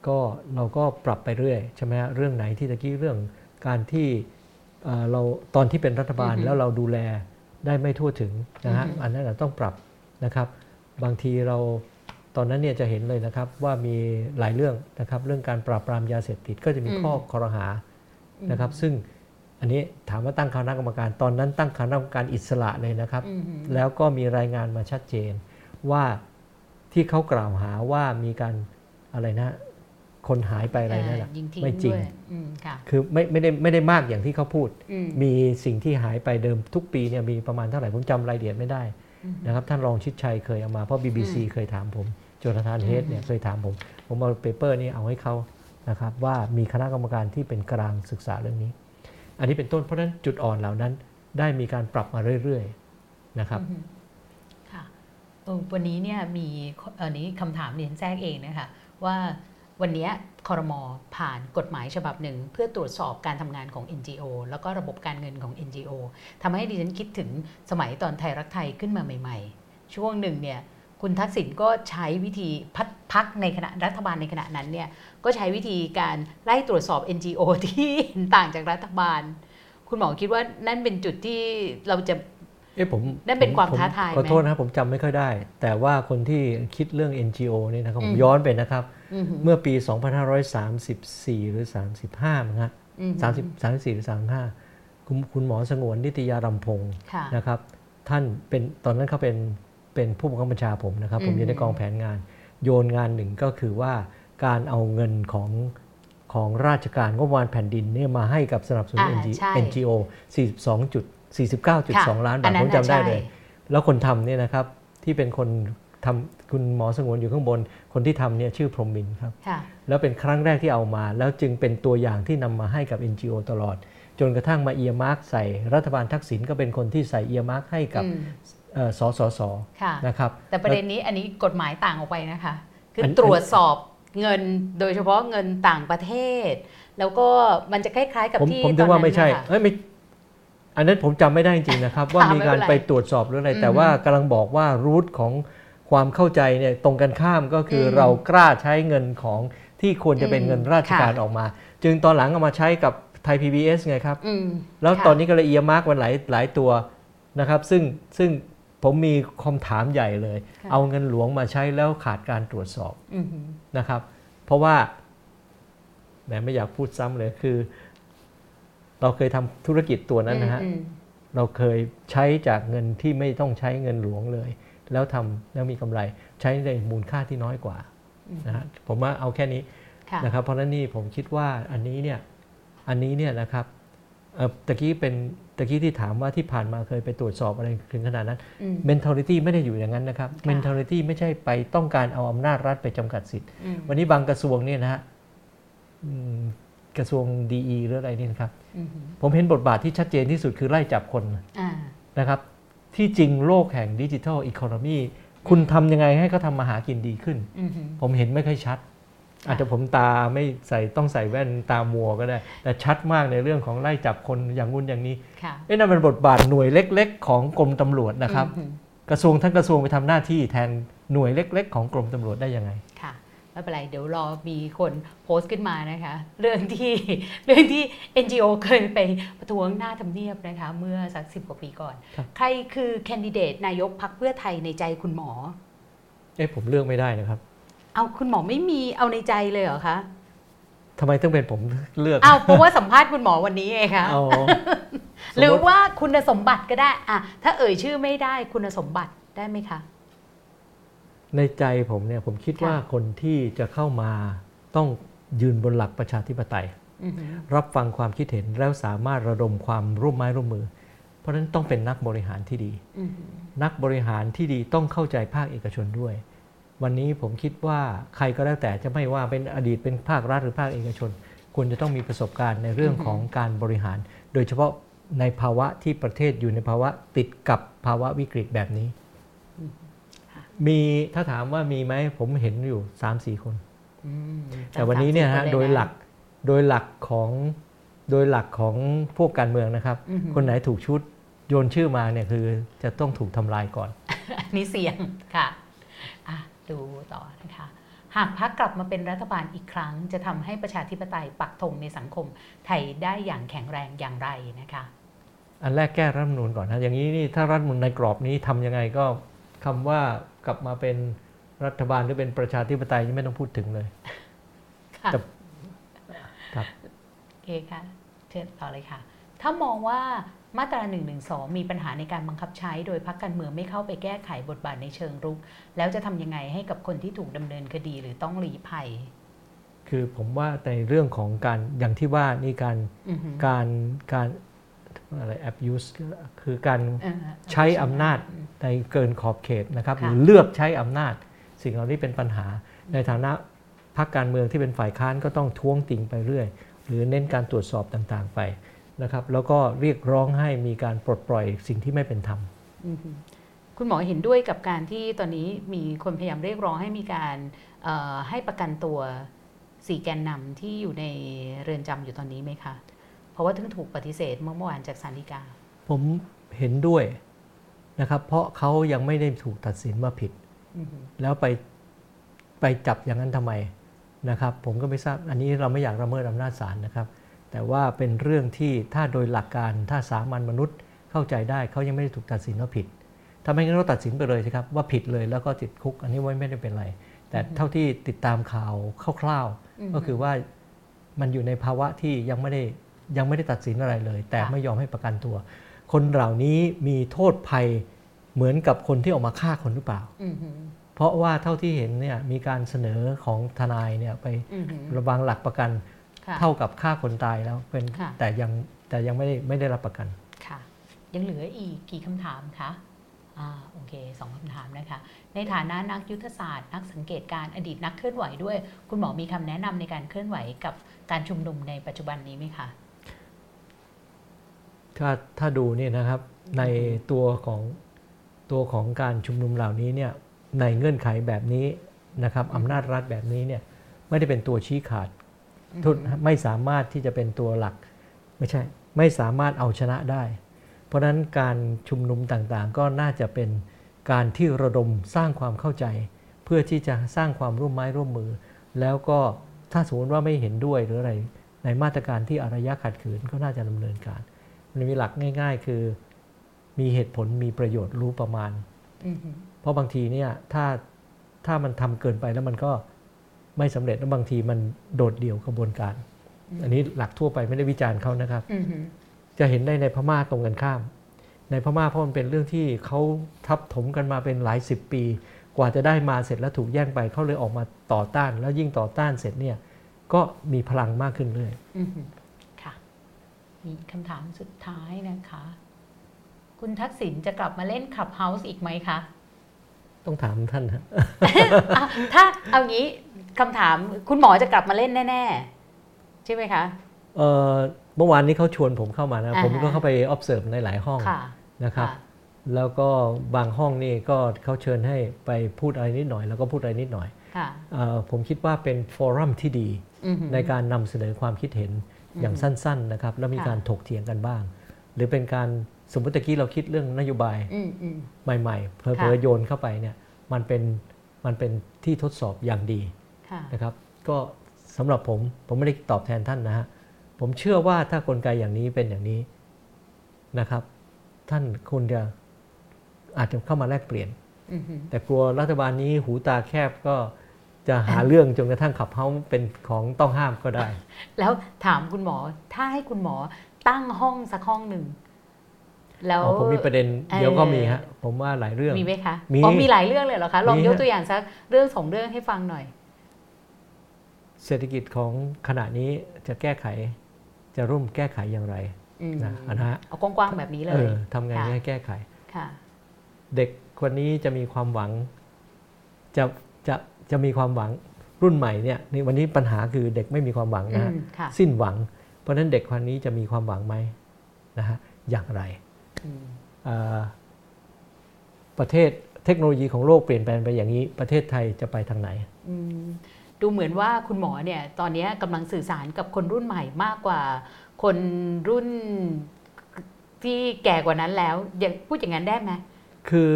ก็เราก็ปรับไปเรื่อยใช่ไหมฮะเรื่องไหนที่ตะกี้เรื่องการที่เอ่อเราตอนที่เป็นรัฐบาลอือฮึแล้วเราดูแลได้ไม่ทั่วถึงนะฮะอือฮึอันนั้นเราต้องปรับนะครับ บางทีเรา ตอนนั้นเนี่ยจะเห็นเลยนะครับว่ามีหลายเรื่องนะครับเรื่องการปราบปรามยาเสพติดก็จะมีข้อคอรหานะครับซึ่งอันนี้ถามว่าตั้งคณะกรรมการ ตอนนั้นตั้งคณะกรรมการอิสระเลยนะครับอืมแล้วก็มีรายงานมาชัดเจนว่าที่เขากล่าวหาว่ามีการอะไรนะคนหายไปอะไรนั่นแหละยิงทิ้งไม่จริงด้วยอืมค่ะคือไม่ไม่ได้ไม่ได้มากอย่างที่เขาพูดอืมมีสิ่งที่หายไปเดิมทุกปีเนี่ยมีประมาณเท่าไหร่ผมจำรายละเอียดไม่ได้อืม นะครับท่านรองชิดชัยเคยเอามาเพราะ BBC อืมเคยถามผมโจนาธานอืมเฮดเนี่ยเคยถามผม ผมเอาเปเปอร์นี้เอาให้เขานะครับว่ามีคณะกรรมการที่เป็นกลางศึกษาเรื่องนี้ อันนี้เป็นต้นเพราะฉะนั้นจุดอ่อนเหล่านั้นได้มีการปรับมาเรื่อยๆนะครับอืมค่ะเออวันนี้เนี่ยมีอันนี้คำถามเรียนแทรกเองนะคะว่าวันเนี้ย คอรมอผ่านกฎหมายฉบับหนึ่ง เพื่อตรวจสอบการทำงานของ NGO แล้วก็ระบบการเงินของ NGO ทำให้ดิฉันคิดถึงสมัยตอนไทยรักไทยขึ้นมาใหม่ ๆ ช่วงหนึ่งเนี่ยคุณทักษิณก็ใช้วิธีพัดพักในขณะรัฐบาลในขณะนั้นเนี่ยก็ใช้วิธีการไล่ตรวจสอบ NGO ที่เห็นต่างจากรัฐบาล คุณหมอคิดว่านั่นเป็นจุดที่เราจะเอ๊ะผมนั่นเป็นความผท้าทายไหมขอโทษนะครับผมจำไม่ค่อยได้ แต่ว่าคนที่คิดเรื่อง NGO เนี่ยนะครับผอืมมย้อนไปนะครับอือหือ เมื่อปี 2534 หรือ 35มั้งฮะอือหือ30 34 หรือ 35 คุณคุณหมอสงวนนิตยารำพงศ์ค่ะนะครับ ท่านเป็นตอนนั้นเขาเป็นเป็นผู้บังคับบัญชาผมนะครับผมอืมอยู่ในกองแผนงาน โยนงานหนึ่งก็คือว่าการเอาเงินของของราชการงบประมาณแผ่นดินเนี่ยมาให้กับสนับสนุนอ่า NG ใช่ NGO 42จุดค่ะ49.2 ล้านอับาทนนั้นผมจำได้น่ะใช่เลย แล้วคนทำเนี่ยนะครับที่เป็นคน ทำคุณหมอสงวนอยู่ข้างบน คนที่ทำเนี่ยชื่อพรหมินทร์ครับค่ะแล้วเป็นครั้งแรกที่เอามา แล้วจึงเป็นตัวอย่างที่นำมาให้กับ NGO ตลอด จนกระทั่งมา earmark ใส่รัฐบาลทักษิณก็เป็นคนที่ใส่ earmark ให้กับอืมเอ่อสสสค่ะนะครับ แต่ประเด็นนี้อันนี้กฎหมายต่างออกไปนะคะ คืออนอันตรวจสอบเงินโดยเฉพาะเงินต่างประเทศ แล้วก็มันจะคล้ายๆกับผมที่ผมตถึอนงว่านั้นไม่ใช่นะคะเอ้ยไม่อันนั้นผมจำไม่ได้จริงๆนะครับ ว่ามีการไม่เป็นไรไปตรวจสอบหรืออะไรอืมแต่ว่ากำลังบอกว่า root ของ ความเข้าใจเนี่ยตรงกันข้ามก็คืออมเรากล้าใช้เงินของที่ควรจะเป็นอืมเงินราชการค่ะออกมา จึงตอนหลังเอามาใช้กับไทย PBS ไงครับอืมแล้วค่ะตอนนี้ก็เลยเอียมาร์กวันหลายหลายตัวนะครับซึ่งซึ่งผมมีคำถามใหญ่เลยค่ะเอาเงินหลวงมาใช้แล้วขาดการตรวจสอบอือหือนะครับ เพราะว่าแหมไม่อยากพูดซ้ำเลยคือ เราเคยทำธุรกิจตัวนั้นนะฮะอืมเราเคยใช้จากเงินที่ไม่ต้องใช้เงินหลวงเลย แล้วทำแล้วมีกำไรใช้ในมูลค่าที่น้อยกว่าอืมนะฮะผมว่าเอาแค่นี้ค่ะนะครับเพราะฉะนั้นนี่ผมคิดว่าอันนี้เนี่ยอันนี้เนี่ยนะครับเอ่อตะกี้เป็นตะกี้ที่ถามว่าที่ผ่านมาเคยไปตรวจสอบอะไรถึงขนาดนั้นอืม mentality ไม่ได้อยู่อย่างนั้นนะครับค่ะ mentality ไม่ใช่ไปต้องการเอาอำนาจรัฐไปจำกัดสิทธิ์อืมวันนี้บางกระทรวงเนี่ยนะฮะอืมกระทรวงดีหรืออะไรนี่นะครับอือหือผมเห็นบทบาทที่ชัดเจนที่สุดคือไล่จับคนอ่านะครับ ที่จริงโลกแห่งดิจิทัลอีโคโนมีคุณทำยังไงให้เขาทำมาหากินดีขึ้นอือหือผมเห็นไม่ค่อยชัด อาจจะผมตาไม่ใส่ต้องใส่แว่นตามัวก็ได้ แต่ชัดมากในเรื่องของไล่จับคนอย่างงู้นอย่างนี้ค่ะเอ้นั่นเป็นบทบาทหน่วยเล็ก ๆ ของกรมตำรวจนะครับอือหือกระทรวงทั้งกระทรวงไปทำหน้าที่แทนหน่วยเล็ก ๆ ของกรมตำรวจได้ยังไงค่ะ ไม่เป็นไร เดี๋ยวรอมีคนโพสต์ขึ้นมานะคะ เรื่องที่เรื่องที่ NGO เคยไปประท้วงหน้าทำเนียบนะคะ เมื่อสักสิบกว่าปีก่อน ครับ ใครคือแคนดิเดตนายกพักเพื่อไทยในใจคุณหมอ เอ๊ะผมเลือกไม่ได้นะครับเอาคุณหมอไม่มีเอาในใจเลยเหรอคะทำไมต้องเป็นผมเลือกเอาเพราะว่าสัมภาษณ์คุณหมอวันนี้ไงคะเอาหรือสมมุติว่าคุณสมบัติก็ได้อะถ้าเอ่ยชื่อไม่ได้คุณสมบัติได้ไหมคะ ในใจผมเนี่ยผมคิดค่ะว่าคนที่จะเข้ามาต้องยืนบนหลักประชาธิปไตยอือหือรับฟังความคิดเห็นแล้วสามารถระดมความร่วมไม้ร่วมมือ เพราะฉะนั้นต้องเป็นนักบริหารที่ดีอืมนักบริหารที่ดีต้องเข้าใจภาคเอกชนด้วย วันนี้ผมคิดว่าใครก็แล้วแต่จะไม่ว่าเป็นอดีตเป็นภาครัฐหรือภาคเอกชนควรจะต้องมีประสบการณ์ในเรื่องของการบริหาร โดยเฉพาะในภาวะที่ประเทศอยู่ในภาวะติดกับภาวะวิกฤตแบบนี้ มีถ้าถามว่ามีไหมผมเห็นอยู่3ามสี่คนอืมแต่วันนี้เนี่ยฮะสามสิบโดยหลักโดยหลักของโดยหลักของพวกการเมืองนะครับอือหือคนไหนถูกชุดโยนชื่อมาเนี่ยคือจะต้องถูกทำลายก่อนอันนี้เสี่ยงค่ะอะดูต่อนะคะหากพักกลับมาเป็นรัฐบาลอีกครั้ง จะทำให้ประชาธิปไตยปักธงในสังคมไทยได้อย่างแข็งแรงอย่างไรนะคะ อันแรกแก้รัฐธรรมนูญก่อนนะอย่างนี้นี่ถ้ารัฐธรรมนูญในกรอบนี้ทำยังไงก็ คำว่ากลับมาเป็นรัฐบาลหรือเป็นประชาธิปไตยนี่ไม่ต้องพูดถึงเลยค่ะแต่ครับโอเคค่ะเชิญต่อเลยค่ะ ถ้ามองว่ามาตรา1นึมีปัญหาในการบังคับใช้ โดยพักการเมืองไม่เข้าไปแก้ไขบทบาทในเชิงรุก แล้วจะทำยังไงให้กับคนที่ถูกดำเนินคดีหรือต้องรีภัย คือผมว่าในเรื่องของการอย่างที่ว่านี่การอือหือการการ อะไร abuse คือการเออใช้อำนาจในเกินขอบเขตนะครับหค่ะรือเลือกใช้อำนาจ สิ่งเหล่านี้เป็นปัญหา ในฐานะพรรคการเมืองที่เป็นฝ่ายค้านก็ต้องท้วงติงไปเรื่อย หรือเน้นการตรวจสอบต่างๆไปนะครับ แล้วก็เรียกร้องให้มีการปลดปล่อยสิ่งที่ไม่เป็นธรรมอือหือคุณหมอเห็นด้วยกับการที่ตอนนี้มีคนพยายามเรียกร้องให้มีการเอ่อให้ประกันตัวสี่แกนนำที่อยู่ในเรือนจำอยู่ตอนนี้ไหมคะเพ ราะว่าถึงถูกปฏิเสธเมื่อเมื่อวานจากศาลฎีกา ผมเห็นด้วยนะครับ เพราะเขายังไม่ได้ถูกตัดสินว่าผิดอือหือแล้วไปไปจับอย่างนั้นทำไมนะครับ ผมก็ไม่ทราบอันนี้เราไม่อยากละเมิดอำนาจศาลนะครับ แต่ว่าเป็นเรื่องที่ถ้าโดยหลักการถ้าสามัญมนุษย์เข้าใจได้เขายังไม่ได้ถูกตัดสินว่าผิดถ้าไม่งั้นเราตัดสินไปเลยสิครับว่าผิดเลยแล้วก็ติดคุก อันนี้ไว้ไม่ได้เป็นไร แต่เท่าที่ติดตามข่าวคร่าวอืมๆก็คือว่ามันอยู่ในภาวะที่ยังไม่ได้ ยังไม่ได้ตัดสินอะไรเลย แต่ค่ะไม่ยอมให้ประกันตัว คนเหล่านี้มีโทษภัยเหมือนกับคนที่ออกมาฆ่าคนหรือเปล่าอือหือเพราะว่าเท่าที่เห็นเนี่ยมีการเสนอของทนายเนี่ยไปอือหือระวังหลักประกันค่ะเท่ากับฆ่าคนตายแล้วเป็นค่ะแต่ยังแต่ยังไม่ได้ไม่ได้รับประกันค่ะ ยังเหลืออีกกี่คำถามคะอ่าโอเคสองคำถามนะคะ ในฐานะนักยุทธศาสตร์ นักสังเกตการณ์อดีตนักเคลื่อนไหวด้วย คุณหมอมีคำแนะนำในการเคลื่อนไหวกับการชุมนุมในปัจจุบันนี้ไหมคะ ถ้าถ้าดูเนี่ยนะครับในตัวของตัวของการชุมนุมเหล่านี้เนี่ยในเงื่อนไขแบบนี้นะครับอำนาจรัฐแบบนี้เนี่ยไม่ได้เป็นตัวชี้ขาดทุนไม่สามารถที่จะเป็นตัวหลัก ไม่ใช่ ไม่สามารถเอาชนะได้ เพราะฉะนั้นการชุมนุมต่างๆ ก็น่าจะเป็นการที่ระดมสร้างความเข้าใจ เพื่อที่จะสร้างความร่วมไม้ร่วมมือ แล้วก็ถ้าสมมติว่าไม่เห็นด้วยหรืออะไร ในมาตรการที่อารยะขัดขืนก็น่าจะดำเนินการ มันมีหลักง่าย ๆ คือมีเหตุผลมีประโยชน์รู้ประมาณอือหือเพราะบางทีเนี่ยถ้าถ้ามันทำเกินไปแล้วมันก็ไม่สำเร็จแล้วบางทีมันโดดเดี่ยวกระบวนการ อันนี้หลักทั่วไปไม่ได้วิจารณ์เขานะครับอือหือจะเห็นได้ในพม่าตรงกันข้าม ในพม่าเพราะมันเป็นเรื่องที่เขาทับถมกันมาเป็นหลายสิบปี กว่าจะได้มาเสร็จแล้วถูกแย่งไปเขาเลยออกมาต่อต้าน แล้วยิ่งต่อต้านเสร็จเนี่ยก็มีพลังมากขึ้นเรื่อยอือหือค่ะ มีคำถามสุดท้ายนะคะ คุณทักษิณจะกลับมาเล่นขับเฮาส์อีกไหมคะ ต้องถามท่านฮะอะถ้าเอางี้คำถามคุณหมอจะกลับมาเล่นแน่ ๆ ใช่ไหมคะเอ่อเมื่อวานนี้เขาชวนผมเข้ามานะอ่าฮะผมก็เข้าไป observe ในหลายห้องค่ะนะครับค่ะแล้วก็บางห้องนี่ก็เขาเชิญให้ไปพูดอะไรนิดหน่อย แล้วก็พูดอะไรนิดหน่อยค่ะเออผมคิดว่าเป็นฟอรัมที่ดีอือหือในการนำเสนอความคิดเห็น อย่างสั้น ๆนะครับ แล้วมีค่ะการถกเถียงกันบ้าง หรือเป็นการสมมติตะกี้เราคิดเรื่องนโยบายอืมอืมใหม่ๆเพลค่ะอๆโยนเข้าไปเนี่ยมันเป็นมันเป็นที่ทดสอบอย่างดีค่ะนะครับ ก็สำหรับผมผมไม่ได้ตอบแทนท่านนะฮะผมเชื่อว่าถ้ากลไกอย่างนี้เป็นอย่างนี้นะครับ ท่านควรจะอาจจะเข้ามาแลกเปลี่ยนอือหือแต่กลัวรัฐบาลนี้หูตาแคบก็ จะหาเรื่องจนกระทั่งขับเฮ้าเป็นของต้องห้ามก็ได้ แล้วถามคุณหมอถ้าให้คุณหมอตั้งห้องสักห้องหนึ่งแล้วอ๋อผมมีประเด็นเอ่อเดี๋ยวก็มีฮะผมว่าหลายเรื่องมีไหมคะมีอ๋อมีหลายเรื่องเลยเหรอคะลองมียกฮะตัวอย่างสักเรื่องสองเรื่องให้ฟังหน่อย เศรษฐกิจของขณะนี้จะแก้ไขจะร่วมแก้ไขอย่างไรอืมนะนะฮะเอากว้างๆแบบนี้เลเอยอทำไงค่ะให้แก้ไขค่ะเด็กคนนี้จะมีความหวังจะจะ จะมีความหวังรุ่นใหม่เนี่ยนี่วันนี้ปัญหาคือเด็กไม่มีความหวังนะฮะอืมค่ะสิ้นหวัง เพราะฉะนั้นเด็กคนนี้จะมีความหวังไหมนะฮะอย่างไรอืมเอ่อประเทศเทคโนโลยีของโลกเปลี่ยนแปลงไปอย่างนี้ ประเทศไทยจะไปทางไหนอืมดูเหมือนว่าคุณหมอเนี่ยตอนนี้กำลังสื่อสารกับคนรุ่นใหม่มากกว่า คนรุ่นที่แก่กว่านั้นแล้ว อย่างพูดอย่างนั้นได้ไหมคือ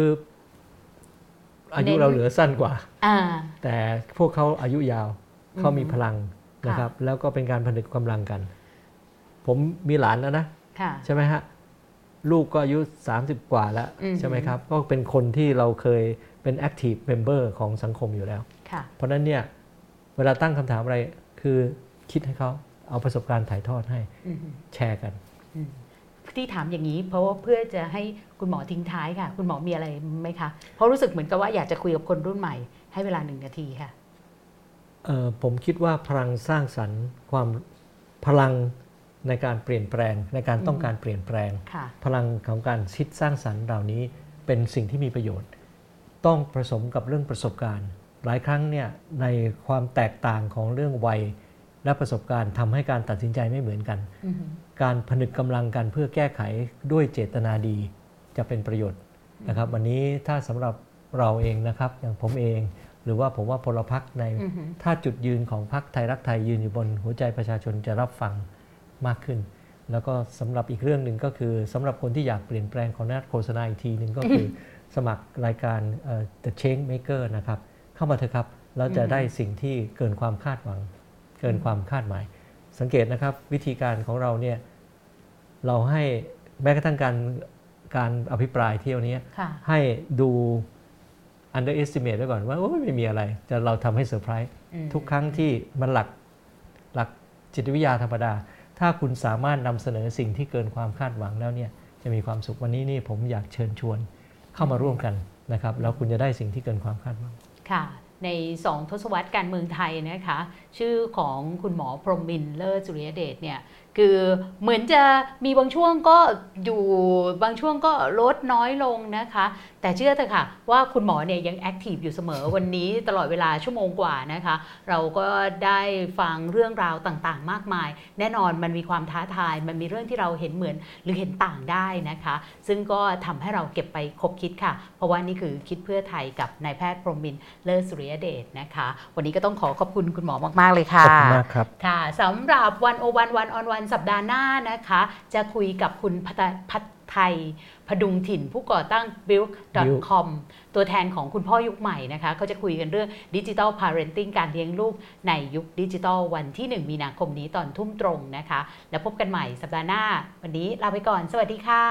อายุเน้นเราเหลือสั้นกว่าอ่า แต่พวกเขาอายุยาวอืมเขามีพลังค่ะนะครับ แล้วก็เป็นการผนึกกำลังกัน ผมมีหลานแล้วนะค่ะใช่ไหมฮะลูกก็อายุ 30 กว่าแล้วอืมใช่ไหมครับ ก็เป็นคนที่เราเคยเป็น active member ของสังคมอยู่แล้วค่ะเพราะฉะนั้นเนี่ย เวลาตั้งคำถามอะไรคือคิดให้เขาเอาประสบการณ์ถ่ายทอดให้อืมแชร์กันอืม ที่ถามอย่างนี้ เพราะว่าเพื่อจะให้คุณหมอทิ้งท้ายค่ะ คุณหมอมีอะไรไหมคะ เพราะรู้สึกเหมือนกับว่าอยากจะคุยกับคนรุ่นใหม่ ให้เวลาหนึ่งนาทีค่ะเอ่อผมคิดว่าพลังสร้างสรรค์ความพลังในการเปลี่ยนแปลง ในการต้องการเปลี่ยนแปลงค่ะพลังของการคิดสร้างสรรค์เหล่านี้เป็นสิ่งที่มีประโยชน์ ต้องผสมกับเรื่องประสบการณ์ หลายครั้งเนี่ยในความแตกต่างของเรื่องวัย และประสบการณ์ทำให้การตัดสินใจไม่เหมือนกันอืมการผนึกกำลังกันเพื่อแก้ไขด้วยเจตนาดีจะเป็นประโยชน์นะครับ วันนี้ถ้าสำหรับเราเองนะครับ อย่างผมเอง หรือว่าผมว่าพลพรรคในอืมถ้าจุดยืนของพรรคไทยรักไทยยืนอยู่บนหัวใจประชาชนจะรับฟังมากขึ้น แล้วก็สำหรับอีกเรื่องหนึ่งก็คือสำหรับคนที่อยากเปลี่ยนแปลงของนัดโฆษณาอีกทีหนึ่งก็คือสมัครรายการเอ่อ The Change Maker นะครับ เข้ามาเถอะครับ แล้วจะได้สิ่งที่เกินความคาดหวังเกินความคาดหมาย สังเกตนะครับวิธีการของเราเนี่ยเราให้แม้กระทั่งการการอภิปรายเที่ยวนี้ค่ะให้ดู underestimate ไว้ก่อนว่าโอ้ยไม่มีอะไร แต่เราทำให้เซอร์ไพรส์อืมทุกครั้งที่มันหลักหลักจิตวิทยาธรรมดา ถ้าคุณสามารถนำเสนอสิ่งที่เกินความคาดหวังแล้วเนี่ยจะมีความสุขวันนี้นี่ผมอยากเชิญชวนเข้ามาร่วมกันนะครับแล้วคุณจะได้สิ่งที่เกินความคาดหวังค่ะ ในสองทศวรรษการเมืองไทยนะคะ ชื่อของคุณหมอพรหมมินเลิศสุริยเดชเนี่ย คือเหมือนจะมีบางช่วงก็อยู่บางช่วงก็ลดน้อยลงนะคะ แต่เชื่อเถอะค่ะ ว่าคุณหมอเนี่ยยังแอคทีฟอยู่เสมอวันนี้ตลอดเวลาชั่วโมงกว่านะคะ เราก็ได้ฟังเรื่องราวต่างๆ มากมาย แน่นอนมันมีความท้าทาย มันมีเรื่องที่เราเห็นเหมือนหรือเห็นต่างได้นะคะ ซึ่งก็ทำให้เราเก็บไปคบคิดค่ะ เพราะว่านี่คือคิดเพื่อไทยกับนายแพทย์พรหมมินทร์เลิศสุริยเดชนะคะ วันนี้ก็ต้องขอขอบคุณคุณหมอมากๆเลยขค่ะอบคุณมากครับค่ะสำหรับวันโอวันวันออนวันสัปดาห์หน้านะคะ จะคุยกับคุณพัทพัทไทย พดุงถิ่นผู้ก่อตั้ง build.com ตัวแทนของคุณพ่อยุคใหม่นะคะเขาจะคุยกันเรื่องดิจิ t a ล parenting การเลี้ยงลูกในยุคดิจิทัลวันที่ 1 มีนาคมนี้ตอนทุ่มตรงนะคะ แล้วพบกันใหม่สัปดาห์หน้า วันนี้ลาไปก่อน สวัสดีค่ะ